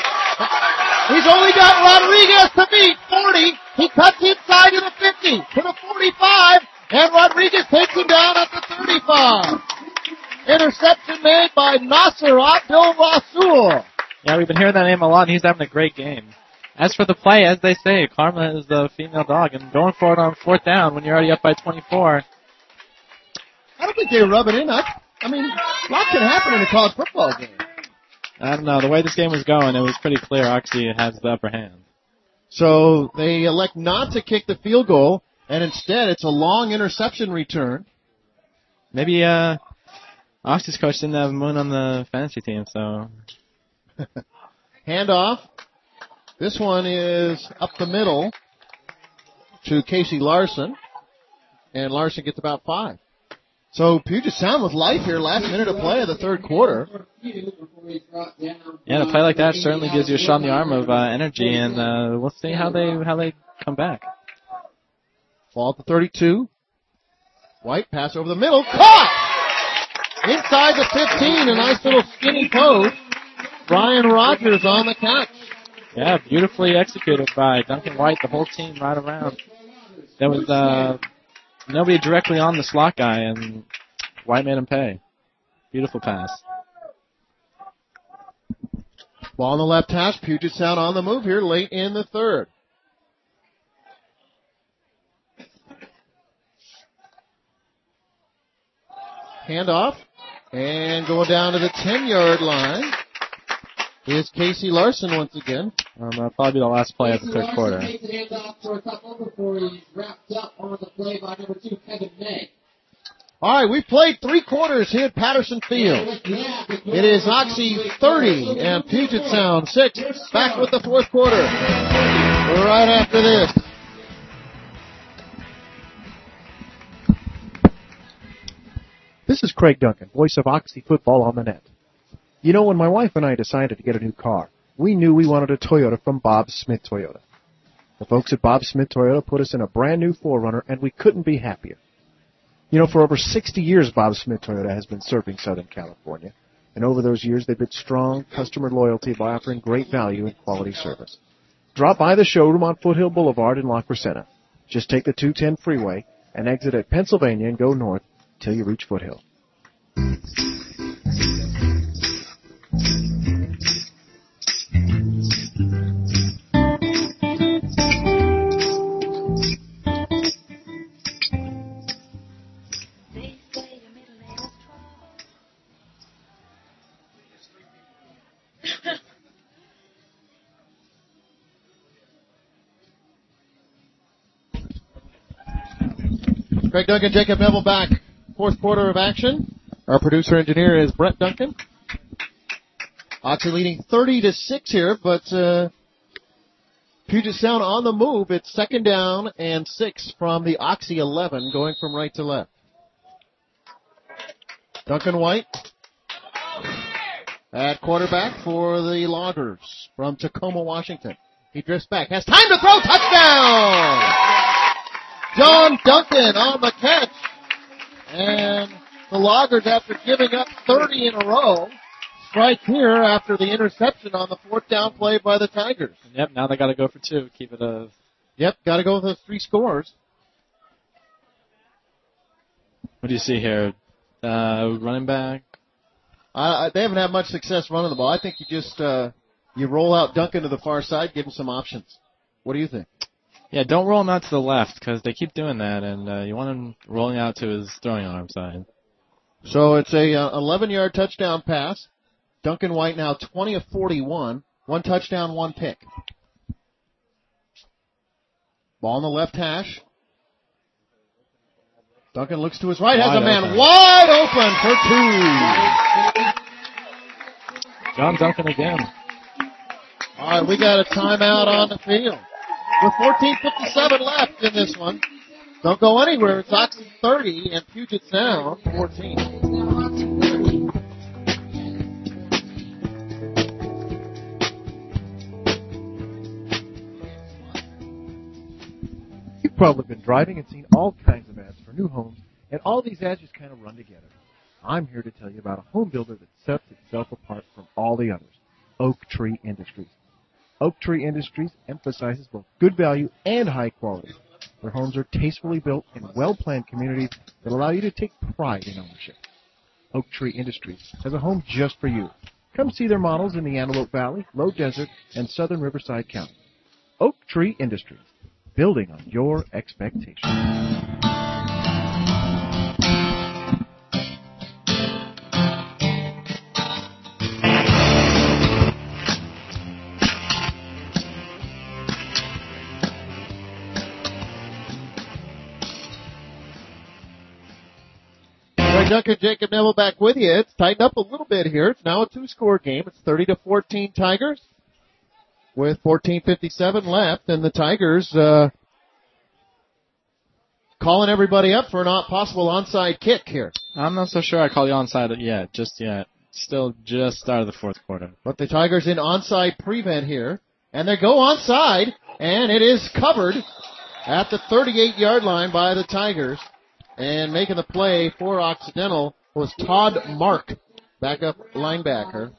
He's only got Rodriguez to beat, 40. He cuts inside to the 50, to the 45, and Rodriguez takes him down at the 35. Interception made by Nasser Abdul Rasul. Yeah, we've been hearing that name a lot, and he's having a great game. As for the play, as they say, Karma is the female dog, and going for it on fourth down when you're already up by 24. I don't think they rub it in. I, I mean, a lot can happen in a college football game. I don't know. The way this game was going, it was pretty clear Oxy has the upper hand. So they elect not to kick the field goal, and instead it's a long interception return. Maybe uh, Oxy's coach didn't have Moon on the fantasy team, so *laughs* Handoff. This one is up the middle to Casey Larson, and Larson gets about five. So Puget Sound with life here, last minute of play of the third quarter. yeah, a play like that certainly gives you a shot in the arm of uh, energy, and uh, we'll see how they how they come back. Fall at the 32. White pass over the middle, caught! Inside the 15, a nice little skinny post. Brian Rogers on the catch. Yeah, beautifully executed by Duncan White, the whole team right around. There was uh, nobody directly on the slot guy, and White made him pay. Beautiful pass. Ball on the left hash. Puget Sound on the move here late in the third. Handoff. And going down to the 10 yard line is Casey Larson once again. Um, that'll probably be the last play of the third quarter. Takes it handoff for a couple before he's wrapped up on the play by number two, Kevin May. All right, we've played three quarters here at Patterson Field. It is Oxy 30 and Puget Sound 6. Back with the fourth quarter. Right after this. This is Craig Duncan, voice of Oxy Football on the Net. You know, when my wife and I decided to get a new car, we knew we wanted a Toyota from Bob Smith Toyota. The folks at Bob Smith Toyota put us in a brand new 4Runner and we couldn't be happier. You know, for over 60 years, Bob Smith Toyota has been serving Southern California. And over those years, they've built strong customer loyalty by offering great value and quality service. Drop by the showroom on Foothill Boulevard in La Crescenta. Just take the 210 freeway and exit at Pennsylvania and go north till you reach Foothill. Craig Duncan, Jacob Neville back. Fourth quarter of action. Our producer engineer is Brett Duncan. Oxy leading 30 to 6 here, but uh, Puget Sound on the move. It's second down and 6 from the Oxy 11 going from right to left. Duncan White at quarterback for the Loggers from Tacoma, Washington. He drifts back, has time to throw, touchdown! John Duncan on the catch. And the Loggers, after giving up 30 in a row, strike here after the interception on the fourth down play by the Tigers. Yep, now they got to go for two. Keep it a. Yep, got to go with those three scores. What do you see here? Uh, running back. Uh, they haven't had much success running the ball. I think you just uh, you roll out Duncan to the far side, give him some options. What do you think? Yeah, don't roll him out to the left because they keep doing that, and uh, you want him rolling out to his throwing arm side. So it's a uh, 11 yard touchdown pass. Duncan White now 20 of 41, one touchdown, one pick. Ball on the left hash. Duncan looks to his right, has a man open. wide open for two. John Duncan again. All right, we got a timeout on the field. With 14.57 left in this one. Don't go anywhere. It's Oxy 30 and Puget Sound 14. You've probably been driving and seen all kinds of ads for new homes, and all these ads just kind of run together. I'm here to tell you about a home builder that sets itself apart from all the others, Oak Tree Industries. Oak Tree Industries emphasizes both good value and high quality. Their homes are tastefully built in well-planned communities that allow you to take pride in ownership. Oak Tree Industries has a home just for you. Come see their models in the Antelope Valley, Low Desert, and southern Riverside County. Oak Tree Industries, building on your expectations. Greg Duncan, Jacob Neville back with you. It's tightened up a little bit here. It's now a two-score game. It's 30 to 14 Tigers with 14:57 left, and the Tigers uh, calling everybody up for an possible onside kick here. I'm not so sure I call you onside yet, just yet. Still just start of the fourth quarter. But the Tigers in onside prevent here, and they go onside, and it is covered at the 38 yard line by the Tigers. And making the play for Occidental was Todd Mark, backup linebacker.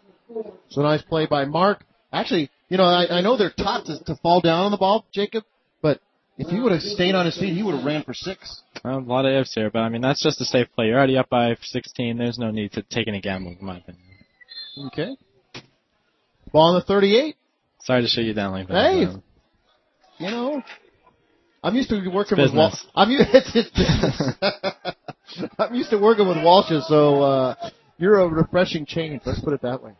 So nice play by Mark. Actually, you know, I, I know they're taught to, to fall down on the ball, Jacob, but if he would have stayed on his feet, he would have ran for six. Well, a lot of ifs here, but I mean that's just a safe play. You're already up by 16. There's no need to take any gamble, in my opinion. Okay. Ball on the 38. Sorry to show you down like that. Hey. but- um, you know, I'm used to working with Walsh. I'm used. *laughs* It's, it's business. I'm used to working with Walshes, so uh, you're a refreshing change. Let's put it that way.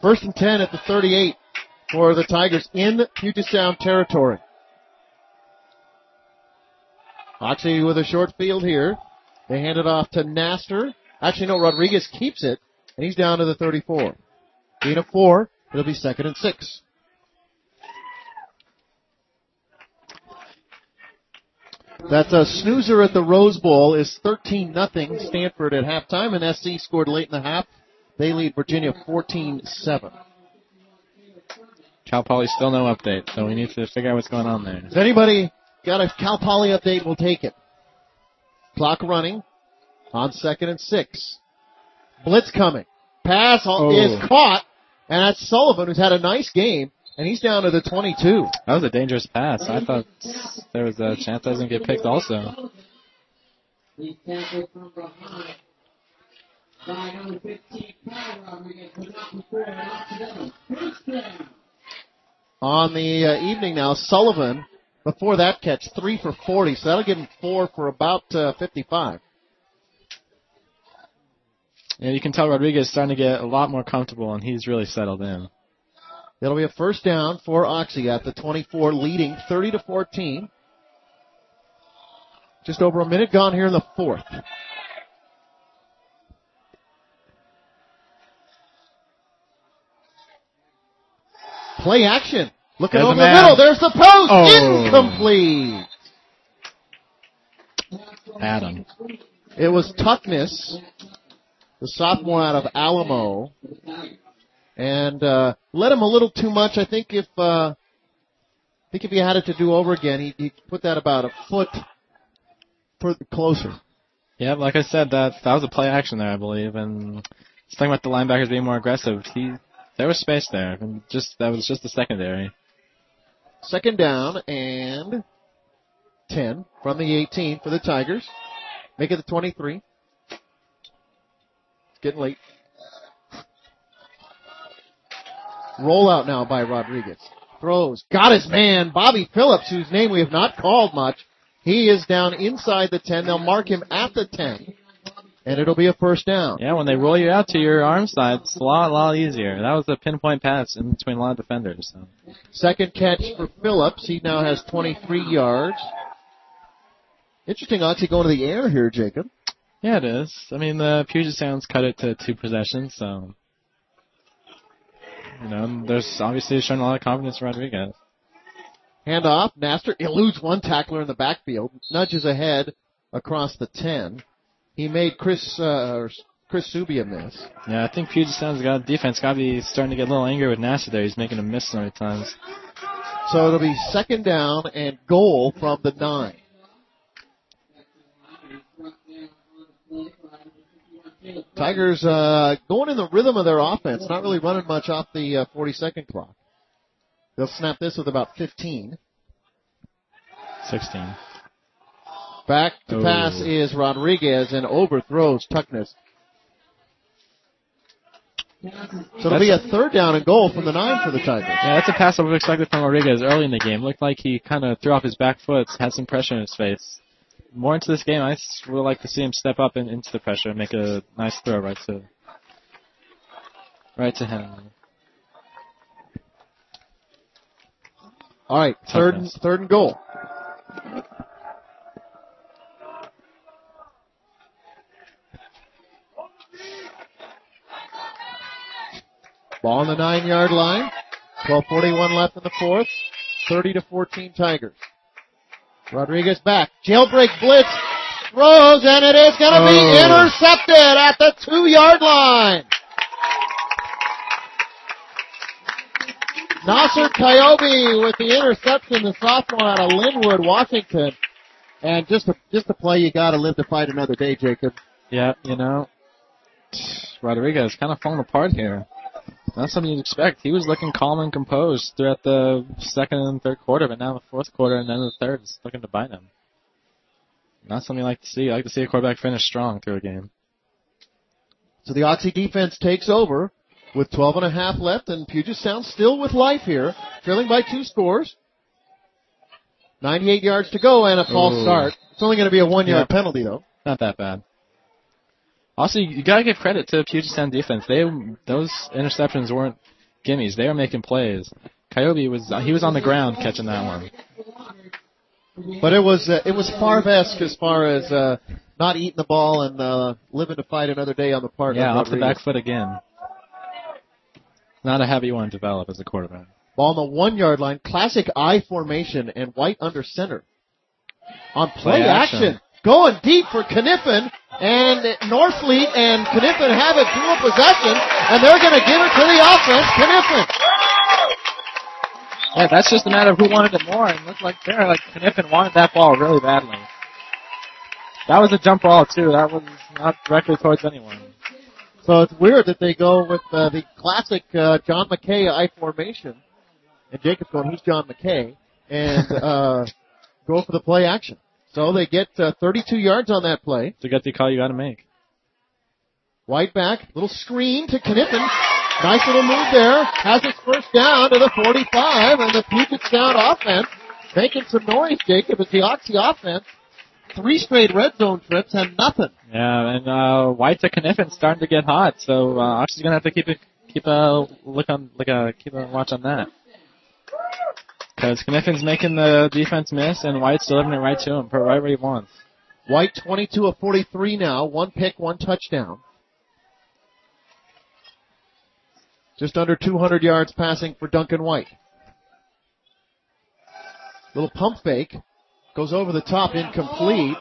First and ten at the 38 for the Tigers in Puget Sound territory. Oxy with a short field here. They hand it off to Naster. Actually, no, Rodriguez keeps it, and he's down to the 34. Being a four, it'll be second and six. That's a snoozer at the Rose Bowl is 13 nothing Stanford at halftime and SC scored late in the half. They lead Virginia 14-7. Cal Poly still no update, so we need to figure out what's going on there. If anybody got a Cal Poly update, we'll take it. Clock running on second and six. Blitz coming. Pass Oh. is caught and that's Sullivan who's had a nice game and he's down to the 22. That was a dangerous pass. I thought there was a chance I was gonna get picked also. He tackled from behind. By number 15, Kyle Rodriguez, but not before an Occidental. First down. on the uh, evening now. Sullivan, before that catch, three for 40, so that'll give him four for about uh, 55. Yeah, you can tell Rodriguez is starting to get a lot more comfortable, and he's really settled in. It'll be a first down for Oxy at the 24, leading 30 to 14. Just over a minute gone here in the fourth. Play action. Looking There's over the middle. There's the post. Oh. Incomplete. Adam. It was Tuckness, the sophomore out of Alamo, and uh, led him a little too much. I think if uh, I think if he had it to do over again, he he put that about a foot further closer. Yeah, like I said, that that was a play action there, I believe, and talking about the linebackers being more aggressive. He, there was space there. And just that was just the secondary. Second down and 10 from the 18 for the Tigers. Make it the 23. It's getting late. Rollout now by Rodriguez. Throws. Got his man, Bobby Phillips, whose name we have not called much. He is down inside the 10. They'll mark him at the 10. And it'll be a first down. Yeah, when they roll you out to your arm side, it's a lot, lot easier. That was a pinpoint pass in between a lot of defenders. So. Second catch for Phillips. He now has 23 yards. Interesting, Oxy going to the air here, Jacob. Yeah, it is. I mean, the Puget Sounds cut it to two possessions, so you know, there's obviously showing a lot of confidence in Rodriguez. Handoff. Naster eludes one tackler in the backfield, nudges ahead across the 10. He made Chris uh, Chris Subia miss. Yeah, I think Puget Sounds got defense got to be starting to get a little angry with Naster there. He's making him miss so many times. So it'll be second down and goal from the nine. Tigers uh, going in the rhythm of their offense, not really running much off the uh, 40 second clock. They'll snap this with about 15. 16. Back to Oh. pass is Rodriguez and overthrows Tuckness. So it'll be a third down and goal from the nine for the Tigers. Yeah, that's a pass I would have expected from Rodriguez early in the game. Looked like he kind of threw off his back foot, had some pressure in his face. More into this game, I would like to see him step up and into the pressure and make a nice throw right to right to him. All right, third and, third and goal. Ball on the nine yard line. 12:41 left in the fourth. 30 to 14 Tigers. Rodriguez back. Jailbreak blitz. Throws and it is going to be Oh. intercepted at the two yard line. Nasser Coyote with the interception, the sophomore out of Lynnwood, Washington. And just a, just a play you gotta live to fight another day, Jacob. Yeah, you know, Rodriguez kind of falling apart here. Not something you'd expect. He was looking calm and composed throughout the second and third quarter, but now the fourth quarter and then the third is looking to bite him. Not something you like to see. I like to see a quarterback finish strong through a game. So the Oxy defense takes over with 12 and a half left and Puget Sound still with life here, trailing by two scores. 98 yards to go and a false Ooh. start. It's only going to be a one yard Yeah. penalty though. Not that bad. Also, you gotta give credit to Puget Sound defense. They those interceptions weren't gimmies. They were making plays. Coyote was he was on the ground catching that one. But it was, uh, it was Favre-esque as far as, uh, not eating the ball and, uh, living to fight another day on the part Yeah, off the back foot again. Not a habit one to develop as a quarterback. Ball on the one yard line. Classic I formation and White under center. On play, Play action. action. Going deep for Kniffen and Norfleet and Kniffen have it dual possession and they're going to give it to the offense. Kniffen. Yeah, that's just a matter of who wanted it more. And it looked like there, like Kniffen wanted that ball really badly. That was a jump ball too. That was not directly towards anyone. So it's weird that they go with uh, the classic uh, John McKay I formation. And Jacob's going, he's John McKay. And uh, *laughs* go for the play action. So they get uh, 32 yards on that play. It's a gut call you got to make. White back, little screen to Kniffen. Nice little move there. Has his first down to the 45, and the Puget Sound offense making some noise, Jacob, as the Oxy offense. Three straight red zone trips and nothing. Yeah, and uh, White to Kniffen starting to get hot, so uh, Oxy's gonna have to keep a keep a look on like a keep a watch on that. Because Kniffen's making the defense miss, and White's delivering it right to him, for right where he wants. White 22 of 43 now. One pick, one touchdown. Just under 200 yards passing for Duncan White. Little pump fake. Goes over the top, incomplete.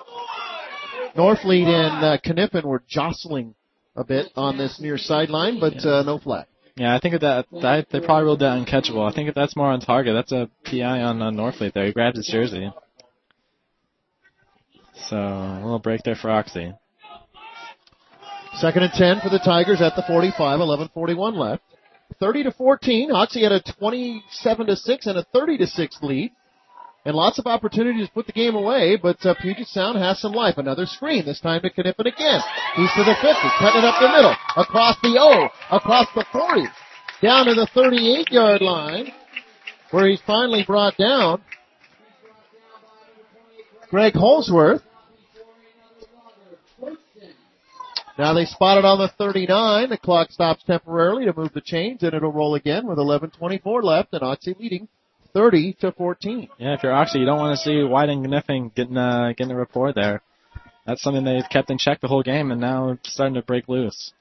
Norfleet and uh, Kniffen were jostling a bit on this near sideline, but uh, no flag. Yeah, I think that, that they probably ruled that uncatchable. I think if that's more on target, that's a PI on uh, Norfleet there. He grabs his jersey. So a little break there for Oxy. Second and 10 for the Tigers at the 45, 11:41 left. 30 to 14. Oxy had a 27 to 6 and a 30 to 6 lead. And lots of opportunities to put the game away, but uh, Puget Sound has some life. Another screen, this time to Kniffen again. He's to the 50, cutting it up the middle, across the O, across the 40, down to the 38 yard line, where he's finally brought down. Greg Holsworth. Now they spot it on the 39. The clock stops temporarily to move the chains, and it'll roll again with 11:24 left, and Oxy leading 30 to 14. Yeah, if you're Oxy, you don't want to see White and Kniffen getting uh, getting a rapport there. That's something they've kept in check the whole game, and now it's starting to break loose.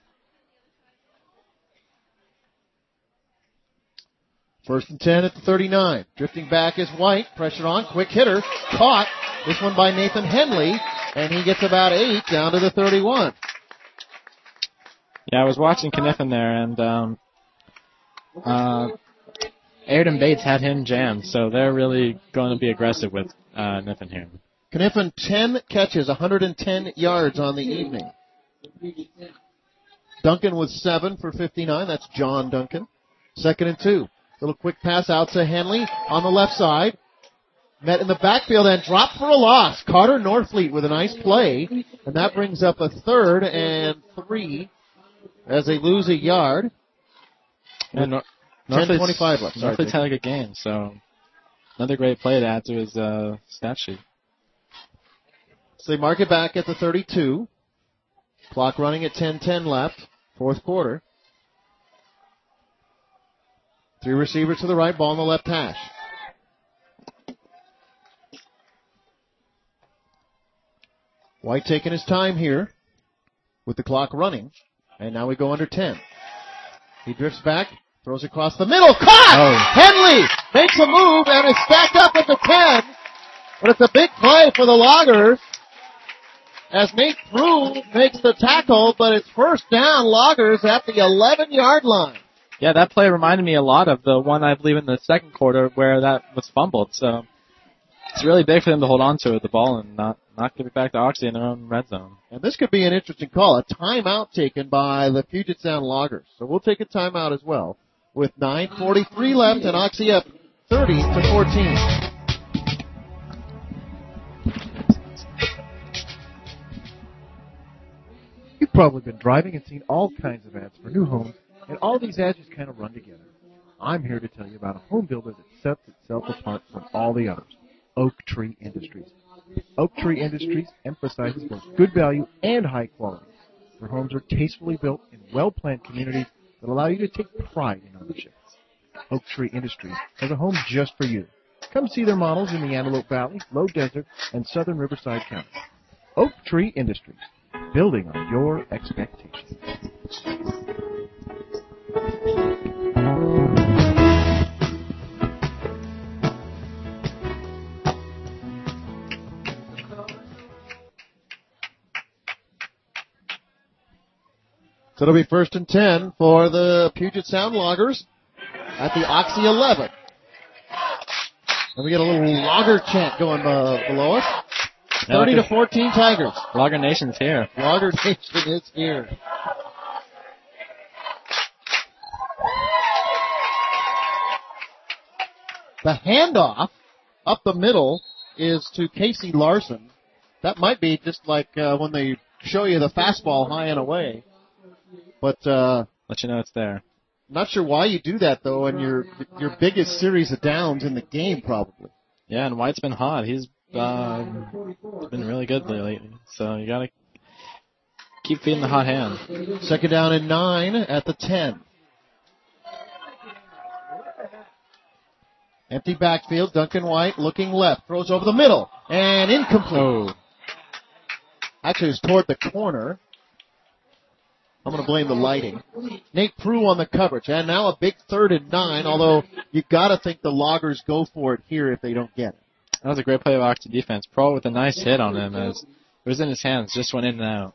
First and 10 at the 39. Drifting back is White. Pressure on. Quick hitter. Caught. This one by Nathan Henley. And he gets about eight down to the 31. Yeah, I was watching Kniffen there, and um, uh, Ayrton Bates had him jammed, so they're really going to be aggressive with uh, Kniffen here. Kniffen 10 catches, 110 yards on the evening. Duncan with 7 for 59. That's John Duncan. Second and 2. Little quick pass out to Henley on the left side. Met in the backfield and dropped for a loss. Carter Norfleet with a nice play. And that brings up a third and three as they lose a yard. And 10:25 Norfleet's- left. Sorry, had a game, so another great play to add to his uh, stat sheet. So they mark it back at the 32. Clock running at 10-10 left. Fourth quarter. Three receivers to the right, ball in the left hash. White taking his time here with the clock running. And now we go under 10. He drifts back, throws across the middle, caught! Oh. Henley makes a move and is stacked up at the 10. But it's a big play for the Loggers as Nate Prue makes the tackle, but it's first down Loggers at the 11 yard line. Yeah, that play reminded me a lot of the one I believe in the second quarter where that was fumbled. So it's really big for them to hold on to the ball and not not give it back to Oxy in their own red zone. And this could be an interesting call, a timeout taken by the Puget Sound Loggers. So we'll take a timeout as well with 9.43 left and Oxy up 30 to 14. You've probably been driving and seen all kinds of ads for new homes, and all these ads just kind of run together. I'm here to tell you about a home builder that sets itself apart from all the others. Oak Tree Industries. Oak Tree Industries emphasizes both good value and high quality. Their homes are tastefully built in well-planned communities that allow you to take pride in ownership. Oak Tree Industries has a home just for you. Come see their models in the Antelope Valley, Low Desert, and southern Riverside counties. Oak Tree Industries, building on your expectations. So it'll be first and 10 for the Puget Sound Loggers at the Oxy 11. And we get a little logger chant going uh, below us. 30 to 14 Tigers. Logger Nation's here. Logger Nation is here. The handoff up the middle is to Casey Larson. That might be just like uh, when they show you the fastball high and away. But uh, Let you know it's there. not sure why you do that though and your your biggest series of downs in the game probably. Yeah, and White's been hot. He's um, been really good lately. So you gotta keep feeding the hot hand. Second down and nine at the 10. Empty backfield. Duncan White looking left. Throws over the middle. And incomplete. Oh, Actually, it's toward the corner. I'm going to blame the lighting. Nate Prue on the coverage. And now a big third and nine, although you got to think the loggers go for it here if they don't get it. that was a great play of Oxy defense. Pro with a nice hit on him as it was in his hands, just went in and out.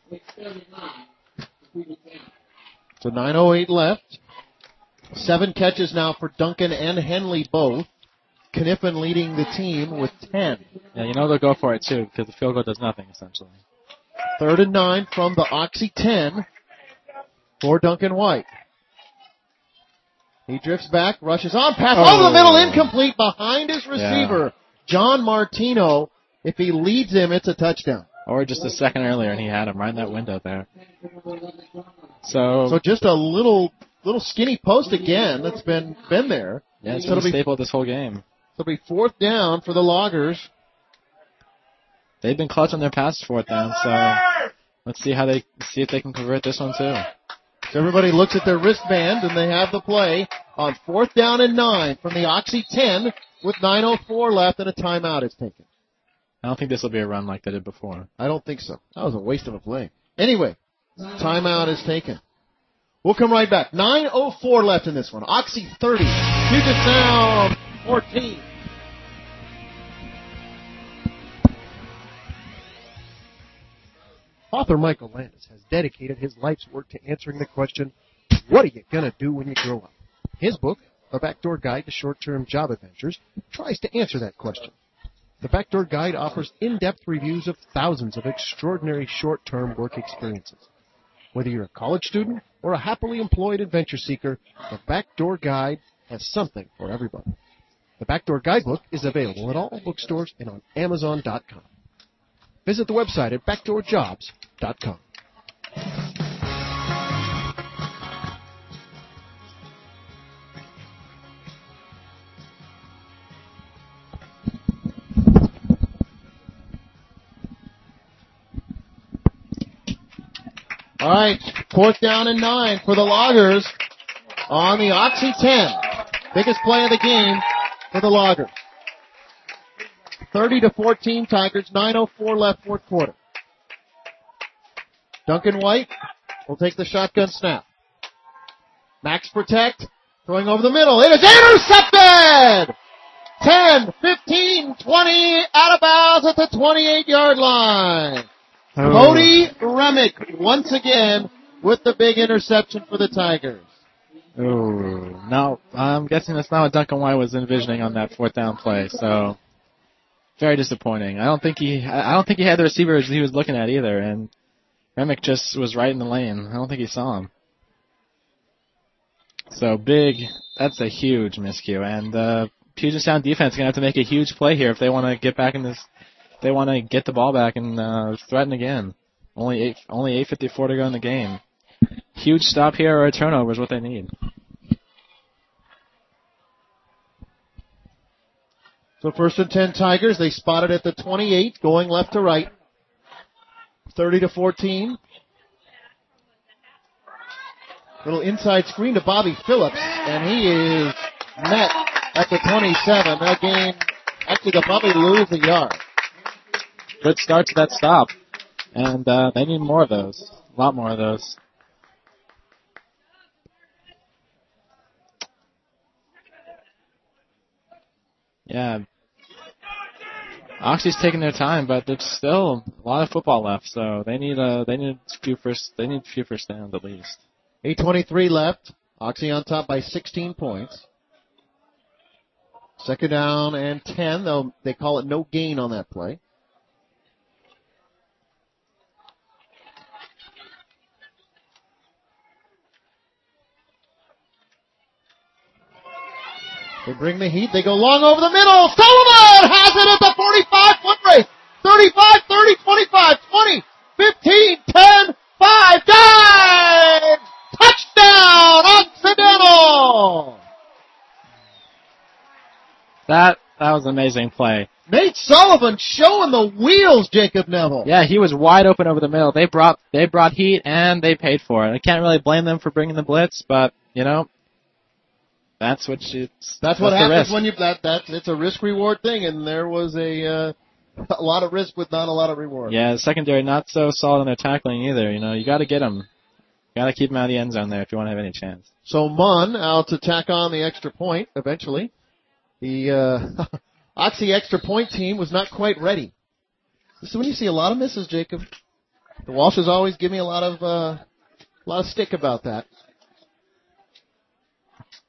So 9.08 left. Seven catches now for Duncan and Henley both. Kniffen leading the team with 10. Yeah, you know they'll go for it too because the field goal does nothing essentially. Third and nine from the Oxy 10. For Duncan White. He drifts back, rushes on, pass over the oh. middle, incomplete behind his receiver, John Martino. If he leads him, it's a touchdown. Or just a second earlier, and he had him right in that window there. So, So just a little, little skinny post again that's been, been there. yeah, it's so been a it'll be, staple this whole game. it'll be fourth down for the Loggers. They've been clutch on their pass fourth down, so let's see how they see if they can convert this one too. So everybody looks at their wristband and they have the play on fourth down and nine from the Oxy 10 with 9.04 left and a timeout is taken. I don't think this will be a run like they did before. I don't think so. That was a waste of a play. Anyway, timeout is taken. We'll come right back. 9.04 left in this one. Oxy 30. Puget Sound 14. Author Michael Landes has dedicated his life's work to answering the question, what are you gonna do when you grow up? His book, A Backdoor Guide to Short-Term Job Adventures, tries to answer that question. The Backdoor Guide offers in-depth reviews of thousands of extraordinary short-term work experiences. Whether you're a college student or a happily employed adventure seeker, the Backdoor Guide has something for everybody. The Backdoor Guidebook is available at all bookstores and on Amazon.com. Visit the website at backdoorjobs.com. All right, fourth down and nine for the Loggers on the Oxy 10. Biggest play of the game for the Loggers. 30 to 14 Tigers, 9.04 left fourth quarter. Duncan White will take the shotgun snap. Max protect, throwing over the middle. It is intercepted! 10, 15, 20, out of bounds at the 28 yard line. Oh. Cody Remick once again with the big interception for the Tigers. Oh, no, I'm guessing that's not what Duncan White was envisioning on that fourth down play. So, very disappointing. I don't think he, I don't think he had the receivers he was looking at either, and Remick just was right in the lane. I don't think he saw him. So big, that's a huge miscue, and uh, Puget Sound defense gonna have to make a huge play here if they want to get back in this. They want to get the ball back and uh, threaten again. Only eight, only 8:54 to go in the game. Huge stop here or a turnover is what they need. So first and 10 Tigers, they spotted at the 28, going left to right. 30 to 14. Little inside screen to Bobby Phillips, and he is met at the 27. That game, actually the Bobby lose a yard. good start to that stop. And uh, they need more of those. A lot more of those. Yeah. Oxy's taking their time, but there's still a lot of football left, so they need a they need a few first they need a few first downs at least. 8.23 left. Oxy on top by 16 points. Second down and 10, though they call it no gain on that play. They bring the heat. They go long over the middle. Sullivan has it at the 45 foot race. 35, 30, 25, 20, 15, 10, 5, dive! Touchdown, Occidental! That that was an amazing play. Nate Sullivan showing the wheels, Jacob Neville. Yeah, he was wide open over the middle. They brought they brought heat and they paid for it. I can't really blame them for bringing the blitz, but you know, that's what you. That's what happens when you that that it's a risk reward thing, and there was a uh, *laughs* a lot of risk with not a lot of reward. Yeah, secondary not so solid in their tackling either. You know, you got to get them. Got to keep them out of the end zone there if you want to have any chance. So Munn out to tack on the extra point eventually. The uh, *laughs* Oxy extra point team was not quite ready. This is when you see a lot of misses, Jacob. The Walshes always give me a lot of uh, a lot of stick about that.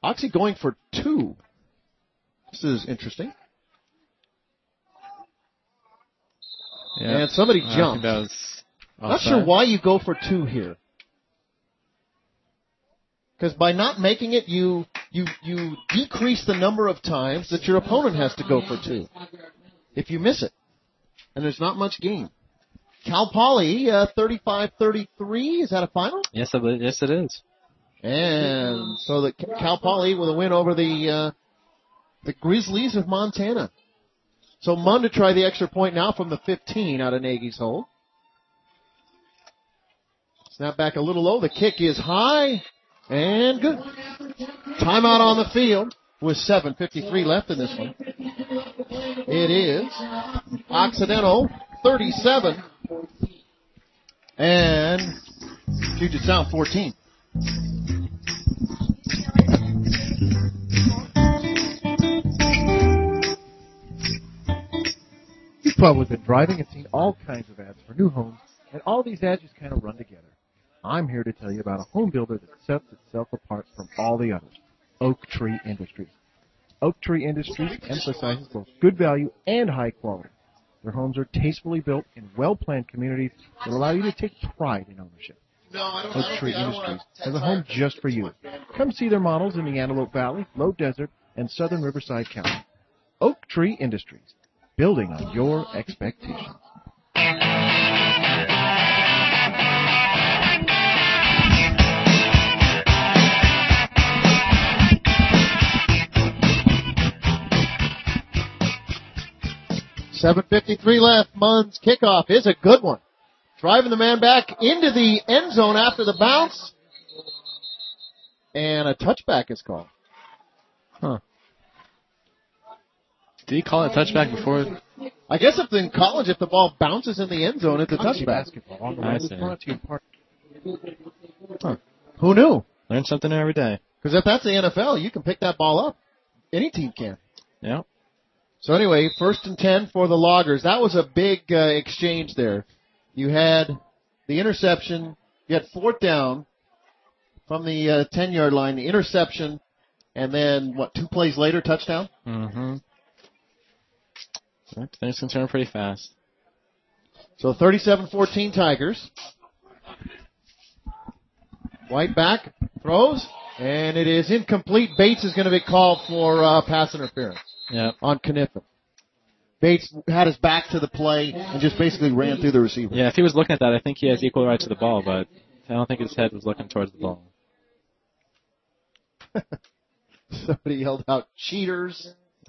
Oxy going for two. This is interesting. Yeah. And somebody jumped. Not sure why you go for two here. Because by not making it, you you you decrease the number of times that your opponent has to go for two. If you miss it, and there's not much gain. Cal Poly, uh, 35-33. Is that a final? Yes, yes, it is. And so the Cal Poly with a win over the uh, the Grizzlies of Montana. So Munn to try the extra point now from the 15 out of Nagy's hole. Snap back a little low. The kick is high and good. Timeout on the field with 7.53 left in this one. It is Occidental 37 and Puget Sound 14. Probably been driving and seen all kinds of ads for new homes, and all these ads just kind of run together. I'm here to tell you about a home builder that sets itself apart from all the others. Oak Tree Industries. Oak Tree Industries emphasizes both good value and high quality. Their homes are tastefully built in well-planned communities that allow you to take pride in ownership. Oak Tree Industries has a home just for you. Come see their models in the Antelope Valley, Low Desert, and Southern Riverside County. Oak Tree Industries, building on your expectations. Seven fifty-three left. Munn's kickoff is a good one. Driving the man back into the end zone after the bounce, and a touchback is called. Did he call it a touchback before? I guess if in college, if the ball bounces in the end zone, it's a College touchback. basketball I see. brought to you in part Who knew? Learn something every day. Because if that's the NFL, you can pick that ball up. Any team can. Yeah. So anyway, first and ten for the Loggers. That was a big uh, exchange there. You had the interception. You had fourth down from the uh, ten yard line. The interception, and then what? Two plays later, touchdown. Mm-hmm. Things can turn pretty fast. So 37-14 Tigers. White back throws, and it is incomplete. Bates is going to be called for uh, pass interference Yeah. on Kniffen. Bates had his back to the play and just basically ran through the receiver. Yeah, if he was looking at that, I think he has equal right to the ball, but I don't think his head was looking towards the ball. *laughs* Somebody yelled out, cheaters. *laughs* *laughs*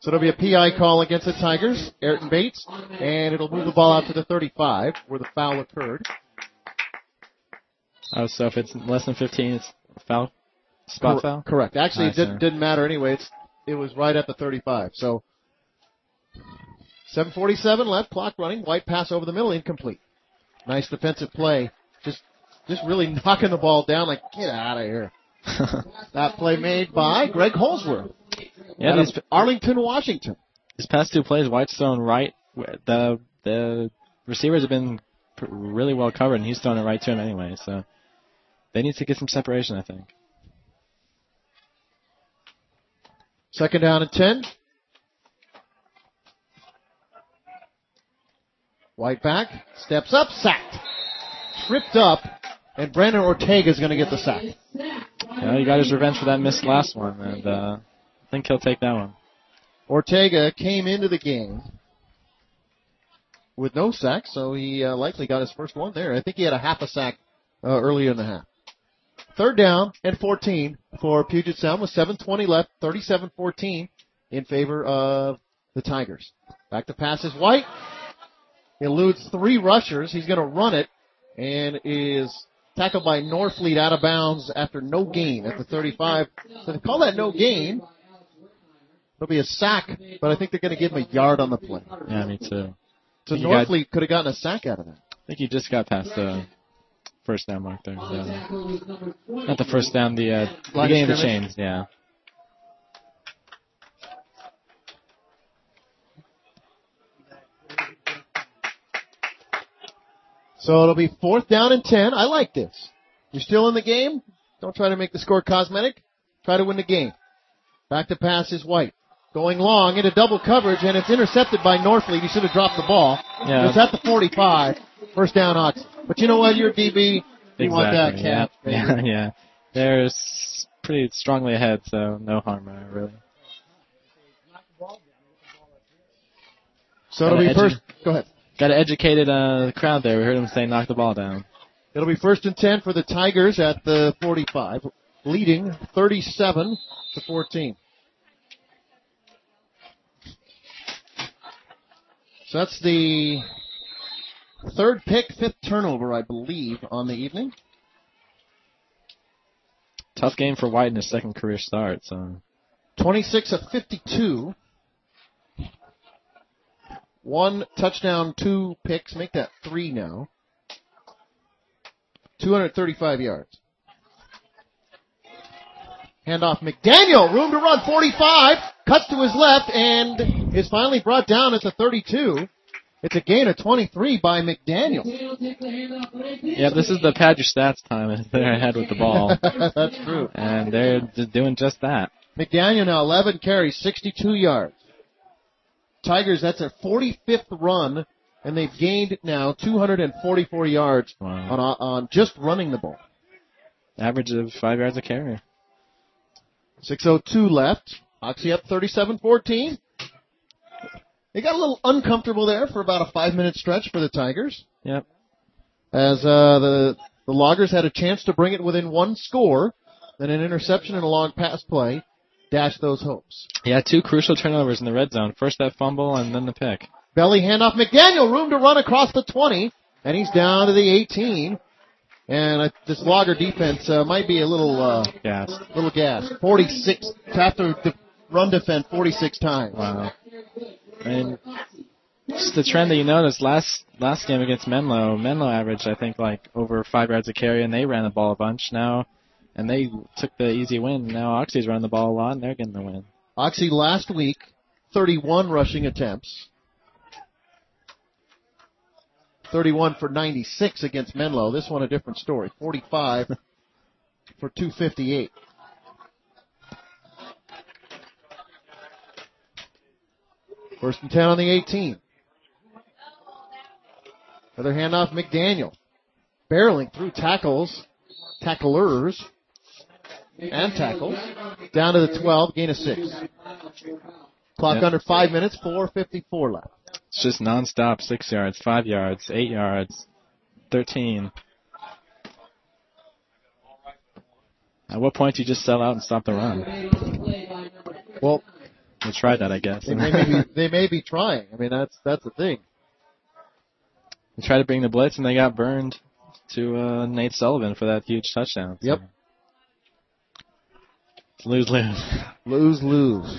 So it'll be a PI call against the Tigers, Ayrton Bates, and it'll move the ball out to the 35 where the foul occurred. Oh, so if it's less than 15, it's foul? Spot Cor- foul? Correct. Actually, I it didn't, didn't matter anyway. It's, it was right at the 35. So 7:47 left, clock running. White pass over the middle, incomplete. Nice defensive play. Just, just really *laughs* knocking the ball down. Like get out of here. *laughs* That play made by Greg Holsworth. yeah, these, Arlington, Washington. these past two plays, White's thrown right. The the receivers have been really well covered, and he's thrown it right to him anyway. So they need to get some separation, I think. Second down and 10. White back, steps up, sacked. Tripped up, and Brandon Ortega is going to get the sack. Yeah, he got his revenge for that missed last one, and uh, I think he'll take that one. Ortega came into the game with no sack, so he uh, likely got his first one there. I think he had a half a sack uh, earlier in the half. Third down and 14 for Puget Sound with 7:20 left, 37-14 in favor of the Tigers. Back to pass is White. Eludes three rushers. He's going to run it and is tackled by Norfleet out of bounds after no gain at the 35. So they call that no gain. It'll be a sack, but I think they're going to give him a yard on the play. Yeah, me too. So Norfleet could have gotten a sack out of that. I think he just got past the first down mark there. So. tackle was number 20. Not the first down, the uh, beginning of the chains. Yeah. So it'll be fourth down and 10. I like this. You're still in the game. Don't try to make the score cosmetic. Try to win the game. Back to pass is White. Going long into double coverage and it's intercepted by Norfleet. He should have dropped the ball. Yeah. It's at the 45. First down Ox. But you know what? You're DB. You want that Exactly, catch. Yeah, *laughs* yeah, yeah. They're pretty strongly ahead, so no harm uh, really. So it'll be first. Go ahead. Got an educated uh, crowd there. We heard them say knock the ball down. It'll be first and 10 for the Tigers at the 45, leading 37 to 14. So that's the third pick, fifth turnover, I believe, on the evening. Tough game for White in his second career start. So 26 of 52. One touchdown, two picks. Make that three now. 235 yards. Handoff McDaniel, room to run, 45, cuts to his left and is finally brought down at the 32. It's a gain of 23 by McDaniel. yeah, this is the pad your stats time. *laughs* They're ahead with the ball, *laughs* That's true. and they're just doing just that. McDaniel now 11 carries, 62 yards. Tigers, that's their 45th run, and they've gained now 244 yards Wow. on on just running the ball. Average of five yards a carry. 6:02 left. Oxy up 37-14. They got a little uncomfortable there for about a five-minute stretch for the Tigers, Yep. as uh, the the Loggers had a chance to bring it within one score, then an interception and a long pass play dashed those hopes. Yeah, two crucial turnovers in the red zone. First that fumble, and then the pick. Belly handoff. McDaniel, room to run across the 20, and he's down to the 18. And uh, this Logger defense uh, might be a little uh, Gas. little gas. 46 to have to de- run defend 46 times. Wow. Mean, just the trend that you noticed last last game against Menlo. Menlo averaged, I think, like over five yards a carry, and they ran the ball a bunch now, and they took the easy win. Now Oxy's running the ball a lot, and they're getting the win. Oxy last week, 31 rushing attempts. 31 for 96 against Menlo. This one a different story. 45 *laughs* for 258. First and 10 on the 18. Another handoff McDaniel. Barreling through tackles, tacklers, and tackles. Down to the 12, gain of 6. Clock Yep. under 5 minutes, 4.54 left. It's just nonstop. Six yards, five yards, eight yards, thirteen. At what point do you just sell out and stop the run? Well, We tried that, I guess. they may be, they may be trying. I mean, that's, that's the thing. They tried to bring the blitz, and they got burned to uh, Nate Sullivan for that huge touchdown. so. Yep. Lose lose. Lose, lose.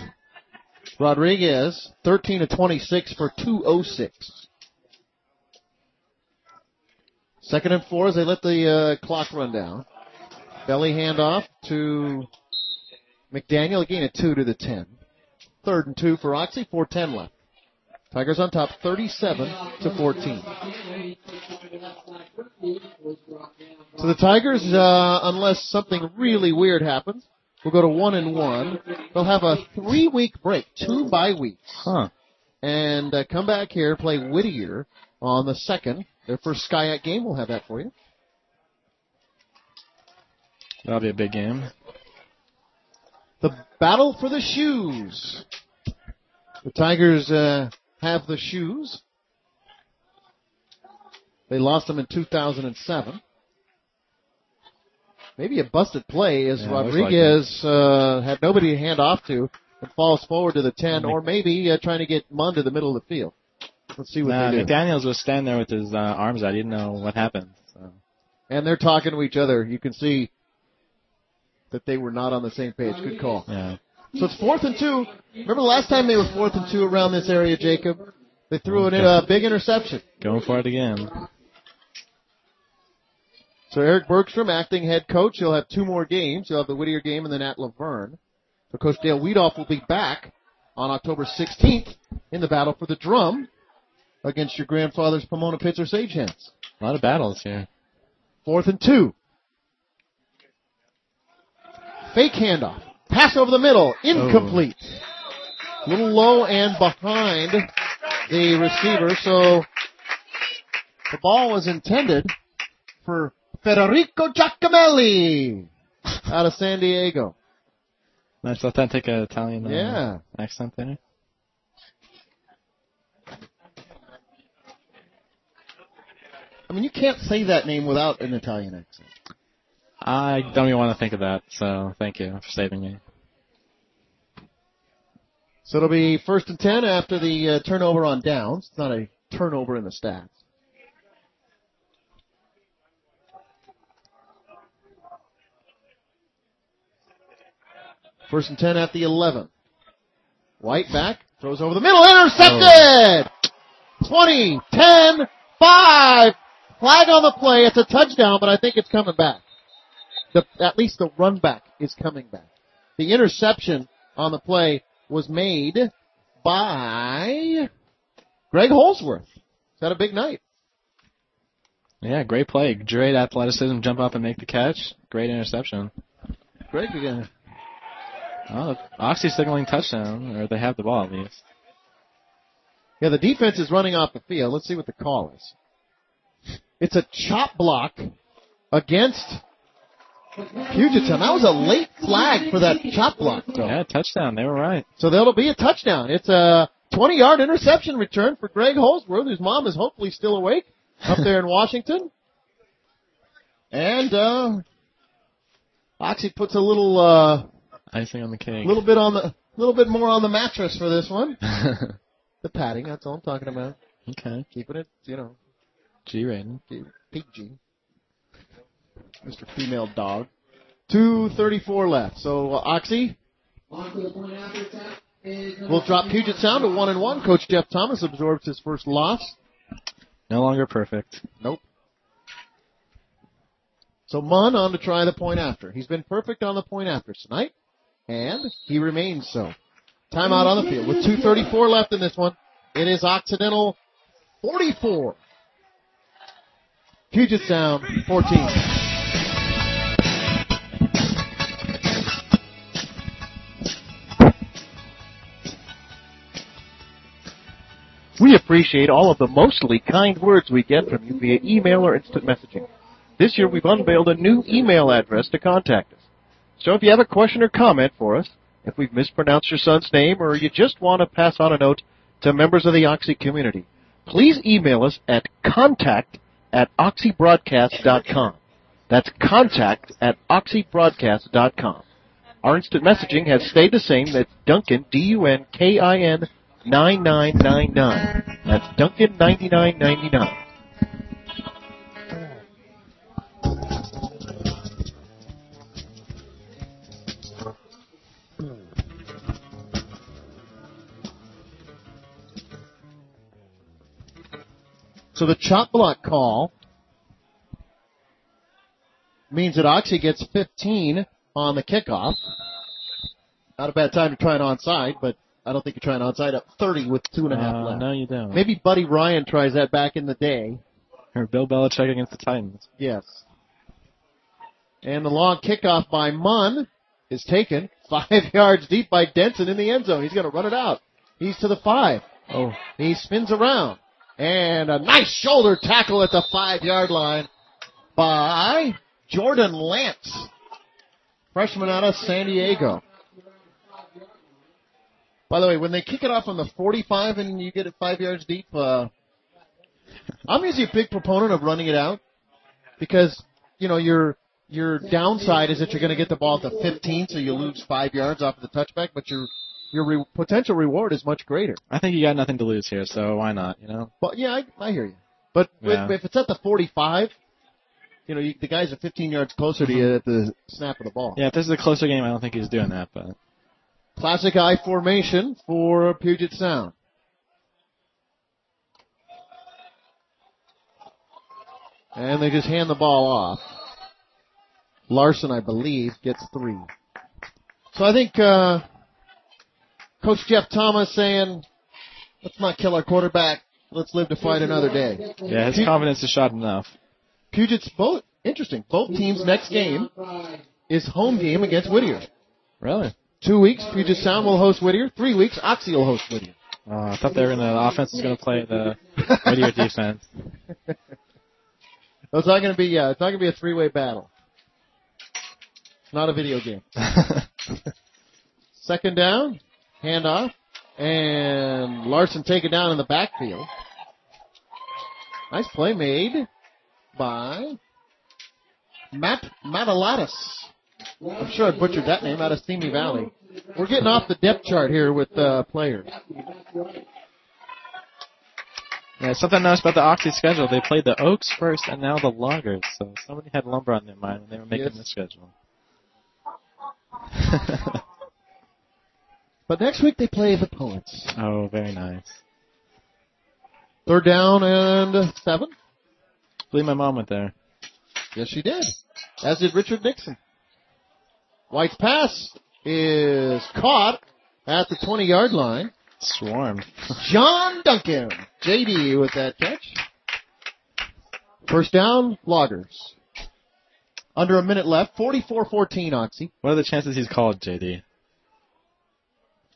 Rodriguez, 13 to 26 for 206. Second and four as they let the uh, clock run down. Belly handoff to McDaniel, again at two to the 10. Third and two for Oxy, 410 left. Tigers on top, 37 to 14. So the Tigers, uh, unless something really weird happens, will go to one and one. They'll have a three week break, two bye weeks, Huh. and uh, come back here play Whittier on the second. Their first SCIAC game. We'll have that for you. That'll be a big game. The battle for the shoes. The Tigers uh, have the shoes. They lost them in 2007. Maybe a busted play as Yeah, like Rodriguez uh, had nobody to hand off to and falls forward to the 10, or maybe uh, trying to get Munn to the middle of the field. Let's see what Nah, they do. McDaniels was standing there with his uh, arms out. He didn't know what happened. So. And they're talking to each other. You can see that they were not on the same page. Good call. Yeah. So it's fourth and two. Remember the last time they were fourth and two around this area, Jacob? They threw in a big interception. Going for it again. So Eric Bergstrom, acting head coach, he'll have two more games. He'll have the Whittier game and then at La Verne. So Coach Dale Widolff will be back on October 16th in the battle for the drum against your grandfather's Pomona Pitzer Sage Hens. A lot of battles here. Fourth and two. Fake handoff. Pass over the middle, incomplete. Oh. Little low and behind the receiver, so the ball was intended for Federico Giacomelli out of San Diego. Nice authentic uh, Italian uh, Yeah. accent there. I mean, you can't say that name without an Italian accent. I don't even want to think of that, so thank you for saving me. So it'll be first and ten after the uh, turnover on downs. It's not a turnover in the stats. First and ten at the eleven. White back, throws over the middle, intercepted! 20, 10, 5. Flag on the play. It's a touchdown, but I think it's coming back. The, at least the run back is coming back. The interception on the play was made by Greg Holsworth. He's had a big night. Yeah, great play. Great athleticism, jump up and make the catch. Great interception. Greg again. Oh, Oxy signaling touchdown, or they have the ball at least. Yeah, the defense is running off the field. Let's see what the call is. It's a chop block against Puget That was a late flag for that chop block, though. Yeah, touchdown. They were right. So that'll be a touchdown. It's a 20 yard interception return for Greg Holsworth, whose mom is hopefully still awake up there in Washington. And, uh, Oxy puts a little, uh, Icing on the cake. A little bit on the, little bit more on the mattress for this one. *laughs* The padding, that's all I'm talking about. okay. Keeping it, you know, G rating. PG. Mr. Female Dog. 234 left. So, uh, Oxy On to the point after attack is number will drop Puget Sound to 1 and 1. Coach Jeff Thomas absorbs his first loss. No longer perfect. Nope. So Munn on to try the point after. He's been perfect on the point after tonight, and he remains so. Timeout on the field with 2.34 left in this one. It is Occidental 44. Puget Sound 14. We appreciate all of the mostly kind words we get from you via email or instant messaging. This year we've unveiled a new email address to contact us. So if you have a question or comment for us, if we've mispronounced your son's name or you just want to pass on a note to members of the Oxy community, please email us at contact at oxybroadcast.com. That's contact at oxybroadcast.com. Our instant messaging has stayed the same. That's Dunkin, D-U-N-K-I-N 9999. That's Dunkin 9999. So the chop block call means that Oxy gets 15 on the kickoff. Not a bad time to try an onside, but I don't think you're trying onside up 30 with two and a half Uh, left. no, you don't. Maybe Buddy Ryan tries that back in the day. Or Bill Belichick against the Titans. Yes. And the long kickoff by Munn is taken *laughs* five yards deep by Denson in the end zone. He's going to run it out. He's to the five. Oh, He spins around. And a nice shoulder tackle at the five yard line by Jordan Lance. Freshman out of San Diego. By the way, when they kick it off on the 45 and you get it five yards deep, uh, I'm usually a big proponent of running it out because, you know, your, your downside is that you're going to get the ball at the 15, so you lose five yards off of the touchback, but your, your re- potential reward is much greater. I think you got nothing to lose here, so why not? You know. Well, yeah, I, I hear you. But with- Yeah. if it's at the 45, you know, you, the guys are 15 yards closer to you at the snap of the ball. Yeah, if this is a closer game, I don't think he's doing that, but Classic I formation for Puget Sound. And they just hand the ball off. Larson, I believe, gets three. So I think uh, Coach Jeff Thomas saying, let's not kill our quarterback. Let's live to fight another day. yeah, his confidence is shot enough. Puget's both interesting. Both teams' next game is home game against Whittier. Really? Two weeks, Puget Sound will host Whittier. Three weeks, Oxy will host Whittier. Uh, I thought they were gonna. The offense was gonna play the Whittier defense. *laughs* It's not going to be. Uh, it's not going to be a three-way battle. It's not a video game. *laughs* Second down, handoff, and Larson take it down in the backfield. Nice play made by Matt Matalatis. I'm sure I butchered that name out of Simi Valley. We're getting off the depth chart here with uh, players. Yeah, something nice about the Oxy schedule. They played the Oaks first and now the Loggers. So somebody had lumber on their mind when they were making Yes. the schedule. *laughs* But next week they play the Poets. oh, very nice. Third down and seven. I believe my mom went there. Yes, she did. As did Richard Nixon. White's pass is caught at the 20 yard line. Swarm. John Duncan, JD with that catch. First down, Loggers. Under a minute left, 44-14 Oxy. What are the chances he's called, JD?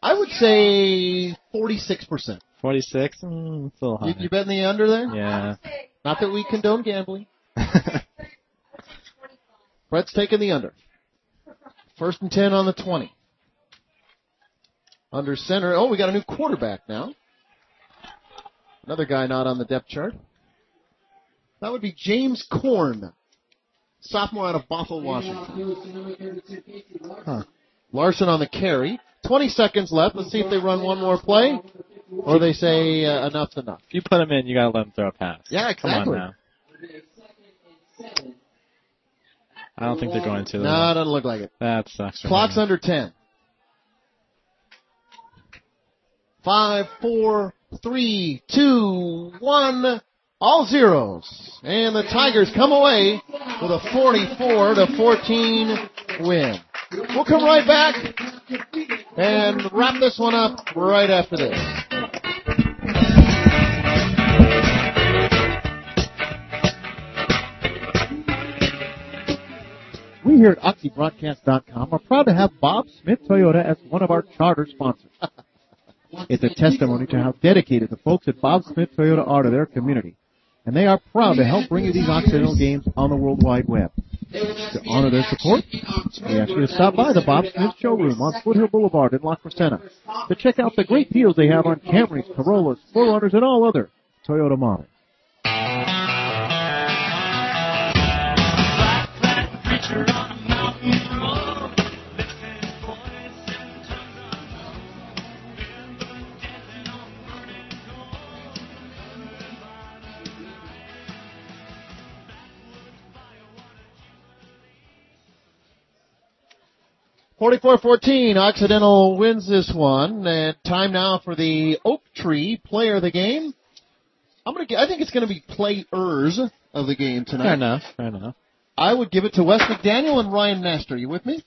I would say 46%. 46? Mm, it's a little high. You, you betting the under there? yeah. Not that we condone gambling. *laughs* Brett's taking the under. First and 10 on the 20. Under center. Oh, we got a new quarterback now. Another guy not on the depth chart. That would be James Corn, sophomore out of Bothell, Washington. Huh. Larson on the carry. 20 seconds left. Let's see if they run one more play, or they say uh, enough's enough. If you put them in, you gotta let them throw a pass. Yeah, Come on exactly. now. I don't think they're going to. No, it doesn't look like it. That sucks. Clock's under 10. Five, four, three, two, one. All zeros. And the Tigers come away with a 44 to 14 win. We'll come right back and wrap this one up right after this. We here at OxyBroadcast.com are proud to have Bob Smith Toyota as one of our charter sponsors. *laughs* It's a testimony to how dedicated the folks at Bob Smith Toyota are to their community. And they are proud to help bring you these Occidental games on the World Wide Web. To honor their support, we ask you to stop by the Bob Smith Showroom on Foothill Boulevard in La Crescenta to check out the great deals they have on Camrys, Corollas, 4Runners, and all other Toyota models. Black, black, 44-14, Occidental wins this one. And time now for the Oak Tree player of the game. I'm gonna. I think it's gonna be players of the game tonight. Fair enough. Fair enough. I would give it to Wes McDaniel and Ryan Naster. You with me?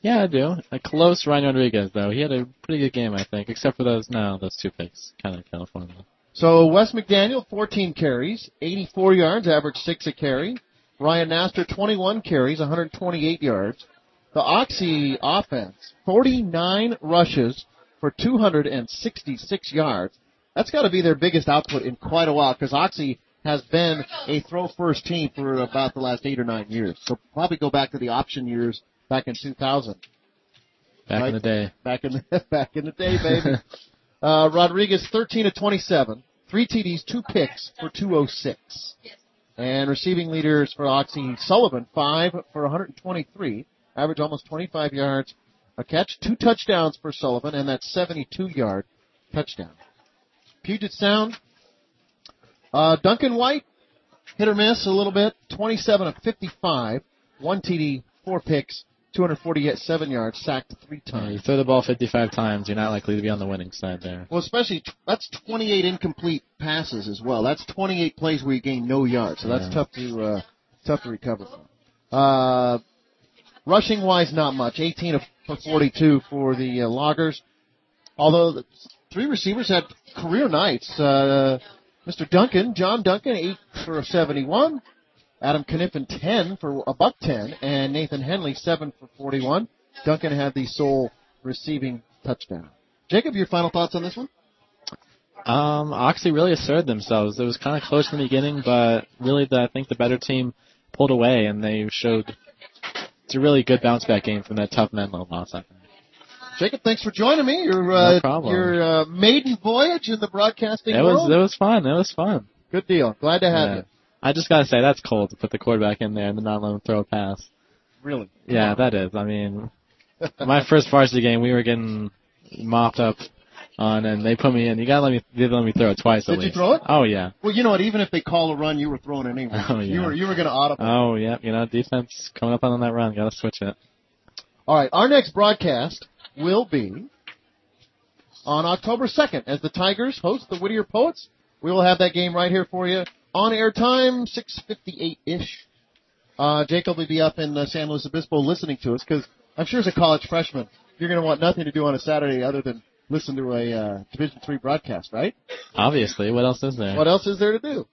Yeah, I do. A close Ryan Rodriguez though. He had a pretty good game, I think, except for those no, those two picks, kind of California. So Wes McDaniel, 14 carries, 84 yards, average six a carry. Ryan Naster, 21 carries, 128 yards. The Oxy offense, 49 rushes for 266 yards. That's got to be their biggest output in quite a while because Oxy has been a throw first team for about the last eight or nine years. So probably go back to the option years back in 2000 Back Right. in the day. back in the *laughs* back in the day, baby. *laughs* uh, Rodriguez, 13 of 27, three TDs, two picks for 206. And receiving leaders for Oxy Sullivan, five for 123, average almost 25 yards a catch, two touchdowns for Sullivan, and that 72 yard touchdown. Puget Sound, uh, Duncan White, hit or miss a little bit, 27 of 55, one TD, four picks, 247 yards, sacked three Yeah, times. you throw the ball 55 times, you're not likely to be on the winning side there. Well, especially that's 28 incomplete passes as well. That's 28 plays where you gain no yards, so that's Yeah. tough to uh, tough to recover from. Uh, rushing wise, not much. 18 of for 42 for the uh, Loggers. Although the three receivers had career nights. Uh, Mr. Duncan, John Duncan, eight for 71. Adam Kniffen, 10 for a buck 10, and Nathan Henley, 7 for 41. Duncan had the sole receiving touchdown. Jacob, your final thoughts on this one? Um, Oxy really asserted themselves. It was kind of close in the beginning, but really, the, I think the better team pulled away, and they showed it's a really good bounce back game from that tough Menlo loss. I think. Jacob, thanks for joining me. Your uh, No problem. your uh, maiden voyage in the broadcasting It world. was it was fun. It was fun. Good deal. Glad to have Yeah. you. I just gotta say that's cold to put the quarterback in there and then not let him throw a pass. Really? Yeah, that is. I mean, *laughs* my first varsity game, we were getting mopped up on, and they put me in. You gotta let me, they let me throw it twice at Did you throw it? Oh yeah. Well, you know what? Even if they call a run, you were throwing it anyway. *laughs* Oh, yeah. You were you were going to audible. Oh yeah. You know, defense coming up on that run. Gotta switch it. All right, our next broadcast will be on October 2nd as the Tigers host the Whittier Poets. We will have that game right here for you on air time, 6:58-ish. Uh, Jacob will be up in uh, San Luis Obispo listening to us because I'm sure as a college freshman, you're going to want nothing to do on a Saturday other than listen to a uh, Division three broadcast, right? Obviously, what else is there? What else is there to do?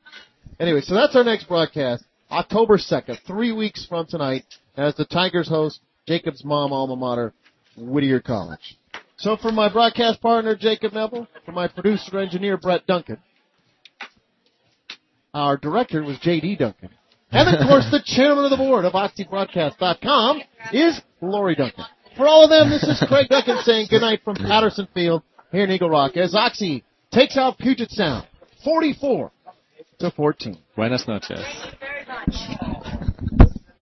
Anyway, so that's our next broadcast, October 2nd, three weeks from tonight, as the Tigers host Jacob's mom alma mater, Whittier College. So for my broadcast partner, Jacob Neville, for my producer engineer, Brett Duncan, our director was J.D. Duncan, *laughs* and of course the chairman of the board of OxyBroadcast.com is Lori Duncan. For all of them, this is Craig Duncan saying goodnight from Patterson Field here in Eagle Rock as Oxy takes out Puget Sound, 44 to 14. Buenas noches.